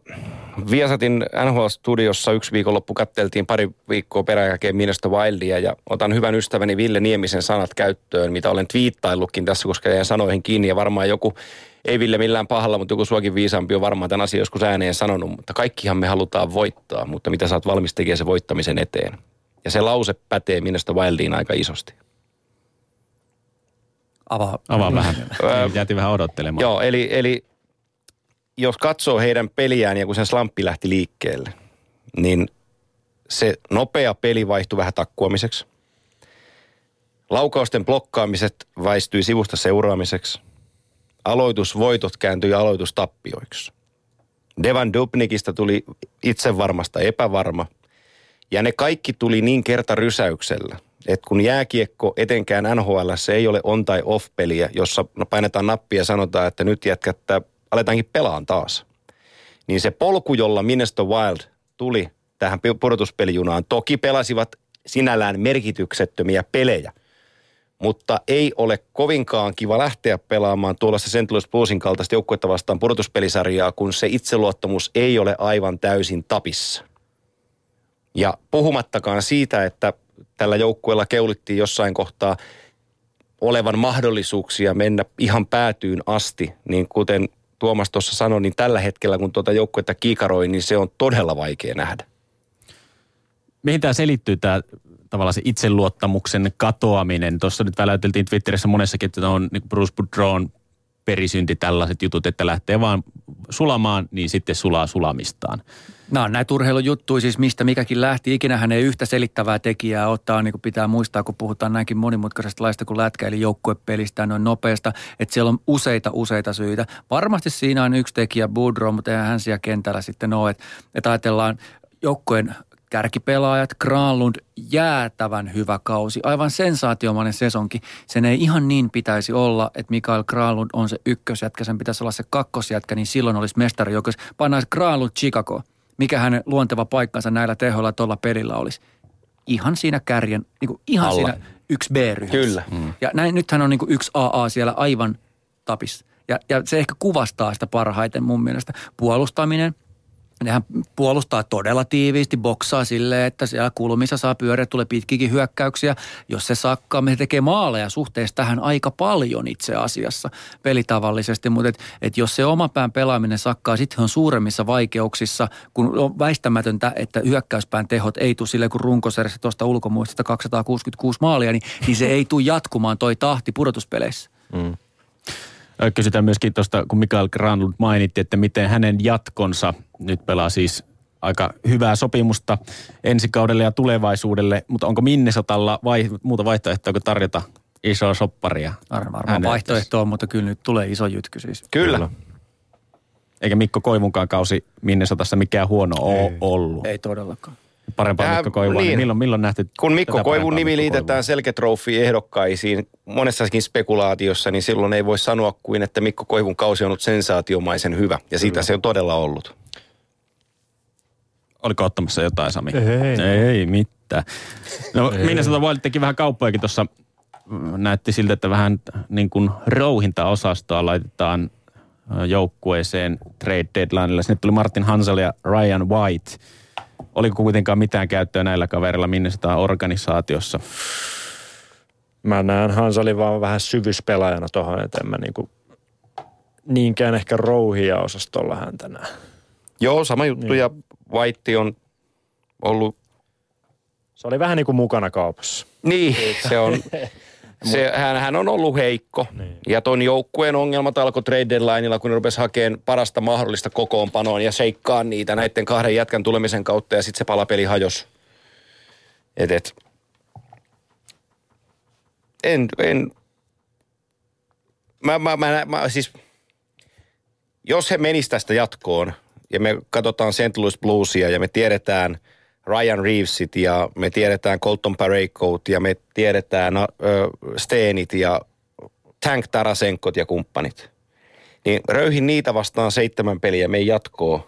Viasatin NHL-studiossa yksi viikonloppu katteltiin pari viikkoa peräjälkeen Minnesota Wildia ja otan hyvän ystäväni Ville Niemisen sanat käyttöön, mitä olen twiittaillutkin tässä, koska jäin sanoihin kiinni ja varmaan joku, ei Ville millään pahalla, mutta joku suokin viisaampi on varmaan tämän asian joskus ääneen sanonut, mutta kaikkihan me halutaan voittaa, mutta mitä sä oot valmis tekemään se voittamisen eteen. Ja se lause pätee Minnesota Wildiin aika isosti. Avaa. Avaa vähän. Jäätiin vähän odottelemaan. Joo, eli, eli jos katsoo heidän peliään ja kun sen slamppi lähti liikkeelle, niin se nopea peli vaihtui vähän takkuamiseksi. Laukausten blokkaamiset väistyi sivusta seuraamiseksi. Aloitusvoitot kääntyi aloitustappioiksi. Devan Dubnikista tuli itsevarmasta epävarma. Ja ne kaikki tuli niin kerta rysäyksellä, että kun jääkiekko etenkään NHL ei ole on tai off peliä, jossa painetaan nappia ja sanotaan, että nyt jätkättää aletaankin pelaan taas. Niin se polku, jolla Minnesota Wild tuli tähän pudotuspelijunaan, toki pelasivat sinällään merkityksettömiä pelejä, mutta ei ole kovinkaan kiva lähteä pelaamaan tuollaista St. Louis Bluesin kaltaista joukkuetta vastaan pudotuspelisarjaa, kun se itseluottamus ei ole aivan täysin tapissa. Ja puhumattakaan siitä, että tällä joukkueella keulittiin jossain kohtaa olevan mahdollisuuksia mennä ihan päätyyn asti, niin kuten Tuomas tuossa sanoi, niin tällä hetkellä kun tuota joukkuetta kiikaroi, niin se on todella vaikea nähdä. Mihin tämä selittyy, tämä tavallaan se itseluottamuksen katoaminen? Tuossa nyt väläyteltiin Twitterissä monessakin, että on niin Bruce Boudreau perisynti tällaiset jutut, että lähtee vaan sulamaan, niin sitten sulaa sulamistaan. No näitä urheilujuttuja siis mistä mikäkin lähti. Ikinä hän ei yhtä selittävää tekijää ottaa, niin kuin pitää muistaa, kun puhutaan näinkin monimutkaisesta laista kuin lätkä, eli joukkuepelistä noin nopeasta, että siellä on useita, useita syitä. Varmasti siinä on yksi tekijä, Boudreau, mutta eihän hän siellä kentällä sitten ole, että, että ajatellaan joukkueen kärkipelaajat, Granlund, jäätävän hyvä kausi, aivan sensaatiomainen sesonki. Sen ei ihan niin pitäisi olla, että Mikael Granlund on se ykkösjätkä, sen pitäisi olla se kakkosjätkä, niin silloin olisi mestari, joka pannaisi Granlund Chicago. Mikä hänen luonteva paikkansa näillä tehoilla tuolla pelillä olisi? Ihan siinä kärjen, niin kuin ihan Alla. siinä yksi B-ryhmässä. Kyllä. Mm. Ja näin, nythän on niin kuin yksi AA siellä aivan tapissa. Ja, ja se ehkä kuvastaa sitä parhaiten mun mielestä. Puolustaminen – Nehän puolustaa todella tiiviisti, boksaa silleen, että siellä kulmissa saa pyöriä, tulee pitkikin hyökkäyksiä. Jos se sakkaa, me tekee maaleja suhteessa tähän aika paljon itse asiassa pelitavallisesti. Mutta et, et jos se oma pään pelaaminen sakkaa, sitten on suuremmissa vaikeuksissa, kun on väistämätöntä, että hyökkäyspään tehot ei tule silleen, kun runkosarjassa tuosta ulkomuistista 266 maalia, niin, niin se ei tule jatkumaan toi tahti pudotuspeleissä. Mm. Kysytään myöskin tuosta, kun Mikael Granlund mainitti, että miten hänen jatkonsa nyt pelaa siis aika hyvää sopimusta ensi kaudelle ja tulevaisuudelle, mutta onko Minnesotalla vai, muuta vaihtoehtoa kuin tarjota isoa sopparia? Varmaan vaihtoehtoa, mutta kyllä nyt tulee iso jytky siis. Kyllä. kyllä. Eikä Mikko Koivunkaan kausi Minnesotassa mikään huono ole ollut. Ei todellakaan parempaa Mikko Koivua, niin. niin milloin, milloin nähty Kun Mikko Koivun nimi liitetään selketrofi ehdokkaisiin monessakin spekulaatiossa, niin silloin ei voi sanoa kuin, että Mikko Koivun kausi on ollut sensaatiomaisen hyvä. Ja siitä Kyllä. se on todella ollut. Oliko ottamassa jotain, Sami? Ei. Ei mitään. No Minnesota Wild teki vähän kauppojakin tuossa. Näytti siltä, että vähän niin kuin rouhintaosastoa laitetaan joukkueeseen trade deadlineilla. Sinne tuli Martin Hansel ja Ryan White – Oliko kuitenkaan mitään käyttöä näillä kaverilla Minnesota organisaatiossa? Mä näen Hansalin vaan vähän syvyspelaajana tuohon, että en mä niinku niinkään ehkä rouhia osastolla hän tänään. Joo, sama juttu niin. ja White on ollut... Se oli vähän niin kuin mukana kaupassa. Niin, se on, Se, hän, hän on ollut heikko. Niin. Ja ton joukkueen ongelmat alkoi trade deadlineilla, kun ne rupesi hakemaan parasta mahdollista kokoonpanoon ja seikkaa niitä näiden kahden jätkän tulemisen kautta ja sitten se palapeli hajos. Et, et. En, en. Mä, mä, mä, mä, siis, jos he menis tästä jatkoon ja me katsotaan St. Louis Bluesia ja me tiedetään – Ryan Reevesit ja me tiedetään Colton Paraycoat ja me tiedetään uh, Steenit ja Tank Tarasenkot ja kumppanit. Niin röyhin niitä vastaan seitsemän peliä, me jatkoo.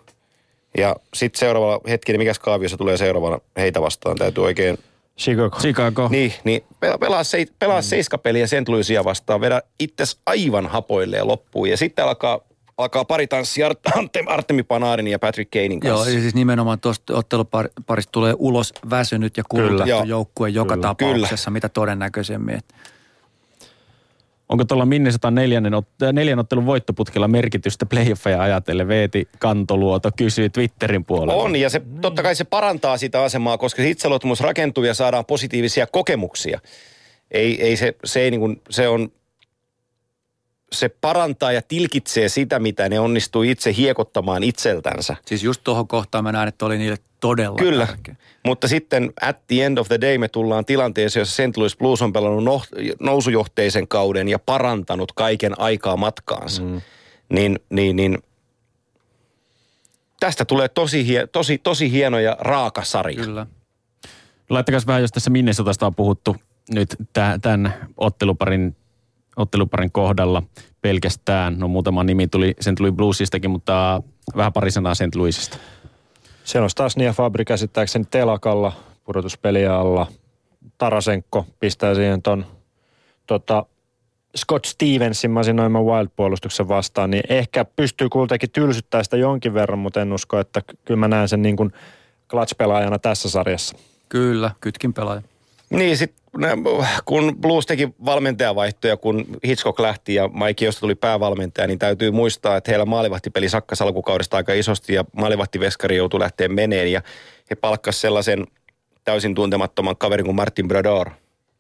Ja sitten seuraavalla hetkellä, mikä kaaviossa tulee seuraavana heitä vastaan, täytyy oikein... Chicago. Chicago. Niin, niin pelaa, se, pelaa mm. seiska peliä St. Louisia vastaan, vedä itses aivan hapoille ja loppuun. Ja sitten alkaa alkaa pari tanssia Arte- Artemi Panarin ja Patrick Kanein Joo, kanssa. eli siis nimenomaan tuosta otteluparista tulee ulos väsynyt ja Kyllä. kulutettu Joo. joukkue joka Kyllä. tapauksessa, mitä todennäköisemmin. Et Onko tuolla Minnesota neljännen, ot- äh, neljän ottelun voittoputkella merkitystä playoffeja ajatellen? Veeti Kantoluoto kysyy Twitterin puolella. On, ja se, totta kai se parantaa sitä asemaa, koska se itseluottamus rakentuu ja saadaan positiivisia kokemuksia. Ei, ei se, se, ei niin kuin, se on, se parantaa ja tilkitsee sitä, mitä ne onnistuu itse hiekottamaan itseltänsä. Siis just tuohon kohtaan mä näen, että oli niille todella Kyllä, tärkeä. mutta sitten at the end of the day me tullaan tilanteeseen, jossa St. Louis Blues on pelannut no, nousujohteisen kauden ja parantanut kaiken aikaa matkaansa. Mm. Niin, niin, niin tästä tulee tosi, hie, tosi, tosi hieno ja raaka sarja. Kyllä. Laittakaa vähän, jos tässä Minnesotasta on puhuttu nyt tämän otteluparin, otteluparin kohdalla pelkästään. No muutama nimi tuli, sen tuli Bluesistakin, mutta vähän pari sanaa St. Louisista. Siellä on taas Nia Fabri käsittääkseni telakalla pudotuspeliä alla. Tarasenko pistää siihen ton tota, Scott Stevensin masinoiman Wild-puolustuksen vastaan, niin ehkä pystyy kuitenkin tylsyttämään sitä jonkin verran, mutta en usko, että ky- kyllä mä näen sen niin kuin clutch-pelaajana tässä sarjassa. Kyllä, kytkin pelaaja. Niin, sit, nä- kun Blues teki valmentajavaihtoja, kun Hitchcock lähti ja Mike josta tuli päävalmentaja, niin täytyy muistaa, että heillä maalivahtipeli sakkas alkukaudesta aika isosti ja maalivahtiveskari joutui lähteä meneen ja he palkkas sellaisen täysin tuntemattoman kaverin kuin Martin Brador.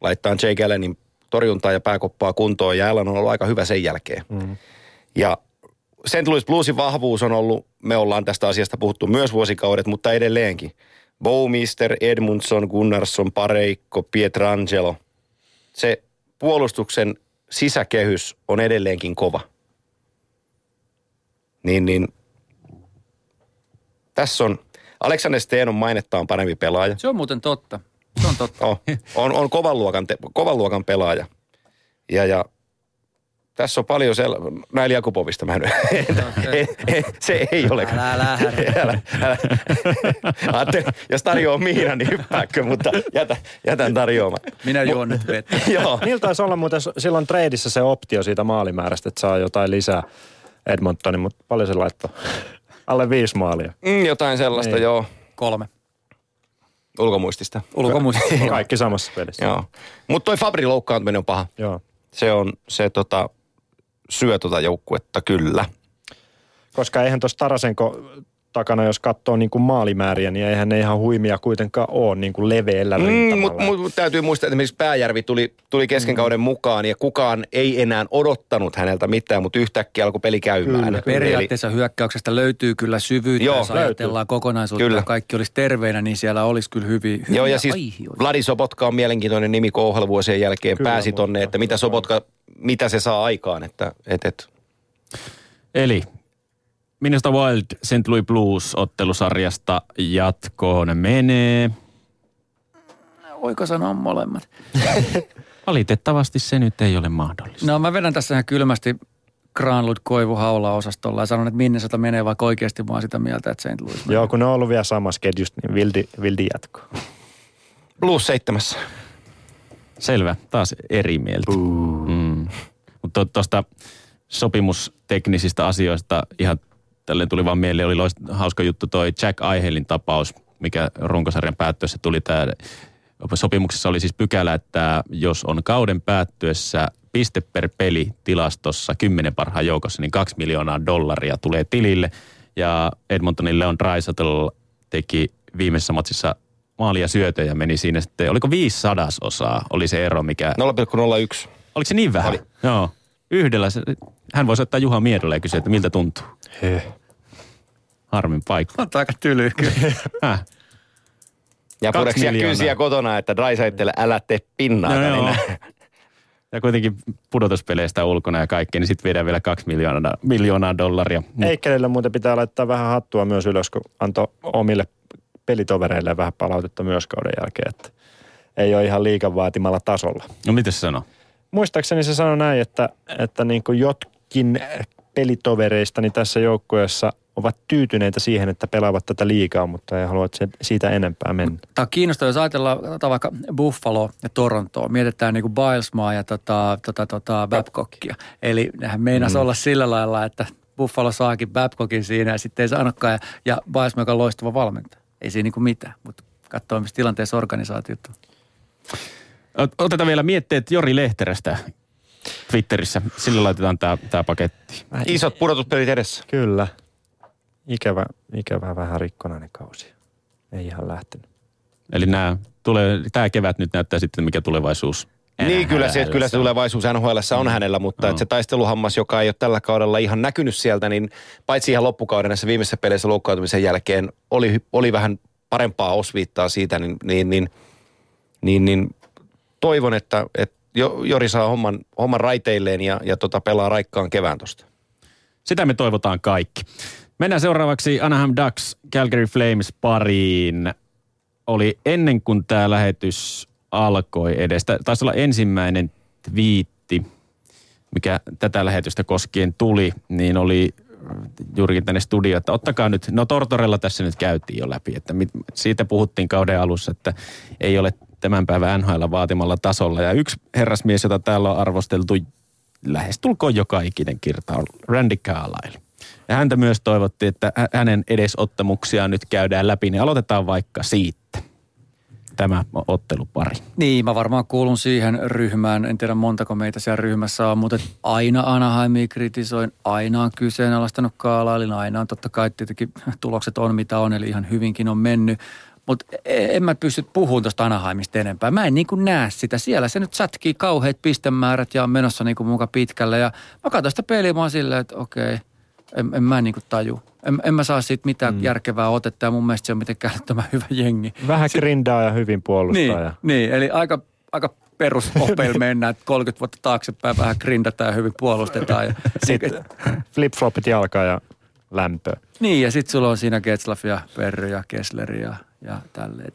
Laittaa Jake Allenin torjuntaa ja pääkoppaa kuntoon ja Allen on ollut aika hyvä sen jälkeen. Mm. Ja St. Louis Bluesin vahvuus on ollut, me ollaan tästä asiasta puhuttu myös vuosikaudet, mutta edelleenkin. Bowmister, Edmundson, Gunnarsson, Pareikko, Pietrangelo. Se puolustuksen sisäkehys on edelleenkin kova. Niin, niin tässä on, Alexander Steen on mainettaan parempi pelaaja. Se on muuten totta. Se on totta. On, on, on kovan, luokan te, kovan luokan pelaaja. Ja, ja tässä on paljon sel... Näin Jakupovista mä en... se ei ole. Älä, älä, älä. älä, älä. Jos tarjoaa Miina, niin hyppääkö, mutta jätä, jätän tarjoamaan. Minä juon nyt vettä. Joo. Niillä taisi olla muuten silloin treidissä se optio siitä maalimäärästä, että saa jotain lisää Edmontonin, mutta paljon se laittoi? Alle viisi maalia. Mm, jotain sellaista, Niin. joo. Kolme. Ulkomuistista. Ulkomuistista. Kaikki samassa pelissä. Joo. Mutta toi Fabri loukkaantuminen on paha. Joo. Se on, se tota, syö tota joukkuetta kyllä. Koska eihän tuossa Tarasenko takana, jos katsoo niin kuin maalimääriä, niin eihän ne ihan huimia kuitenkaan ole niin kuin leveällä Mm, rintamalla. Mutta mut, mut täytyy muistaa, että esimerkiksi Pääjärvi tuli, tuli kesken Mm. kauden mukaan ja kukaan ei enää odottanut häneltä mitään, mutta yhtäkkiä alkoi peli käymään. Kyllä, Periaatteessa hyökkäyksestä löytyy kyllä syvyyttä, Joo, jos ajatellaan löytyy. kokonaisuutta Kyllä. ja kaikki olisi terveinä, niin siellä olisi kyllä hyviä, hyviä Joo, ja siis aihioita. Vladi Sobotka on mielenkiintoinen nimi, kun vuosien jälkeen Kyllä, pääsi tonne, että mitä Sobotka, mitä se saa aikaan, että et, et. Eli Minnesota Wild St. Louis Blues ottelusarjasta jatkoon menee. Voiko sanoa molemmat? Valitettavasti se nyt ei ole mahdollista. No mä vedän tässä ihan kylmästi Granlund Koivu haula osastolla ja sanon, että Minnesota menee vaikka oikeasti vaan sitä mieltä, että St. Louis menee. Joo, kun ne on ollut vielä samassa ketjussa, niin vildi, vildi jatko. Blues seitsemässä. Selvä, taas eri mieltä. Mm. Mutta tuosta sopimusteknisistä asioista ihan tälleen tuli vaan mieleen, oli loist, hauska juttu toi Jack Aihelin tapaus, mikä runkosarjan päättyessä tuli tämä sopimuksessa oli siis pykälä, että jos on kauden päättyessä piste per peli tilastossa kymmenen parhaan joukossa, niin kaksi miljoonaa dollaria tulee tilille. Ja Edmontonin Leon Draisaitl teki viimeisessä matsissa maalia syötöjä meni siinä sitten, oliko viisi sadasosaa oli se ero, mikä, 0,01. oliko se niin vähän? Oli. Joo. Yhdellä, se, hän voisi ottaa Juha Miedolle ja kysyä, että miltä tuntuu. Heh. Harmin paikka. On aika tyly kyllä. Ja pureksia kyysiä kotona, että Draisaittele älä tee pinnaa. No niin joo. Ja kuitenkin pudotuspeleistä ulkona ja kaikkea, niin sitten viedään vielä kaksi miljoonaa, miljoonaa dollaria. Mut Eikkelille muuten pitää laittaa vähän hattua myös ylös, kun antoi omille pelitovereille vähän palautetta myös kauden jälkeen, että ei ole ihan liikan vaatimalla tasolla. No mitä se sanoo? Muistaakseni se sanoi näin, että, että niin kuin jotkin pelitovereistani tässä joukkueessa ovat tyytyneitä siihen, että pelaavat tätä liikaa, mutta ei halua siitä enempää mennä. Tämä on kiinnostavaa, jos ajatellaan vaikka Buffalo ja Torontoa. Mietitään niin kuin Bilesmaa ja tota, tota, tota Babcockia. Eli nehän meinas mm. olla sillä lailla, että Buffalo saakin Babcockin siinä ja sitten ei saanutkaan. Ja, ja Biles, joka on loistava valmentaja. Ei siinä niinku mitään, mutta katsoo, missä tilanteessa organisaatiot on. Otetaan vielä mietteet Jori Lehterästä Twitterissä. Sillä laitetaan tämä, tämä paketti. Isot pudotuspelit edessä. Kyllä. Ikävä, ikävä vähän rikkonainen kausi. Ei ihan lähtenyt. Eli nämä tulee, tämä kevät nyt näyttää sitten, mikä tulevaisuus Niin, kyllä se, kyllä se tulevaisuus NHL on hänellä, mutta No. että se taisteluhammas, joka ei ole tällä kaudella ihan näkynyt sieltä, niin paitsi ihan loppukauden näissä viimeisissä peleissä loukkaantumisen jälkeen oli, oli vähän parempaa osviittaa siitä, niin, niin, niin, niin, niin toivon, että, että Jo- Jori saa homman, homman raiteilleen ja, ja tota, pelaa raikkaan kevään tosta. Sitä me toivotaan kaikki. Mennään seuraavaksi Anaheim Ducks Calgary Flames pariin. Oli ennen kuin tämä lähetys alkoi edes. Tää Taisi olla ensimmäinen twiitti, mikä tätä lähetystä koskien tuli, niin oli juurikin tänne studioon, että ottakaa nyt, no Tortorella tässä nyt käytiin jo läpi, että mit, siitä puhuttiin kauden alussa, että ei ole tämän päivän NHL vaatimalla tasolla. Ja yksi herrasmies, jota täällä on arvosteltu lähestulkoon joka ikinen kirta on Randy Carlyle. Ja häntä myös toivottiin, että hä- hänen edesottamuksiaan nyt käydään läpi, niin aloitetaan vaikka siitä. Tämä ottelupari. Niin, mä varmaan kuulun siihen ryhmään. En tiedä montako meitä siellä ryhmässä on, mutta aina Anaheimia kritisoin, aina on kyseenalaistanut Kaalailin, aina on totta kai tietenkin tulokset on mitä on, eli ihan hyvinkin on mennyt. Mutta en mä pysty puhumaan tuosta Anaheimista enempää. Mä en niin kuin näe sitä. Siellä se nyt sätkii kauheat pistemäärät ja on menossa niin kuin muka pitkälle. Ja mä katson sitä peliä, mä silleen, että okei, en, en mä niin kuin taju. En, en mä saa siitä mitään mm. järkevää otetta ja mun mielestä se on mitenkään älyttömän hyvä jengi. Vähän grindaa ja hyvin puolustaa. Niin, Ja niin, eli aika, aika perusopeilla mennään, että 30 vuotta taaksepäin vähän grindataan ja hyvin puolustetaan. Ja, sitten flip-flopit jalkaa ja lämpöä. niin, ja sitten sulla on siinä Getzlaff ja Perry ja Kessler ja, ja tälleen.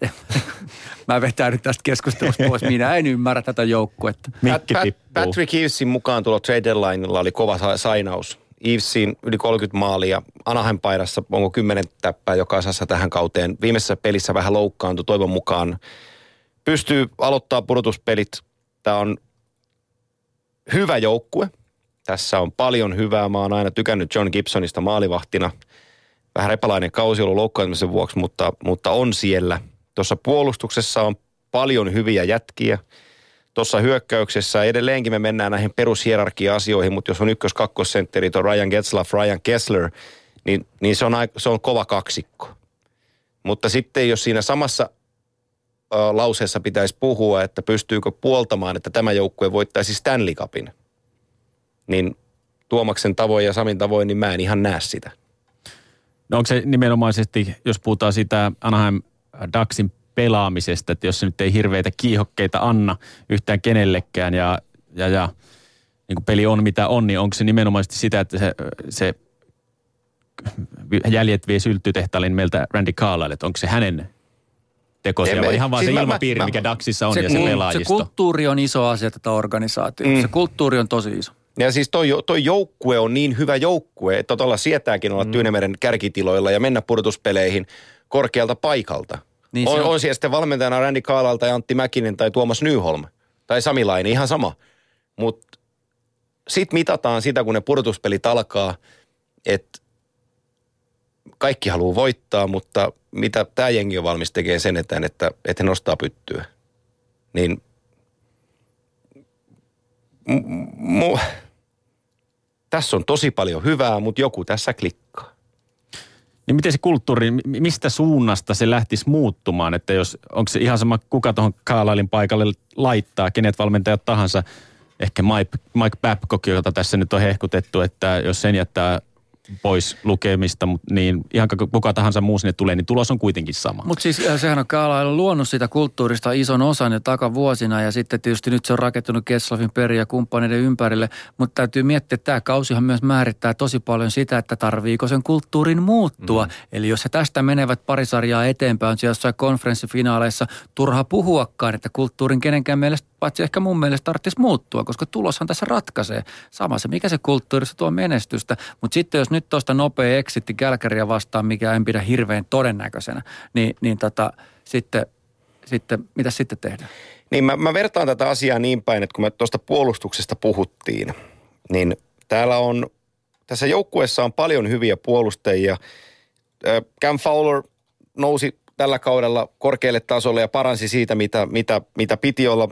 Mä vetän nyt tästä keskustelusta pois. Minä en ymmärrä tätä joukkuetta. Mikki Pat- tippuu. Patrick Evesin mukaan tulo trade deadlinella oli kova sa- sainaus. Evesin yli 30 maalia. Anaheim paidassa onko 10 täppää jokaisessa tähän kauteen. Viimeisessä pelissä vähän loukkaantui toivon mukaan. Pystyy aloittaa pudotuspelit. Tämä on hyvä joukkue. Tässä on paljon hyvää. Mä oon aina tykännyt John Gibsonista maalivahtina. Vähän repalainen kausi ollut loukkaantumisen vuoksi, mutta, mutta on siellä. Tuossa puolustuksessa on paljon hyviä jätkiä tuossa hyökkäyksessä edelleenkin me mennään näihin perushierarkia-asioihin, mutta jos on ykkös kakkosentteri, tuo Ryan Getzlaff, Ryan Kessler, niin, niin se, on, se on kova kaksikko. Mutta sitten jos siinä samassa ö, lauseessa pitäisi puhua, että pystyykö puoltamaan, että tämä joukkue voittaisi Stanley Cupin, niin Tuomaksen tavoin ja Samin tavoin, niin mä en ihan näe sitä. No onko se nimenomaisesti, jos puhutaan sitä Anaheim Ducksin pelaamisesta, että jos se nyt ei hirveitä kiihokkeita anna yhtään kenellekään ja, ja, ja niin kuin peli on mitä on, niin onko se nimenomaisesti sitä, että se, se jäljet vie syltytehtaalin meiltä Randy Carlyle, että onko se hänen tekosia vai ihan vaan siis se mä- mä- ilmapiiri, mä- mikä Daxissa on se, ja se pelaajisto. se kulttuuri on iso asia tätä organisaatiota. Mm. Se kulttuuri on tosi iso. Ja siis toi, toi joukkue on niin hyvä joukkue, että tuolla sietääkin olla mm. Tyynemeren kärkitiloilla ja mennä pudotuspeleihin korkealta paikalta. Niin on, se on. on. siellä sitten valmentajana Randy Kaalalta tai Antti Mäkinen tai Tuomas Nyholm tai Sami Laine, ihan sama. Mutta sitten mitataan sitä, kun ne pudotuspelit alkaa, että kaikki haluaa voittaa, mutta mitä tämä jengi on valmis tekemään sen eteen, että, että he nostaa pyttyä. Niin mu, tässä on tosi paljon hyvää, mutta joku tässä klikkaa. Niin miten se kulttuuri, mi- mistä suunnasta se lähtisi muuttumaan? Että jos, onko se ihan sama, kuka tuohon Kaalailin paikalle laittaa, kenet valmentajat tahansa, ehkä Mike, Mike Babcock, jota tässä nyt on hehkutettu, että jos sen jättää pois lukemista, mut niin ihan kuka tahansa muu sinne tulee, niin tulos on kuitenkin sama. Mutta siis äh, sehän on Kaalailla luonut sitä kulttuurista ison osan jo takavuosina ja sitten tietysti nyt se on rakentunut Kesslavin peri ja kumppaneiden ympärille. Mutta täytyy miettiä, että tämä kausihan myös määrittää tosi paljon sitä, että tarviiko sen kulttuurin muuttua. Mm. Eli jos he tästä menevät pari sarjaa eteenpäin, on siellä jossain konferenssifinaaleissa turha puhuakaan, että kulttuurin kenenkään mielestä, paitsi ehkä mun mielestä tarvitsisi muuttua, koska tuloshan tässä ratkaisee. Sama se, mikä se kulttuurissa tuo menestystä. Mutta sitten jos nyt tuosta nopea exitti Kälkäriä vastaan, mikä en pidä hirveän todennäköisenä, niin, niin tota, sitten, sitten, mitä sitten tehdään? Niin mä, mä vertaan tätä asiaa niin päin, että kun me tuosta puolustuksesta puhuttiin, niin täällä on, tässä joukkueessa on paljon hyviä puolustajia. Cam Fowler nousi tällä kaudella korkealle tasolle ja paransi siitä, mitä, mitä, mitä piti olla.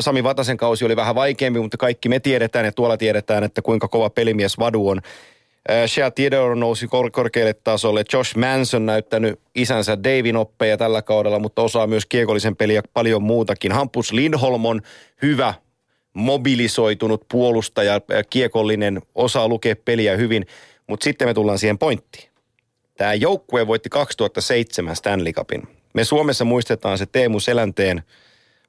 Sami Vatasen kausi oli vähän vaikeampi, mutta kaikki me tiedetään ja tuolla tiedetään, että kuinka kova pelimies Vadu on. Ö, Shea Theodore nousi kor- korkealle tasolle. Josh Manson näyttänyt isänsä Davin oppeja tällä kaudella, mutta osaa myös kiekollisen peliä paljon muutakin. Hampus Lindholm on hyvä mobilisoitunut puolustaja, ö, kiekollinen, osaa lukea peliä hyvin, mutta sitten me tullaan siihen pointtiin. Tämä joukkue voitti 2007 Stanley Cupin. Me Suomessa muistetaan se Teemu Selänteen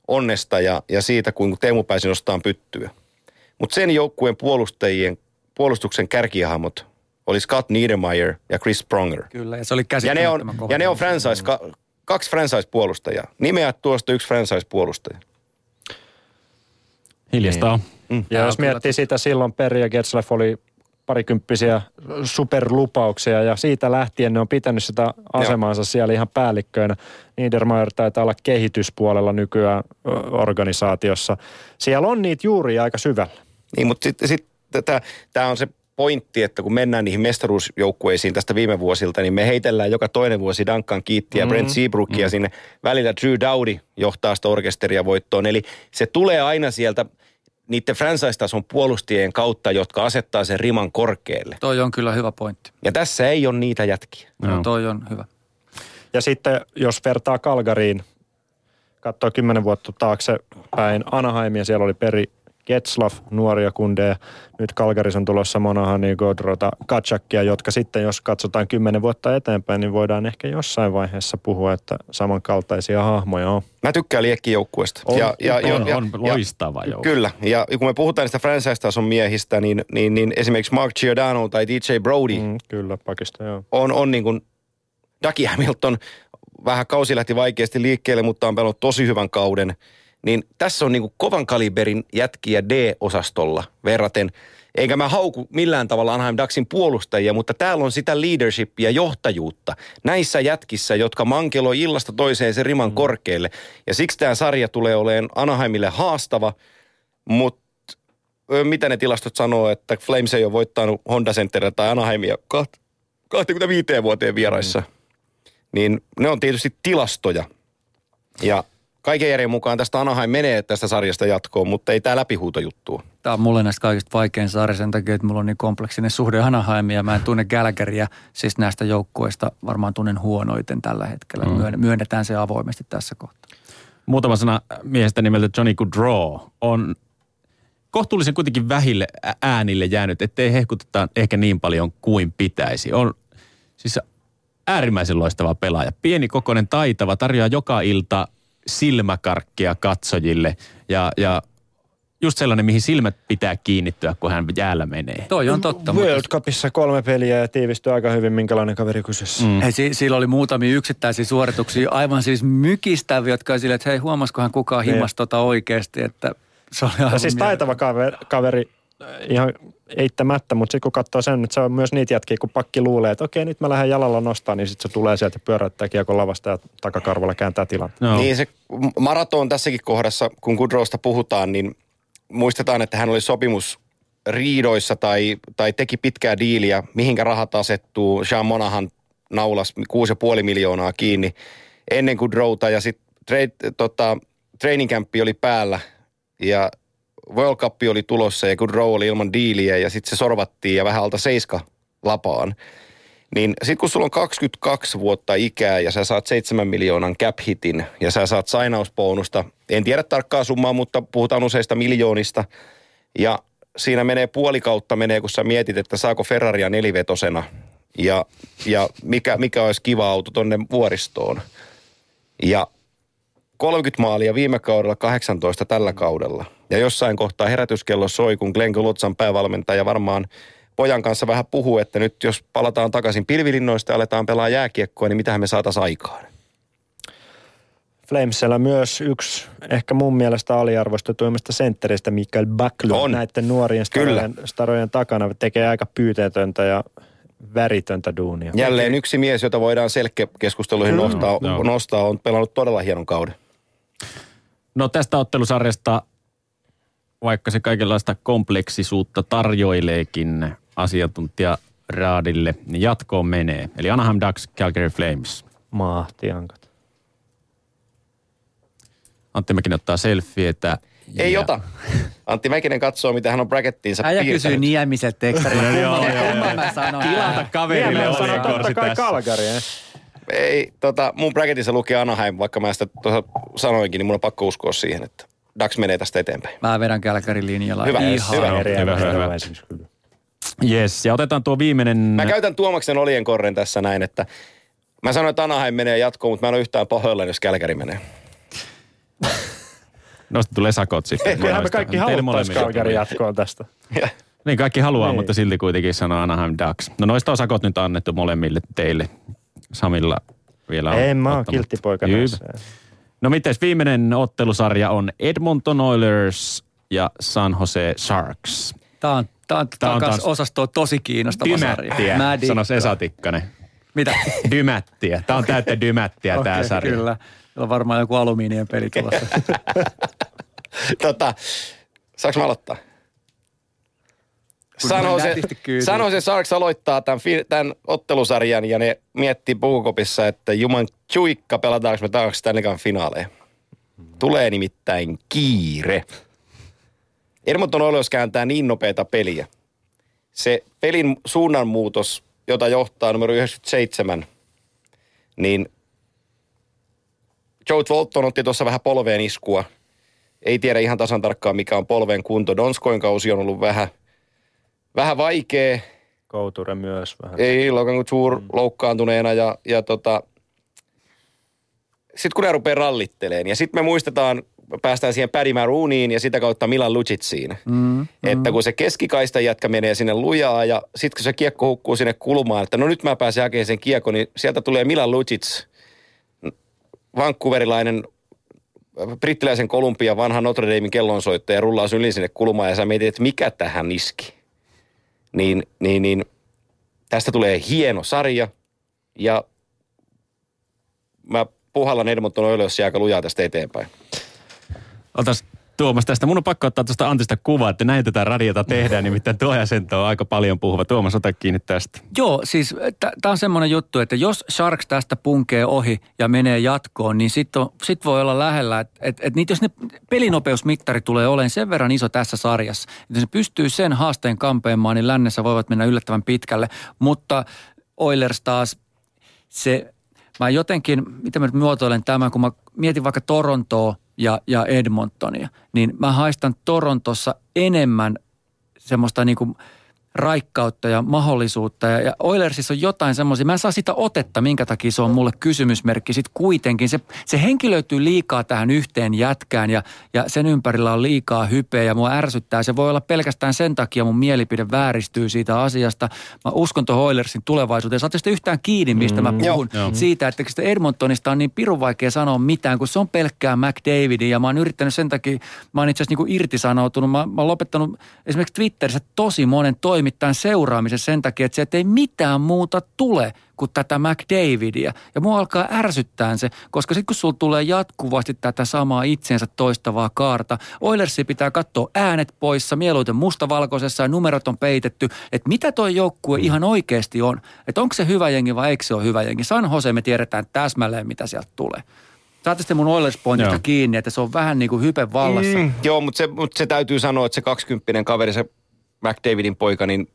onnesta ja, ja siitä, kun Teemu pääsi nostamaan pyttyä. Mutta sen joukkueen puolustajien, puolustuksen kärkihahmot oli Scott Niedermayer ja Chris Pronger. Kyllä, ja se oli Ja ne on, ja ne on franchise, ka, kaksi franchise-puolustajaa. Nimeä tuosta yksi franchise-puolustaja. Hiljasta on. Ja Tää jos miettii sitä silloin, Peri ja Getzlaff oli parikymppisiä superlupauksia ja siitä lähtien ne on pitänyt sitä asemaansa siellä ihan päällikköinä. Niedermayer taitaa olla kehityspuolella nykyään organisaatiossa. Siellä on niitä juuri aika syvällä. Niin, mutta sitten sit, tämä on se pointti, että kun mennään niihin mestaruusjoukkueisiin tästä viime vuosilta, niin me heitellään joka toinen vuosi Duncan Keittiä ja Mm. Brent Seabrookia sinne. Välillä Drew Dowdy johtaa sitä orkesteria voittoon. Eli se tulee aina sieltä niiden franchise-tason puolustajien kautta, jotka asettaa sen riman korkealle. Toi on kyllä hyvä pointti. Ja tässä ei ole niitä jätkiä. No. Toi on hyvä. Ja sitten jos vertaa Kalgariin, katsoo kymmenen vuotta taakse päin Anaheimia, siellä oli Peri Getzlaff, nuoria kundeja. Nyt Kalgaris on tulossa Monahani, Godrota, Katsakia, jotka sitten jos katsotaan kymmenen vuotta eteenpäin, niin voidaan ehkä jossain vaiheessa puhua, että samankaltaisia hahmoja on. Mä tykkään liekkijoukkueesta. On, on, on loistava joukko. Kyllä, ja kun me puhutaan niistä franchise-tason miehistä, niin, niin, niin esimerkiksi Mark Giordano tai DJ Brody. Mm, kyllä, pakista joo. on, on niin kuin Ducky Hamilton, vähän kausi lähti vaikeasti liikkeelle, mutta on pelannut tosi hyvän kauden. Niin tässä on niin kuin kovan kaliberin jätkiä D-osastolla verraten. Eikä mä hauku millään tavalla Anaheim Ducksin puolustajia, mutta täällä on sitä leadershipia, johtajuutta näissä jätkissä, jotka mankeloi illasta toiseen sen riman mm. korkealle. Ja siksi tämä sarja tulee olemaan Anaheimille haastava, mutta mitä ne tilastot sanoo, että Flames ei ole voittanut Honda Centeria tai Anaheimia kaht- 25 vuoteen vieraissa. Mm. Niin ne on tietysti tilastoja. Ja kaiken järjen mukaan tästä Anaheim menee tästä sarjasta jatkoon, mutta ei tämä läpihuutojuttua. Tämä on mulle näistä kaikista vaikein sarja sen takia, että mulla on niin kompleksinen suhde Anaheimia. Mä en tunne Gallagheria, siis näistä joukkueista varmaan tunnen huonoiten tällä hetkellä. Mm. Myönnetään se avoimesti tässä kohtaa. Muutama sana miehestä nimeltä Johnny Goodrow on kohtuullisen kuitenkin vähille äänille jäänyt, ettei hehkuteta ehkä niin paljon kuin pitäisi. On siis äärimmäisen loistava pelaaja. Pieni kokoinen taitava, tarjoaa joka ilta silmäkarkkia katsojille ja, ja just sellainen, mihin silmät pitää kiinnittyä, kun hän jäällä menee. Toi on totta. mutta- World Cupissa kolme peliä ja tiivistyi aika hyvin, minkälainen kaveri kyseessä. Mm. Hei, si- sillä oli muutamia yksittäisiä suorituksia, aivan siis mykistäviä, jotka oli silleen, että hei, huomasikohan kukaan Niin. himas tota oikeasti, että se oli aivan Ja siis taitava kaveri, kaveri ihan eittämättä, mutta sitten kun katsoo sen, että se on myös niitä jätkiä, kun pakki luulee, että okei, nyt mä lähden jalalla nostaa, niin sitten se tulee sieltä ja pyöräyttää kiekon lavasta ja takakarvalla kääntää tilan. No. Niin se maraton tässäkin kohdassa, kun Goodrowsta puhutaan, niin muistetaan, että hän oli sopimus riidoissa tai, tai teki pitkää diiliä, mihinkä rahat asettuu. Sean Monahan naulas 6,5 miljoonaa kiinni ennen Goodrowta ja sitten tota, training oli päällä ja World Cup oli tulossa ja Goodrow oli ilman diiliä ja sitten se sorvattiin ja vähän alta seiska lapaan. Niin sitten kun sulla on 22 vuotta ikää ja sä saat 7 miljoonan cap hitin ja sä saat sainausbonusta, en tiedä tarkkaa summaa, mutta puhutaan useista miljoonista. Ja siinä menee puoli kautta menee, kun sä mietit, että saako Ferraria nelivetosena ja, ja mikä, mikä olisi kiva auto tonne vuoristoon. Ja 30 maalia viime kaudella, 18 tällä kaudella. Ja jossain kohtaa herätyskello soi, kun Glenn Lotsan päävalmentaja varmaan pojan kanssa vähän puhuu, että nyt jos palataan takaisin pilvilinnoista ja aletaan pelaa jääkiekkoa, niin mitähän me saataisiin aikaan. Flamesella myös yksi ehkä mun mielestä aliarvostetuimmista sentteristä Mikael Backlund On. näiden nuorien Kyllä. starojen, starojen takana tekee aika pyyteetöntä ja väritöntä duunia. Jälleen yksi mies, jota voidaan selkeäkeskusteluihin nostaa, Joo. nostaa, on pelannut todella hienon kauden. No tästä ottelusarjasta, vaikka se kaikenlaista kompleksisuutta tarjoileekin, asiantuntija raadille, niin jatkoon menee. Eli Anaheim Ducks, Calgary Flames. Mahtiankat. Antti Mäkinen ottaa selfie, että... Ei ja- ota. Antti Mäkinen katsoo, mitä hän on brackettiinsa Äijä kysyy piirtänyt. Niemiseltä tekstarilla. Joo, Kumman- joo? Tilata kaverille Niin, mä sanon totta kai tässä. Ei, tota, mun bracketissa lukee Anaheim, vaikka mä sitä tuossa sanoinkin, niin mun on pakko uskoa siihen, että Dax menee tästä eteenpäin. Mä vedän Kälkärin linjalla. Hyvä, Ihan. hyvä. Hyvä, hyvä, hyvä. hyvä. kyllä. Yes, ja otetaan tuo viimeinen... Mä käytän Tuomaksen oljenkorren tässä näin, että mä sanoin, että Anaheim menee jatkoon, mutta mä en ole yhtään pahoillani, jos Kälkäri menee. Noista tulee sakot sitten. Kyllähän me kaikki haluttaisiin Calgary tulee. jatkoon tästä. Niin, kaikki haluaa, Niin. mutta silti kuitenkin sanoo Anaheim Ducks. No noista on sakot nyt annettu molemmille teille. Samilla vielä on En mä oon Hyvä. näissä. No mites viimeinen ottelusarja on Edmonton Oilers ja San Jose Sharks. Tää on, tää on, tää on, taas- kans osastoa tosi kiinnostava sarja. Dymättiä, Mä sanoisi dikkaan. Esa Tikkanen. Mitä? Dymättiä. Tämä on täyttä dymättiä tämä Okei, sarja. Kyllä. Siellä on varmaan joku alumiinien peli tulossa. tota, saanko mä aloittaa? Kun San mä Jose, nätisti kyydin. San Jose Sharks aloittaa tämän, tämän ottelusarjan ja ne miettii puukopissa, että juman chuikka pelataanko me taas Stanley finaaleja. Tulee nimittäin kiire. Edmonton Oilers kääntää niin nopeata peliä. Se pelin suunnanmuutos, jota johtaa numero 97, niin Joe Walton otti tuossa vähän polveen iskua. Ei tiedä ihan tasan tarkkaan, mikä on polven kunto. Donskoin kausi on ollut vähän, vähän vaikea. Couture myös vähän. Ei Logan Couture loukkaantuneena ja, ja tota, sitten kun ne rupeaa rallitteleen ja sitten me muistetaan, päästään siihen Paddy Marooniin ja sitä kautta Milan Lucitsiin. Mm, että kun se keskikaista jätkä menee sinne lujaa ja sitten kun se kiekko hukkuu sinne kulmaan, että no nyt mä pääsen hakemaan sen kiekko, niin sieltä tulee Milan Lucits, vancouverilainen brittiläisen Kolumbia vanha Notre Damein kellonsoittaja rullaa yli sinne kulmaan ja sä mietit, että mikä tähän iski. Niin, niin, niin tästä tulee hieno sarja ja mä puhallan Edmonton Oilers aika lujaa tästä eteenpäin. Otas Tuomas tästä. Mun on pakko ottaa tuosta Antista kuvaa, että näin tätä radiota tehdään, nimittäin tuo ja sen on aika paljon puhuva. Tuomas, ota kiinni tästä. Joo, siis tämä on semmoinen juttu, että jos Sharks tästä punkee ohi ja menee jatkoon, niin sitten sit voi olla lähellä, että et, et niitä, jos ne pelinopeusmittari tulee olemaan sen verran iso tässä sarjassa, että se pystyy sen haasteen kampeamaan, niin lännessä voivat mennä yllättävän pitkälle. Mutta Oilers taas, se, mä jotenkin, miten mä nyt muotoilen tämän, kun mä mietin vaikka Torontoa ja, ja Edmontonia, niin mä haistan Torontossa enemmän semmoista niin kuin raikkautta ja mahdollisuutta. Ja, ja Oilersissa on jotain semmoisia, mä en saa sitä otetta, minkä takia se on mulle kysymysmerkki. Sitten kuitenkin se, se henkilöityy liikaa tähän yhteen jätkään ja, ja sen ympärillä on liikaa hypeä ja mua ärsyttää. Se voi olla pelkästään sen takia mun mielipide vääristyy siitä asiasta. Mä uskon tuohon Oilersin tulevaisuuteen. Saatte sitten yhtään kiinni, mistä mä puhun. joo. Siitä, että sitä Edmontonista on niin pirun vaikea sanoa mitään, kun se on pelkkää McDavidin ja mä oon yrittänyt sen takia, mä oon itse asiassa niin irtisanoutunut. Mä, mä oon lopettanut esimerkiksi Twitterissä tosi monen toimittajan seuraamisen sen takia, että sieltä ei mitään muuta tule kuin tätä McDavidia. Ja mua alkaa ärsyttää se, koska sitten kun sulla tulee jatkuvasti tätä samaa itsensä toistavaa kaarta, Oilersi pitää katsoa äänet poissa, mieluiten mustavalkoisessa ja numerot on peitetty, että mitä toi joukkue ihan oikeasti on. Että onko se hyvä jengi vai eikö se ole hyvä jengi. San Jose me tiedetään täsmälleen, mitä sieltä tulee. Saatte sitten mun Joo. kiinni, että se on vähän niin kuin hypen vallassa. Mm, joo, mutta se, mutta se täytyy sanoa, että se 20 kaveri, se McDavidin poika, niin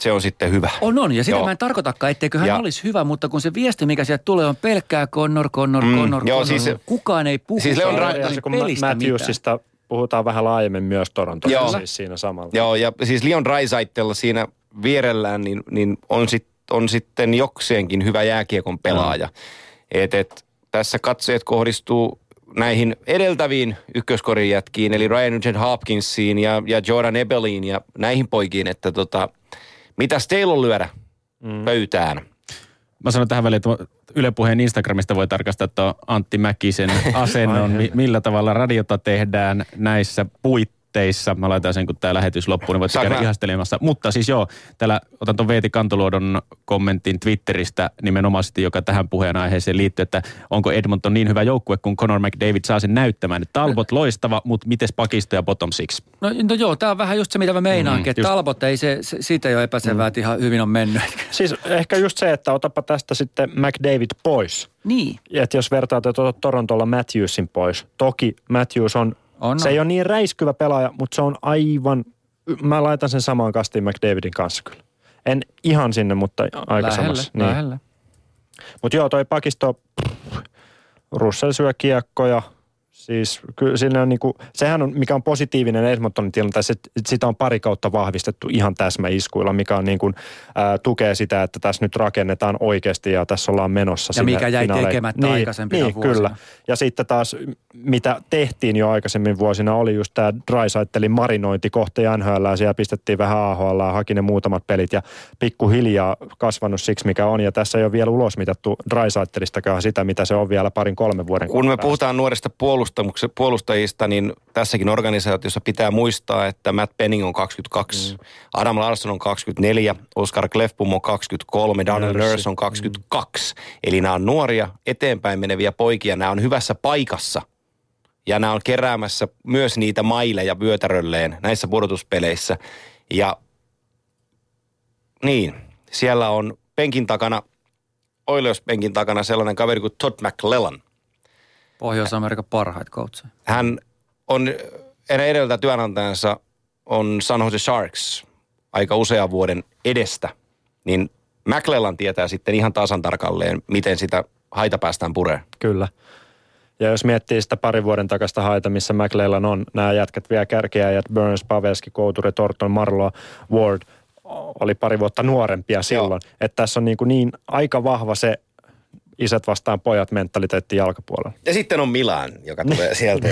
se on sitten hyvä. On, on. Ja sitä Joo. mä en tarkoitakaan, etteikö hän Ja- olisi hyvä, mutta kun se viesti, mikä sieltä tulee, on pelkkää Connor, Connor, Mm, Connor, joo, Connor. siis Kukaan ei puhu siis Leon se, kun Matthewsista puhutaan vähän laajemmin myös Torontossa Joo. siis siinä samalla. Joo, ja siis Leon Raisaitella siinä vierellään, niin, niin on, sit, on sitten jokseenkin hyvä jääkiekon pelaaja. Et, et, tässä katseet kohdistuu näihin edeltäviin ykköskorin jätkiin, eli Ryan Nugent Hopkinsiin ja, ja Jordan Ebeliin ja näihin poikiin, että tota, mitäs teillä on lyödä mm. pöytään? Mä sanon tähän väliin, että Yle Puheen Instagramista voi tarkastaa tuon Antti Mäkisen asennon, mi- millä tavalla radiota tehdään näissä puitteissa. Puitteissa. Mä laitan sen, kun tämä lähetys loppuu, niin voit Saanko käydä mä- ihastelemassa. Mutta siis joo, täällä otan tuon Veeti Kantoluodon kommentin Twitteristä nimenomaisesti, joka tähän puheenaiheeseen liittyy, että onko Edmonton niin hyvä joukkue, kun Conor McDavid saa sen näyttämään. Että Talbot loistava, mutta mites pakisto ja bottom six? No, no joo, tämä on vähän just se, mitä mä meinaankin, Mm, että just. Talbot ei se, se, siitä ei ole epäselvää, että ihan hyvin on mennyt. Siis ehkä just se, että otapa tästä sitten McDavid pois. niin. Ja että jos vertaat, että Torontolla Matthewsin pois. Toki Matthews on, On, se on. ei ole niin räiskyvä pelaaja, mutta se on aivan, mä laitan sen samaan kastiin McDavidin kanssa kyllä. En ihan sinne, mutta aika Lähelle, samassa. Niin. lähelle. Mutta joo, toi pakisto, Russell syö kiekkoja. Siis kyllä siinä on niinku, sehän on, mikä on positiivinen Edmontonin tilanne, se, sitä on pari kautta vahvistettu ihan täsmäiskuilla, mikä on niinku, ää, tukee sitä, että tässä nyt rakennetaan oikeasti ja tässä ollaan menossa Ja sinne mikä jäi finaaleihin. tekemättä aikaisempina niin, vuosina. kyllä. Ja sitten taas, mitä tehtiin jo aikaisemmin vuosina, oli just tämä Drysaitelin marinointi kohti NHL. Siellä pistettiin vähän AHL, haki ne muutamat pelit ja pikkuhiljaa kasvanut siksi, mikä on. Ja tässä ei ole vielä ulosmitattu Drysaitelistakaan sitä, mitä se on vielä parin kolmen vuoden Kun me päästä. puhutaan nuorista puolustamuks- puolustajista, niin tässäkin organisaatiossa pitää muistaa, että Matt Penning on 22, mm. Adam Larsson on 24, Oscar Klefbom on 23, Daniel Nurse. Nurse on 22. Mm. Eli nämä on nuoria, eteenpäin meneviä poikia, nämä on hyvässä paikassa. Ja nämä on keräämässä myös niitä maileja vyötärölleen näissä pudotuspeleissä. Ja niin, siellä on penkin takana, Oilers-penkin takana sellainen kaveri kuin Todd McClellan. Pohjois-Amerikan parhaita coacheja. Hän on, hänen edeltä työnantajansa on San Jose Sharks aika usean vuoden edestä, niin McClellan tietää sitten ihan tasan tarkalleen, miten sitä haita päästään pureen. Kyllä. Ja jos miettii sitä parin vuoden takasta haita, missä McLellan on, nämä jätkät vielä kärkeä, Burns, Pavelski, Couture, Torton, Marloa, Ward oli pari vuotta nuorempia silloin. Että tässä on niin, kuin niin aika vahva se isät vastaan pojat mentaliteetti jalkapuolella. Ja sitten on Milan, joka tulee sieltä.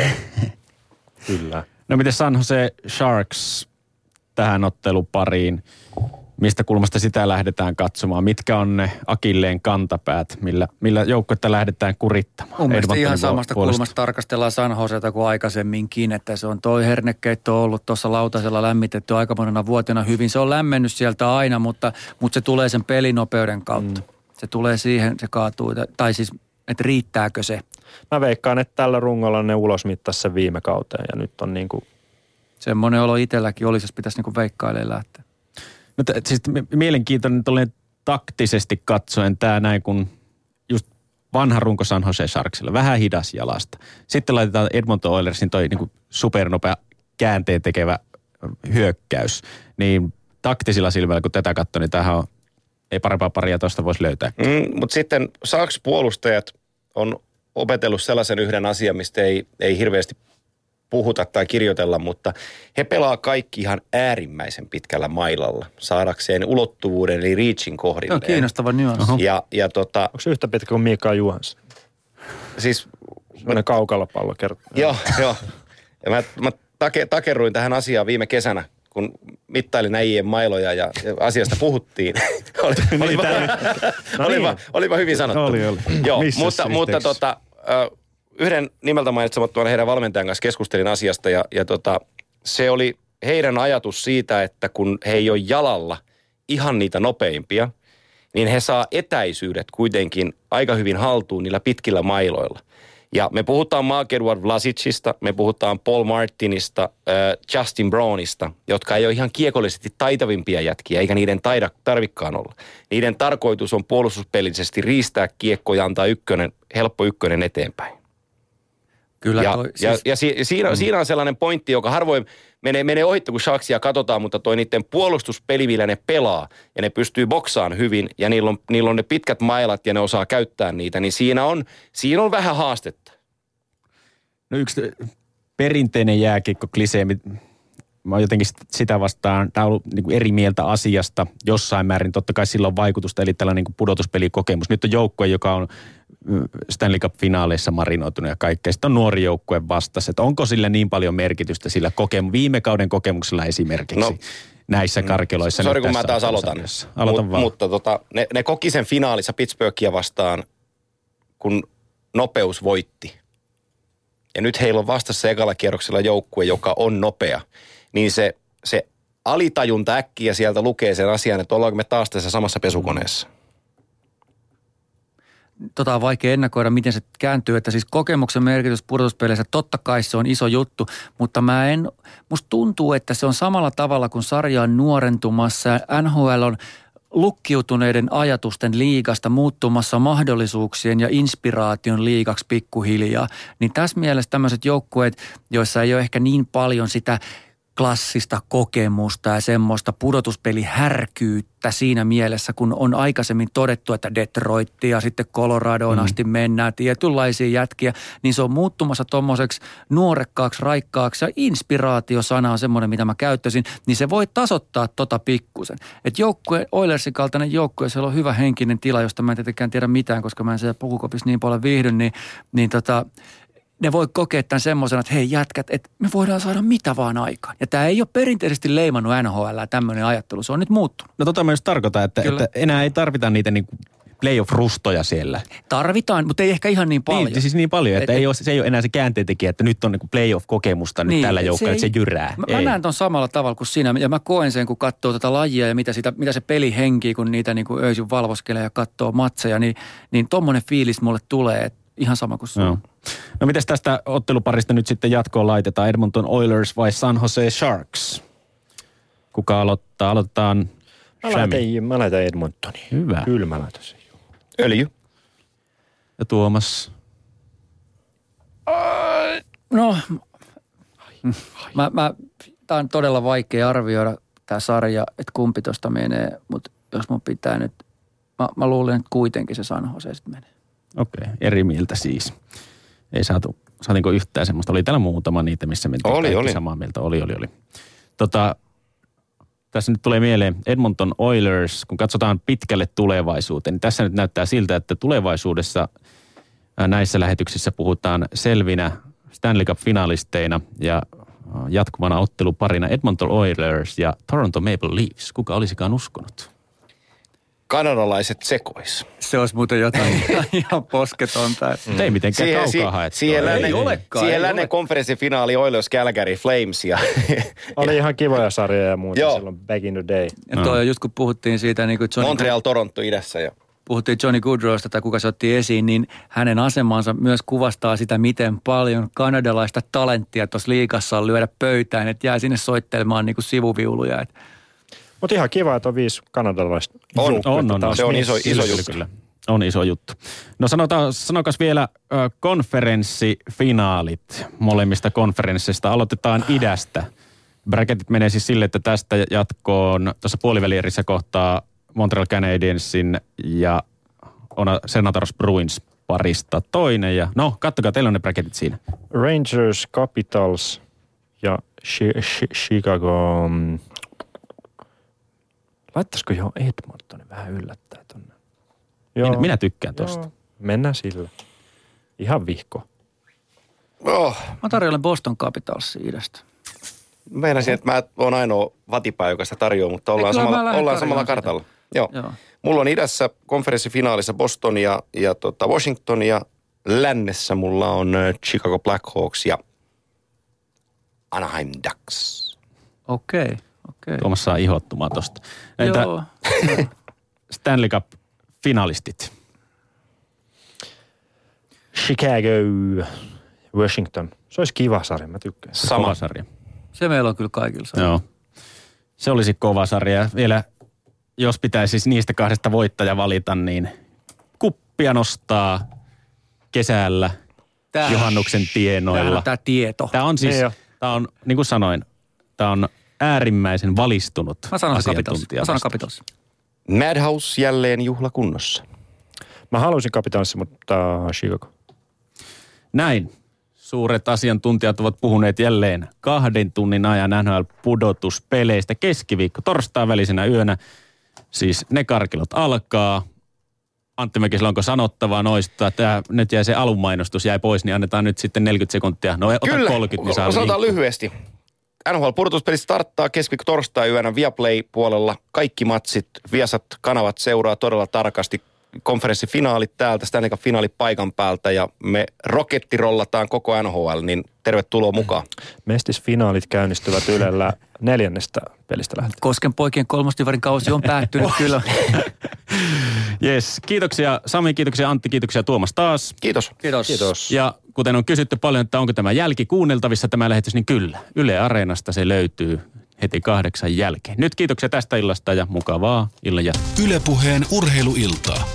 Kyllä. No miten San Jose Sharks tähän ottelupariin? Mistä kulmasta sitä lähdetään katsomaan? Mitkä on ne akilleen kantapäät, millä, millä joukkuetta lähdetään kurittamaan? Mun mielestä ihan samasta puolesta. kulmasta tarkastellaan San Joseta kuin aikaisemminkin, että se on toi hernekeitto ollut tuossa lautasella lämmitetty aika monena vuotena hyvin. Se on lämmennyt sieltä aina, mutta, mutta se tulee sen pelinopeuden kautta. Mm. Se tulee siihen, se kaatuu, tai siis, että riittääkö se. Mä veikkaan, että tällä rungolla ne ulosmittasi sen viime kauteen ja nyt on niin kuin, Semmoinen olo itselläkin olisi, jos pitäisi niinku veikkailemaan lähteä. No, t- siis m- mielenkiintoinen tolleen taktisesti katsoen tämä näin, kun just vanha runko San Jose Sharksilla, vähän hidas jalasta. Sitten laitetaan Edmonton Oilersin toi niin supernopea käänteen tekevä hyökkäys. Niin taktisilla silmällä, kun tätä katsoo, niin tämähän on, ei parempaa paria tuosta voisi löytää. Mm, Mutta sitten Saks puolustajat on opetellut sellaisen yhden asian, mistä ei, ei hirveästi puhuta tai kirjoitella, mutta he pelaa kaikki ihan äärimmäisen pitkällä mailalla saadakseen ulottuvuuden eli reachin Se kohdilleen. on kiinnostava nyanssi. Ja, ja tota, onko se yhtä pitkä kuin Mika Juhansson? siis Semmoinen kaukalopallo kertoo. Joo, joo. Ja mä, mä take, takerruin tähän asiaan viime kesänä, kun mittailin äijien mailoja ja, asiasta puhuttiin. oli, olipa, olipa, olipa hyvin sanottu. Oli, oli. Joo, Missä mutta, mutta yhteyksissä? tota, yhden nimeltä mainitsemattoman heidän valmentajan kanssa keskustelin asiasta ja, ja tota, se oli heidän ajatus siitä, että kun he ei ole jalalla ihan niitä nopeimpia, niin he saa etäisyydet kuitenkin aika hyvin haltuun niillä pitkillä mailoilla. Ja me puhutaan Mark Edward Vlasicista, me puhutaan Paul Martinista, äh, Justin Brownista, jotka ei ole ihan kiekollisesti taitavimpia jätkiä, eikä niiden taida tarvikkaan olla. Niiden tarkoitus on puolustuspelisesti riistää kiekko ja antaa ykkönen, helppo ykkönen eteenpäin. Kyllä Ja, toi, ja, siis, ja si, siinä, mm. siinä on sellainen pointti, joka harvoin menee, menee ohitte, kun Sharksia katsotaan, mutta toi niiden puolustuspeli, millä ne pelaa, ja ne pystyy boksaan hyvin, ja niillä on, niillä on ne pitkät mailat, ja ne osaa käyttää niitä, niin siinä on, siinä on vähän haastetta. No yksi perinteinen jääkiekko klisee, mä oon jotenkin sit- sitä vastaan, tämä on ollut niin eri mieltä asiasta jossain määrin. Totta kai sillä on vaikutusta, eli tällainen niin pudotuspelikokemus. Nyt on joukkue, joka on Stanley Cup-finaaleissa marinoitunut ja kaikkea. Sitten on nuori joukkue vastassa. Että onko sillä niin paljon merkitystä sillä kokemu- viime kauden kokemuksella esimerkiksi No, näissä karkeloissa? Sori, kun mä taas aloitan. ottelusarjassa? Aloita Mut- vaan. Mutta tota, ne, ne koki sen finaalissa Pittsburghia vastaan, kun nopeus voitti. ja nyt heillä on vastassa ekalla kierroksella joukkue, joka on nopea, niin se, se alitajunta äkkiä sieltä lukee sen asian, että ollaanko me taas tässä samassa pesukoneessa. Tota on vaikea ennakoida, miten se kääntyy. Että siis kokemuksen merkitys pudotuspeleissä, totta kai se on iso juttu, mutta mä en, musta tuntuu, että se on samalla tavalla kuin sarja on nuorentumassa NHL on lukkiutuneiden ajatusten liigasta muuttumassa mahdollisuuksien ja inspiraation liigaksi pikkuhiljaa. Niin tässä mielessä tämmöiset joukkueet, joissa ei ole ehkä niin paljon sitä klassista kokemusta ja semmoista pudotuspelihärkyyttä siinä mielessä, kun on aikaisemmin todettu, että Detroit ja sitten Coloradoon mm. asti mennään tietynlaisia jätkiä, niin se on muuttumassa tuommoiseksi nuorekkaaksi, raikkaaksi ja inspiraatiosana on semmoinen, mitä mä käyttäisin, niin se voi tasoittaa tota pikkusen. Että joukkue, Oilersin kaltainen joukkue, siellä on hyvä henkinen tila, josta mä en tietenkään tiedä mitään, koska mä en siellä pukukopissa niin paljon viihdy, niin, niin tota, ne voi kokea tämän semmoisena, että hei jätkät, että me voidaan saada mitä vaan aikaan. Ja tämä ei ole perinteisesti leimannut NHL tämmöinen ajattelu, se on nyt muuttunut. No tota mä just tarkoitan, että, Kyllä. että enää ei tarvita niitä niin playoff-rustoja siellä. Tarvitaan, mutta ei ehkä ihan niin paljon. Niin, siis niin paljon, että Et- ei ole, se ei ole enää se käänteentekijä, että nyt on niin playoff-kokemusta nyt tällä joukkueella, että se jyrää. Mä, ei. mä näen ton samalla tavalla kuin sinä ja mä koen sen, kun katsoo tätä lajia ja mitä, sitä, mitä se peli henkii, kun niitä niin kuin öisin valvoskelee ja katsoo matseja, niin, niin tommonen fiilis mulle tulee, että ihan sama kuin Joo. sun. No mitäs tästä otteluparista nyt sitten jatkoon laitetaan? Edmonton Oilers vai San Jose Sharks? Kuka aloittaa? Aloitetaan Mä laitan, mä laitan Edmontoniin. Hyvä. Kyllä mä laitan sen. Öljy. Ja Tuomas. No, mä, mä, tää on todella vaikea arvioida tämä sarja, että kumpi tosta menee, mutta jos mun pitää nyt, mä, mä luulen, että kuitenkin se San Jose sitten menee. Okei, okay. eri mieltä siis. Ei saatu, saatiinko yhtään semmoista? Oli täällä muutama niitä, missä mentiin Oli, oli. samaa mieltä. Oli, oli, oli. Tota, tässä nyt tulee mieleen Edmonton Oilers, kun katsotaan pitkälle tulevaisuuteen, niin tässä nyt näyttää siltä, että tulevaisuudessa näissä lähetyksissä puhutaan selvinä Stanley Cup-finalisteina ja jatkuvana otteluparina Edmonton Oilers ja Toronto Maple Leafs. Kuka olisikaan uskonut? Kanadalaiset sekois. Se olisi muuten jotain ihan posketonta. Mm. Ei mitenkään kaukaa si- haettua. siihen Ei lännen, olekaan, siihen ei lännen ole. konferenssifinaali Oilers Calgary Flames ja Oli ihan kivoja sarjoja ja muuta Joo. silloin back in the day. Ja toi on just kun puhuttiin siitä, niin kuin Johnny, Montreal, Toronto idässä. Ja. puhuttiin Johnny Goodrowsta tai kuka se otti esiin, niin hänen asemansa myös kuvastaa sitä, miten paljon kanadalaista talenttia tuossa liikassa on lyödä pöytään, että jää sinne soittelemaan niin kuin sivuviuluja. Et Mutta ihan kiva, että on viisi kanadalaista On, joukkuetta On, on, taas Se on iso- iso juttu. Kyllä. On iso juttu. No sanotaan, sanokas vielä ö, konferenssifinaalit molemmista konferensseista. Aloitetaan idästä. Bracketit menee siis sille, että tästä jatkoon tuossa puolivälierissä kohtaa Montreal Canadiensin ja Ona Senators Bruins parista toinen. Ja no, kattokaa, teillä on ne bracketit siinä. Rangers, Capitals ja Chi- Chi- Chicago. Laittaisiko jo Edmontonin vähän yllättää tonne? Minä, minä tykkään tosta. Joo, mennään sillä. Ihan vihko. Oh, mä tarjoilen Boston Capitalsia idästä. meinasin, että mä oon ainoa vatipää, joka sitä tarjoaa, mutta ollaan mä samalla, ollaan samalla kartalla. Joo. Joo. Mulla on idässä konferenssifinaalissa Boston ja, ja tota Washington ja lännessä mulla on Chicago Blackhawks ja Anaheim Ducks. Okei, okay, okei. Tuomas saa ihottumaan tosta. Entä Joo. Stanley Cup-finalistit? Chicago, Washington. Se olisi kiva sarja, mä tykkään. Sama. Kova sarja. Se meillä on kyllä kaikilla. sama. Joo. Se olisi kova sarja. Ja Vielä, jos pitäisi siis niistä kahdesta voittaja valita, niin kuppia nostaa kesällä Tää- juhannuksen tienoilla. on tämä tieto. Tämä on siis, tämä on, niin kuin sanoin, tämä on äärimmäisen valistunut Mä sanon Capitals. asiantuntija. Mä sanon. Capitals. Madhouse jälleen juhlakunnossa. Mä haluaisin Capitalsia, mutta Chicago. Näin. Suuret asiantuntijat ovat puhuneet jälleen kahden tunnin ajan NHL-pudotuspeleistä keskiviikko torstain välisenä yönä. Siis ne karkilot alkaa. Antti Mäkisellä, onko sanottavaa noista? Tämä, nyt jäi se alumainostus jäi pois, niin annetaan nyt sitten 40 sekuntia. No ota 30, niin saa linkku. lyhyesti. NHL purtuspeli starttaa keskiviikko torstai yönä Viaplay puolella. Kaikki matsit, Viasat kanavat seuraa todella tarkasti. konferenssifinaalit täältä, Stanley Cup finaalit paikan päältä ja me rokettirollataan koko NHL, niin tervetuloa mukaan. Mestisfinaalit käynnistyvät Ylellä neljännestä pelistä lähtien. Kosken poikien kolmostivarin kausi on päättynyt kyllä. Yes, kiitoksia Sami, kiitoksia Antti, kiitoksia Tuomas taas. Kiitos. Kiitos. Kiitos. Ja kuten on kysytty paljon, että onko tämä jälki kuunneltavissa tämä lähetys, niin kyllä. Yle Areenasta se löytyy heti kahdeksan jälkeen. Nyt kiitoksia tästä illasta ja mukavaa illan jatkoa. Ylepuheen urheiluiltaa.